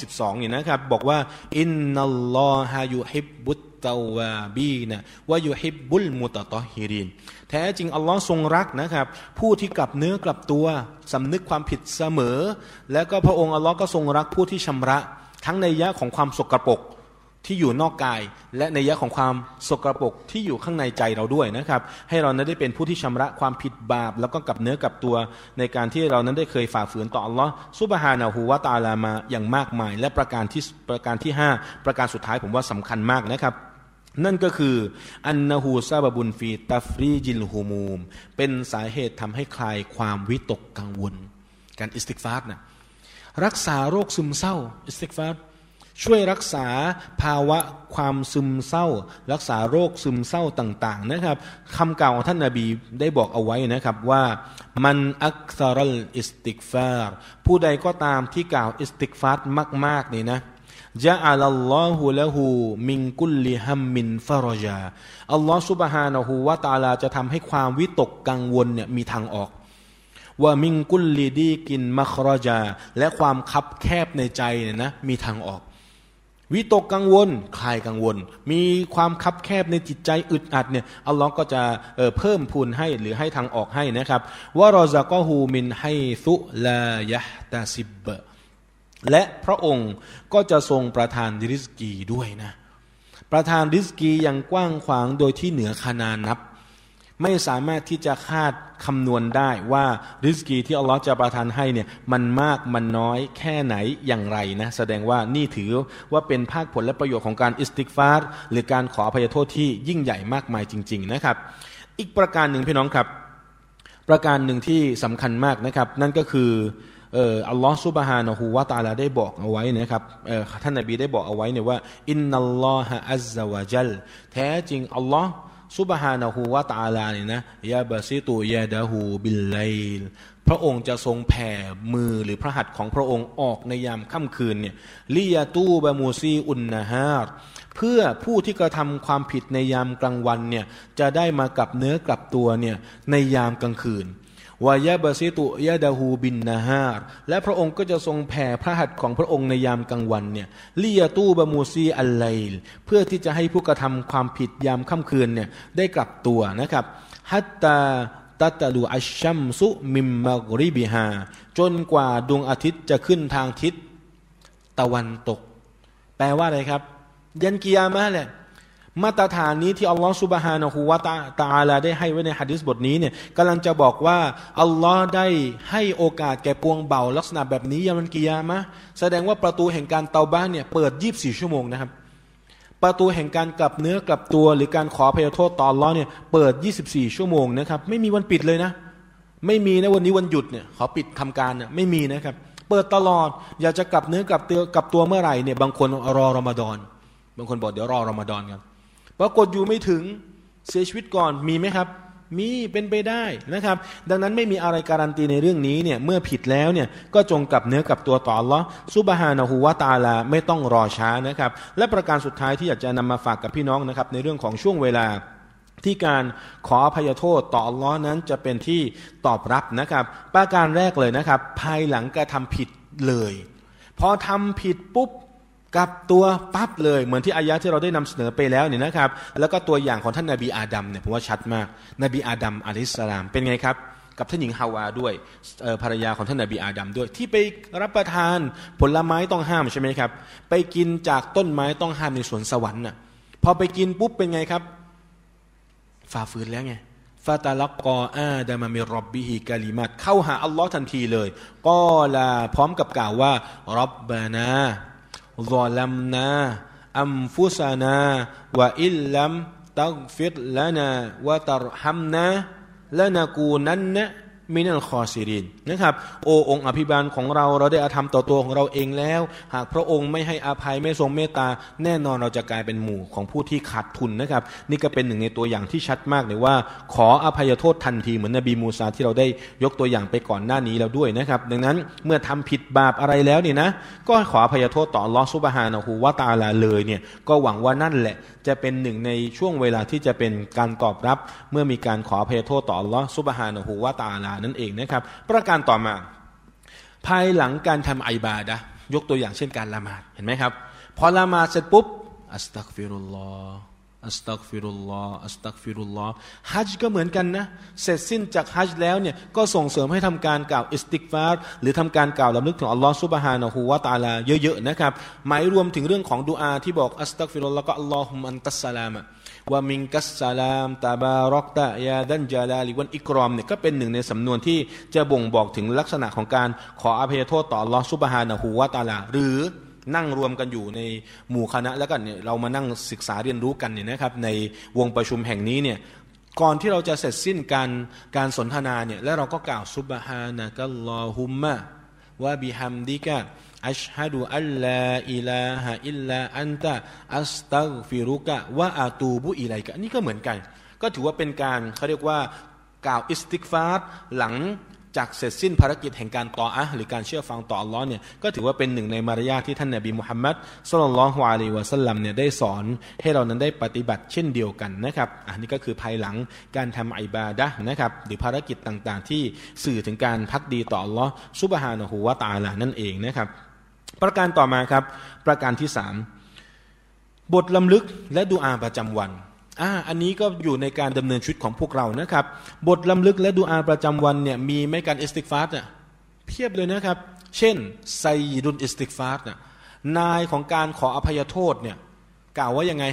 222นี่นะครับบอกว่าإن الله يحب التوابين ويحب المتطهرينแท้จริงอัลลอฮ์ทรงรักนะครับ ผู้ที่กลับเนื้อกลับตัวสำนึกความผิดเสมอ แล้วก็พระองค์อัลลอฮ์ก็ทรงรักผู้ที่ชำระ ทั้งในยะของความสกรปรกที่อยู่นอกกาย และในยะของความสกรปรกที่อยู่ข้างในใจเราด้วยนะครับ ให้เรานั้นได้เป็นผู้ที่ชำระความผิดบาป แล้วก็กลับเนื้อกลับตัว ในการที่เรานั้นได้เคยฝ่าฝืนต่ออัลลอฮ์ซุบฮานะฮูวาตาลามาอย่างมากมาย และประการที่ประการที่ 5 ประการสุดท้ายผมว่าสำคัญมากนะครับ นั่นก็คือأنه سبب في تفريج الهموم เป็นสาเหตุทำให้คลายความวิตกกังวล การอิสติกฟาร์นะรักษาโรคซึมเศร้าอิสติกฟาร์ช่วยรักษาภาวะความซึมเศร้า รักษาโรคซึมเศร้าต่างๆนะครับคำกล่าวของท่านนาบีได้บอกเอาไว้นะครับว่าمن أكثر الاستغفارผู้ใดก็ตามที่กล่าวอิสติกฟาร์มากๆนี่นะ จะอัลลอฮุละหูมิงกุลลิฮัมมินฟารจาอัลลอฮฺสุบฮานะฮูวะตาลาจะทำให้ความวิตกกังวลเนี่ยมีทางออกว่ามิงกุลลีดีกินมัครจา และความคับแคบในใจเนี่ยนะมีทางออก วิตกกังวลคลายกังวล มีความคับแคบในจิตใจอึดอัดเนี่ยอัลลอฮ์ก็จะเเพิ่มพูนให้หรือให้ทางออกให้นะครับว่ารอซาก็ฮูมินให้حيث لا يحتسب และพระองค์ก็จะทรงประทานริสกีด้วยนะ ประทานริสกีอย่างกว้างขวางโดยที่เหนือคณานับ ไม่สามารถที่จะคาดคำนวณได้ว่าริสกีที่อัลลอฮ์จะประทานให้เนี่ยมันมากมันน้อยแค่ไหนอย่างไรนะแสดงว่านี่ถือว่าเป็นภาคผลและประโยชน์ของการอิสติกฟาร์หรือการขออภัยโทษที่ยิ่งใหญ่มากมายจริง ๆนะครับ อีกประการหนึ่งพี่น้องครับ ประการหนึ่งที่สำคัญมากนะครับ นั่นก็คือ อออัลลอฮ์ سبحانه وتعالى ได้บอกเอาไว้นะครับเออท่านนบีได้บอกเอาไว้เนี่ยว่าإن الله عز وجل แท้จริงอัลลอฮ์ سبحانه وتعالى เนี่ยนะ يبسط يده بالليل พระองค์จะทรงแผ่มือหรือพระหัตถ์ของพระองค์ออกในยามค่ำคืนเนี่ยليتوب مسيء النهارเพื่อผู้ที่กระทำความผิดในยามกลางวันเนี่ยจะได้มากับเนื้อกลับตัวเนี่ยในยามกลางคืน วายะบาซิตุยะดาฮูบินนาฮารและพระองค์ก็จะทรงแผ่พระหัตถ์ของพระองค์ในยามกลางวันเนี่ยลียตู้บามูซีอัลไลลเพื่อที่จะให้ผู้กระทำความผิดยามค่ำคืนเนี่ยได้กลับตัวนะครับฮัตตาตัตลูอัชชัมซุมิมมากริบิฮาจนกว่าดวงอาทิตย์จะขึ้นทางทิศตะวันตก แปลว่าอะไรครับ ยันกิยามะแหละ มาตรฐานนี้ที่อัลลอฮฺสุบฮานะฮูวาตาตาลาได้ให้ไว้ในฮะดิษบทนี้เนี่ยกำลังจะบอกว่าอัลลอฮ์ได้ให้โอกาสแก่ปวงเบาลักษณะแบบนี้ยามันกิยามะแสดงว่าประตูแห่งการเตาบ้านเนี่ยเปิดยีบสี่ชั่วโมงนะครับ ประตูแห่งการกลับเนื้อกลับตัว หรือการขอพยโทษต่ออัลลอฮ์เนี่ยเปิด 24 ชั่วโมงนะครับไม่มีวันปิดเลยนะ ไม่มีนะวันนี้วันหยุดเนี่ยขอปิดทำการเนี่ยไม่มีนะครับ เปิดตลอดอยากจะกลับเนื้อกลับตัวกลับตัวเมื่อไหร่เนี่ยบางคนรอรอมฎอน บางคนบอกเดี๋ยวรอรอมฎอนกัน ปรากฏอยู่ไม่ถึงเสียชีวิตก่อนมีไหมครับ มีเป็นไปได้นะครับ ดังนั้นไม่มีอะไรการันตีในเรื่องนี้เนี่ยเมื่อผิดแล้วเนี่ยก็จงกลับเนื้อกับตัวต่อละซุบฮานะฮูวาตาลาไม่ต้องรอช้านะครับ และประการสุดท้ายที่อยากจะนำมาฝากกับพี่น้องนะครับในเรื่องของช่วงเวลาที่การขออภัยโทษต่ออัลลอฮ์นั้นจะเป็นที่ตอบรับนะครับ ประการแรกเลยนะครับ ภายหลังกระทำผิดเลย พอทำผิดปุ๊บ กับตัวปั๊บเลยเหมือนที่อายะที่เราได้นำเสนอไปแล้วเนี่ยนะครับ แล้วก็ตัวอย่างของท่านนาบีอาดัมเนี่ยผมว่าชัดมาก นบีอาดัมอะลัยสลามเป็นไงครับ กับท่านหญิงฮาวาด้วยภรรยาของท่านนาบีอาดัมด้วย ที่ไปรับประทานผลไม้ต้องห้ามใช่ไหมครับ ไปกินจากต้นไม้ต้องห้ามในสวนสวรรค์น่ะพอไปกินปุ๊บเป็นไงครับ ฝ่าฝืนแล้วไงฟาตาลักกออาดามามิรบบิฮิกาลิมัดเข้าหาอัลลอฮ์ทันทีเลยก็ลาพร้อมกับกล่าวว่ารับบานา ظلمنا أنفسنا وإن لم تغفر لنا وترحمنا لنكونن มินัลคอซิรินนะครับ โอองค์อภิบาลของเราเราได้อาธรรมต่อตัวของเราเองแล้ว หากพระองค์ไม่ให้อภัยไม่ทรงเมตตา แน่นอนเราจะกลายเป็นหมู่ของผู้ที่ขาดทุนนะครับ นี่ก็เป็นหนึ่งในตัวอย่างที่ชัดมากเลยว่า ขออภัยโทษทันทีเหมือนนบีมูซาที่เราได้ยกตัวอย่างไปก่อนหน้านี้แล้วด้วยนะครับ ดังนั้นเมื่อทำผิดบาปอะไรแล้วเนี่ยนะก็ขออภัยโทษต่อลอสุบฮานะฮูวาตาลาเลยเนี่ยก็หวังว่านั่นแหละจะเป็นหนึ่งในช่วงเวลาที่จะเป็นการตอบรับ เมื่อมีการขออภัยโทษต่อลอสุบฮานะฮูวาตาลานั่นเองนะครับ ประการต่อมา ภายหลังการทำอิบาดะยกตัวอย่างเช่นการละหมาดเห็นไหมครับ พอละหมาดเสร็จปุ๊บأستغفر الله أستغفر الله أستغفر الله ฮัจก็เหมือนกันนะ เสร็จสิ้นจากฮัจแล้วเนี่ยก็ส่งเสริมให้ทำการกล่าวอิสติกฟาร์หรือทำการกล่าวลำลึกถึงอัลลอฮ์ซุบฮานะฮูวาตาลาเยอะๆนะครับหมายรวมถึงเรื่องของดูอาที่บอก أستغفر الله ก็ اللهم أنت السلام ومنك السلام تباركت يا ذا الجلال والإكرام เนี่ยก็เป็นหนึ่งในสำนวนที่จะบ่งบอกถึงลักษณะของการขออภัยโทษต่อลอสุบฮานะฮูวาตาลา หรือนั่งรวมกันอยู่ในหมู่คณะแล้วกันเนี่ยเรามานั่งศึกษาเรียนรู้กันเนี่ยนะครับในวงประชุมแห่งนี้เนี่ยก่อนที่เราจะเสร็จสิ้นการการสนทนาเนี่ยแล้วเราก็กล่าวซุบฮานะกัลลอฮุมมะวะบิฮัมดิกะ อัชฮะดูอัลลาอิลาฮะอิลลาอันตะอัสตัฆฟิรุกะวะอาตูบุอิไลกะนี่ก็เหมือนกัน ก็ถือว่าเป็นการเขาเรียกว่ากล่าวอิสติกฟาร์หลังจากเสร็จสิ้นภารกิจแห่งการต่ออะหรือการเชื่อฟังต่ออัลลอฮ์เนี่ยก็ถือว่าเป็นหนึ่งในมารยาทที่ท่านนบีมุฮัมมัดสุลลัลฮวาลีวะสัลลัมเนี่ยได้สอนให้เรานั้นได้ปฏิบัติเช่นเดียวกันนะครับอันนี้ก็คือภายหลังการทำอิบาดะนะครับหรือภารกิจต่างๆ ที่สื่อถึงการพักดีต่ออัลลอฮ์ซุบฮานะฮูวาตาลานั่นเองนะครับ ประการต่อมาครับ ประการที่สามบทรำลึกและดูอาประจำวันอ่าอันนี้ก็อยู่ในการดำเนินชีวิตของพวกเรานะครับ บทรำลึกและดูอาประจำวันเนี่ยมีไม่การอิสติกฟาร์เนี่ยเพียบเลยนะครับ เช่นسيد الاستغفار เนี่ยนายของการขออภัยโทษเนี่ยกล่าวว่ายังไง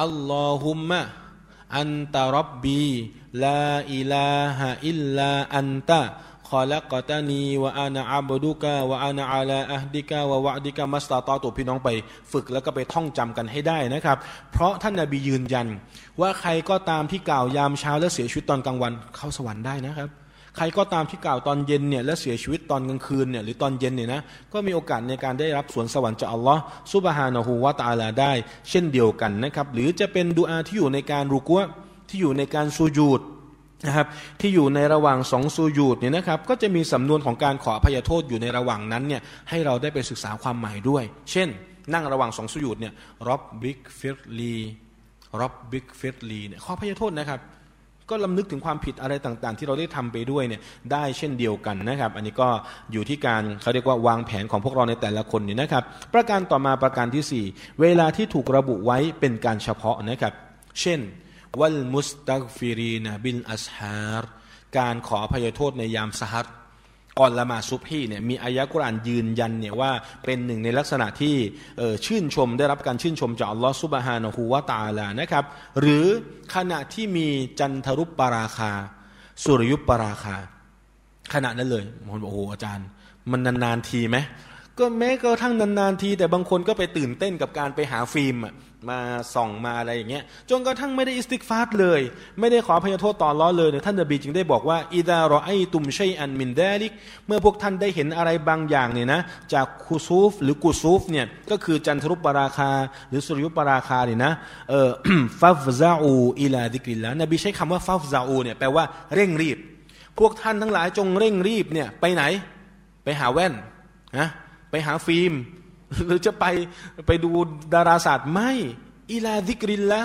اللهم أنت ربي لا إله إلا أنت خلقتني وأنا عبدك وأنا على عهدك ووعدك ما استطعت พี่น้องไป ฝึกแล้วก็ไปท่องจำกันให้ได้นะครับ เพราะท่านนาบียืนยัน ว่าใครก็ตามที่กล่าวยามเช้าและเสียชีวิตตอนกลางวันเข้าสวรรค์ได้นะครับใครก็ตามที่กล่าวตอนเย็นเนี่ยและเสียชีวิตตอนกลางคืนเนี่ยหรือตอนเย็นเนี่ยนะก็มีโอกาสในการได้รับสวนสวรรค์จากอัลลอฮ์ซุบฮานะฮูวาตาลาได้ เช่นเดียวกันนะครับ หรือจะเป็นดูอาที่อยู่ในการรุกัวที่อยู่ในการซูญูด นะครับที่อยู่ในระหว่างสองซูยูดเนี่ยนะครับก็จะมีสำนวนของการขออภัยโทษอยู่ในระหว่างนั้นเนี่ยให้เราได้ไปศึกษาความหมายด้วย เช่น นั่งระหว่างสองซูยูดเนี่ย رب اغفر لي رب اغفر لي เนี่ยขออภัยโทษนะครับ ก็รำลึกถึงความผิดอะไรต่างๆ ที่เราได้ทำไปด้วยเนี่ยได้เช่นเดียวกันนะครับ อันนี้ก็อยู่ที่การเขาเรียกว่าวางแผนของพวกเราในแต่ละคนเนี่ยนะครับ ประการต่อมาประการที่ 4 เวลาที่ถูกระบุไว้เป็นการเฉพาะนะครับ เช่น والمستغفرين بالأسحارการขออภัยโทษในยามสหัสก่อนละมาซุบฮีเนี่ยมีอายะกุรานยืนยันเนี่ยว่าเป็นหนึ่งในลักษณะที่ชื่นชมได้รับการชื่นชมจากอัลลอฮฺซุบฮานะฮูวาตาลานะครับหรือขณะที่มีจันทรุปปราคา สุริยุปปราคา ขณะนั้นเลยบางคนบอกโอ้อาจารย์ มันนานๆทีไหม ก็แม้กระทั่งนานๆที แต่บางคนก็ไปตื่นเต้นกับการไปหาฟิล์มมาส่องมาอะไรอย่างเงี้ยจนกระทั่งไม่ได้อิสติกฟาร์เลย ไม่ได้ขออภัยโทษต่ออัลลอฮ์เลยเนี่ยท่านนบีจึงได้บอกว่าإذا رأيتم شيئا من ذلك เมื่อพวกท่านได้เห็นอะไรบางอย่างเนี่ยนะจากคูซูฟหรือกุซูฟเนี่ยก็คือจันทรุปราคา หรือสุริยุปราคาเนี่ยนะเออ فافزعوا إلى ذكر الله นบีใช้คำว่า فافزعوا เนี่ยแปลว่าเร่งรีบ พวกท่านทั้งหลายจงเร่งรีบเนี่ยไปไหน ไปหาแว่นนะ ไปหาฟิล์ม หรือจะไปไปดูดาราศาสตร์ไม่อิลาดิกริลละ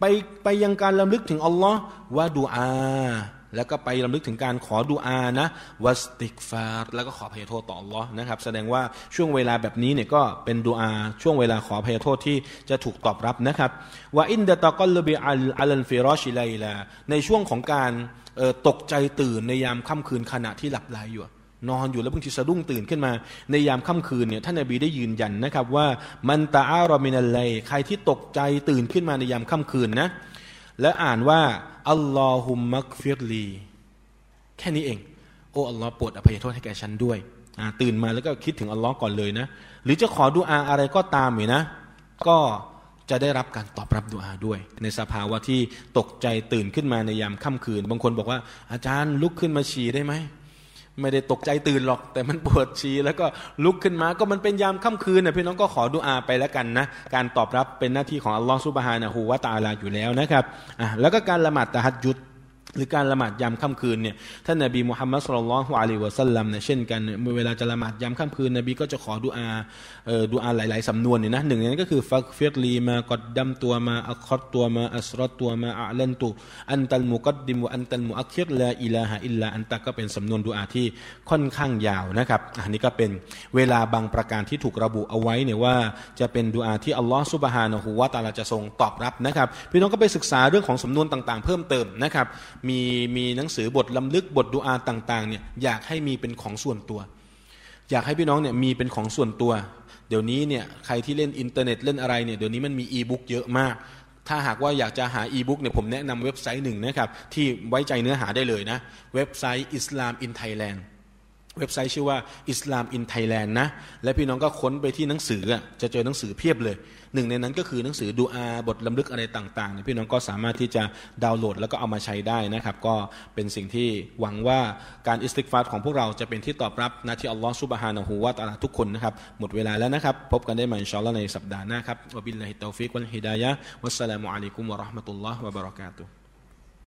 ไปไปยังการรำลึกถึงอัลลอฮ์ว่าดูอา แล้วก็ไปลำลึกถึงการขอดูอานะواستغفار แล้วก็ขออภัยโทษต่ออัลลอฮ์นะครับ แสดงว่าช่วงเวลาแบบนี้เนี่ยก็เป็นดูอาช่วงเวลาขออภัยโทษที่จะถูกตอบรับนะครับوعند التقلب على الفراش ليلا ในช่วงของการตกใจตื่นในยามค่ำคืนขณะที่หลับไหลอยู่ นอนอยู่แล้วบางทีสะดุ้งตื่นขึ้นมา ในยามค่ำคืนเนี่ยท่านนบีได้ยืนยันนะครับว่ามันตาอารอมินัลไลใครที่ตกใจตื่นขึ้นมาในยามค่ำคืนนะและอ่านว่าอัลลอฮุมักฟิรลีแค่นี้เอง โอ้อัลลอฮ์โปรดอภัยโทษให้แก่ฉันด้วยตื่นมาแล้วก็คิดถึงอัลลอฮ์ก่อนเลยนะ หรือจะขอดุอาอะไรก็ตามอยู่นะ ก็จะได้รับการตอบรับดุอาด้วย ในสภาวะที่ตกใจตื่นขึ้นมาในยามค่ำคืน บางคนบอกว่าอาจารย์ลุกขึ้นมาฉี่ได้ไหม ไม่ได้ตกใจตื่นหรอก แต่มันปวดชีแล้วก็ลุกขึ้นมาก็มันเป็นยามค่ำคืนนะพี่น้องก็ขอดุอาไปแล้วกันนะ การตอบรับเป็นหน้าที่ของอัลลอฮฺซุบฮานะฮูวาตาลาอยู่แล้วนะครับอะแล้วก็การละหมาดตะฮัดยุด หรือการละหมาดยามค่ำคืนเนี่ยท่านนบีมุฮัมมัดสุลลัลฮุอะลัยวะสัลลัมเนี่ยเช่นกันเมื่อเวลาจะละหมาดยามค่ำคืน นบีก็จะขอดุอาเอ่อดุอาหลาย ๆ สำนวนเนี่ยนะหนึ่งในนั้นก็คือฟักเฟียลีมากดดัมตัวมาอัคอตตัวมาอัสรตตัวมาอัลันตุأنت المقدم أنت المؤخر لا إله إلا أنت ก็เป็นสำนวนดุอาที่ค่อนข้างยาวนะครับอันนี้ก็เป็นเวลาบางประการที่ถูกระบุเอาไว้เนี่ยว่าจะเป็นดุอาที่อัลลอฮฺ سبحانه وتعالى จะทรงตอบรับนะครับพี่น้องก็ไปศึกษาเรื่องของสำนวนต่าง ๆ เพิ่มเติมนะครับมีมีหนังสือบทรำลึกบทดูอาต่างๆเนี่ยอยากให้มีเป็นของส่วนตัว อยากให้พี่น้องเนี่ยมีเป็นของส่วนตัว เดี๋ยวนี้เนี่ยใครที่เล่นอินเทอร์เน็ตเล่นอะไรเนี่ยเดี๋ยวนี้มันมีอีบุ๊กเยอะมาก ถ้าหากว่าอยากจะหาอีบุ๊กเนี่ยผมแนะนำเว็บไซต์หนึ่งนะครับที่ไว้ใจเนื้อหาได้เลยนะเว็บไซต์ Islam in Thailand เว็บไซต์ชื่อว่า Islam in Thailand นะ และพี่น้องก็ค้นไปที่หนังสือจะเจอหนังสือเพียบเลย หนึ่งในนั้นก็คือหนังสือดูอาบทรำลึกอะไรต่างๆเนี่ยพี่น้องก็สามารถที่จะดาวน์โหลดแล้วก็เอามาใช้ได้นะครับ ก็เป็นสิ่งที่หวังว่าการอิสติกฟาร์ของพวกเราจะเป็นที่ตอบรับนะที่อัลลอฮฺ سبحانه وتعالى ทุกคนนะครับ หมดเวลาแล้วนะครับ พบกันได้ใหม่إن شاء الله ในสัปดาห์หน้าครับ وبالله التوفيق والهداية والسلام عليكم ورحمة الله وبركاته